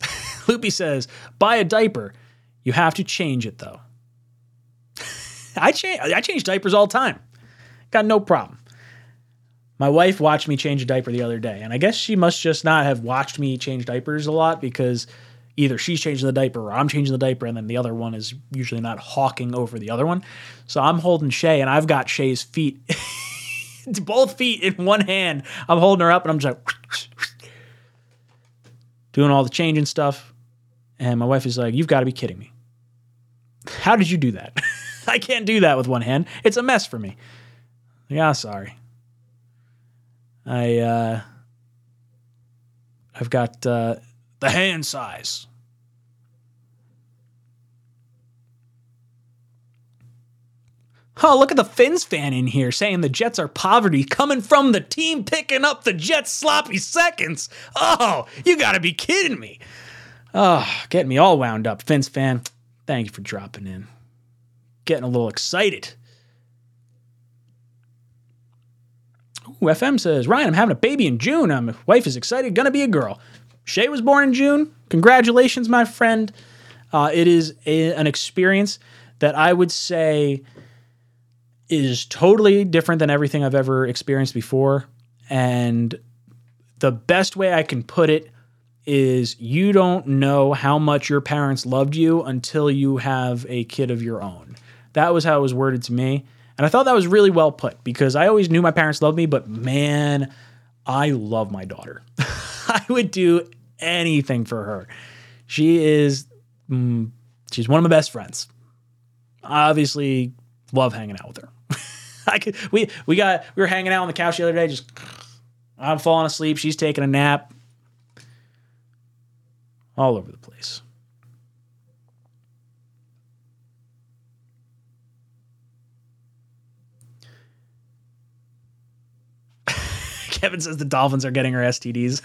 Loopy says, buy a diaper. You have to change it though. I change I change diapers all the time. Got no problem. My wife watched me change a diaper the other day, and I guess she must just not have watched me change diapers a lot because either she's changing the diaper or I'm changing the diaper, and then the other one is usually not hawking over the other one. So I'm holding Shay, and I've got Shay's feet, both feet in one hand. I'm holding her up, and I'm just like doing all the changing stuff. And my wife is like, You've got to be kidding me. How did you do that? I can't do that with one hand. It's a mess for me. Yeah, sorry. I uh I've got uh the hand size. Oh, look at the Fins fan in here saying the Jets are poverty coming from the team picking up the Jets sloppy seconds. Oh, you got to be kidding me. Oh, getting me all wound up. Fins fan, thank you for dropping in getting a little excited. Ooh, FM says, Ryan, I'm having a baby in June. My wife is excited. Gonna be a girl. Shay was born in June. Congratulations, my friend. Uh, it is a, an experience that I would say is totally different than everything I've ever experienced before. And the best way I can put it is you don't know how much your parents loved you until you have a kid of your own. That was how it was worded to me. And I thought that was really well put because I always knew my parents loved me, but man, I love my daughter. I would do anything for her. She is, mm, she's one of my best friends. I obviously love hanging out with her. I could, we, we got, we were hanging out on the couch the other day, just, I'm falling asleep. She's taking a nap. All over the place. Kevin says the Dolphins are getting her STDs.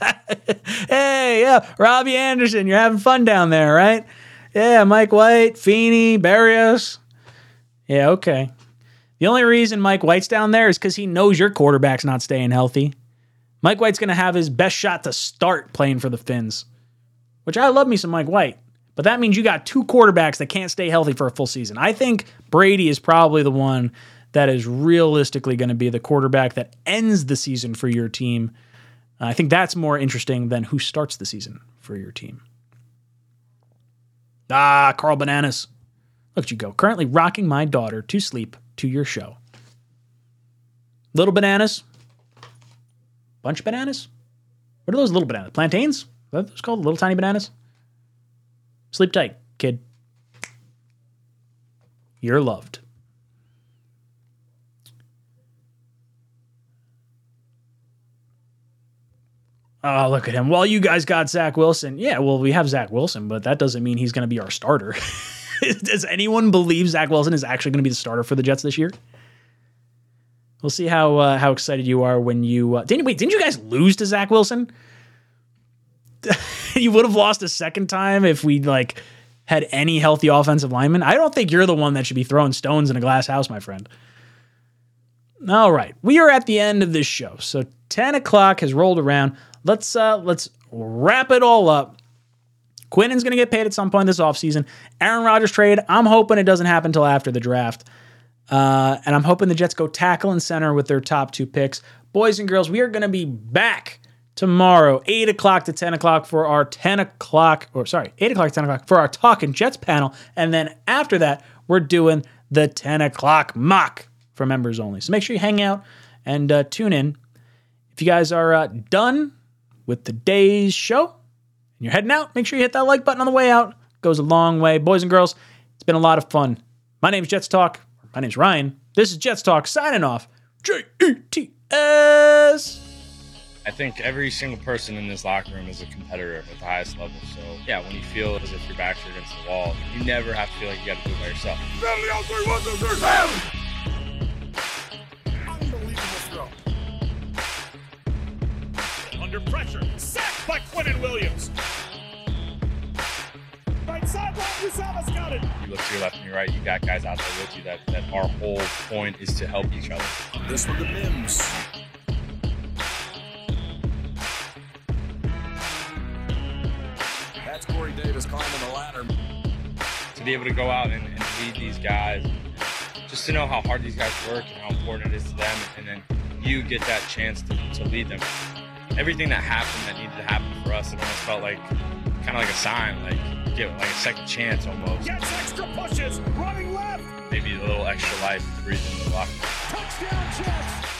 hey, yeah, Robbie Anderson, you're having fun down there, right? Yeah, Mike White, Feeney, Berrios. Yeah, okay. The only reason Mike White's down there is because he knows your quarterback's not staying healthy. Mike White's going to have his best shot to start playing for the Fins, which I love me some Mike White. But that means you got two quarterbacks that can't stay healthy for a full season. I think Brady is probably the one that is realistically going to be the quarterback that ends the season for your team. I think that's more interesting than who starts the season for your team. Ah, Carl Bananas. Look at you go. Currently rocking my daughter to sleep to your show. Little bananas. Bunch of bananas? What are those little bananas? Plantains? Are those called? Little tiny bananas? Sleep tight, kid. You're loved. Oh, look at him. Well, you guys got Zach Wilson. Yeah, well, we have Zach Wilson, but that doesn't mean he's going to be our starter. Does anyone believe Zach Wilson is actually going to be the starter for the Jets this year? We'll see how uh, how excited you are when you uh, didn't wait. Didn't you guys lose to Zach Wilson? you would have lost a second time if we like had any healthy offensive lineman. I don't think you're the one that should be throwing stones in a glass house, my friend. All right, we are at the end of this show, so ten o'clock has rolled around. Let's uh let's wrap it all up. Quinnen's going to get paid at some point this offseason. Aaron Rodgers trade, I'm hoping it doesn't happen until after the draft. Uh, and I'm hoping the Jets go tackle and center with their top two picks. Boys and girls, we are going to be back tomorrow, 8 o'clock to 10 o'clock for our 10 o'clock, or sorry, 8 o'clock to 10 o'clock for our Talking Jets panel. And then after that, we're doing the 10 o'clock mock for members only. So make sure you hang out and uh, tune in. If you guys are uh, done with today's show and you're heading out, make sure you hit that like button on the way out. It goes a long way. Boys and girls, it's been a lot of fun. My name's Jets Talk. My name's Ryan. This is Jets Talk signing off. J E T S. I think every single person in this locker room is a competitor at the highest level. So, yeah, when you feel as if your backs are against the wall, you never have to feel like you got to do it by yourself. Under pressure. Sacked by Quinnen Williams. Right sideline, Uzomah's got it. You look to your left and your right, you got guys out there with you that, that our whole point is to help each other. This one to Mims. That's Corey Davis climbing the ladder. to be able to go out and, and lead these guys, just to know how hard these guys work and how important it is to them, and then you get that chance to, to lead them. Everything that happened that needed to happen for us, it almost felt like kind of like a sign, like give it like a second chance almost. Gets extra pushes. Running left. Maybe a little extra life breathe in the locker room. Touchdown Jets.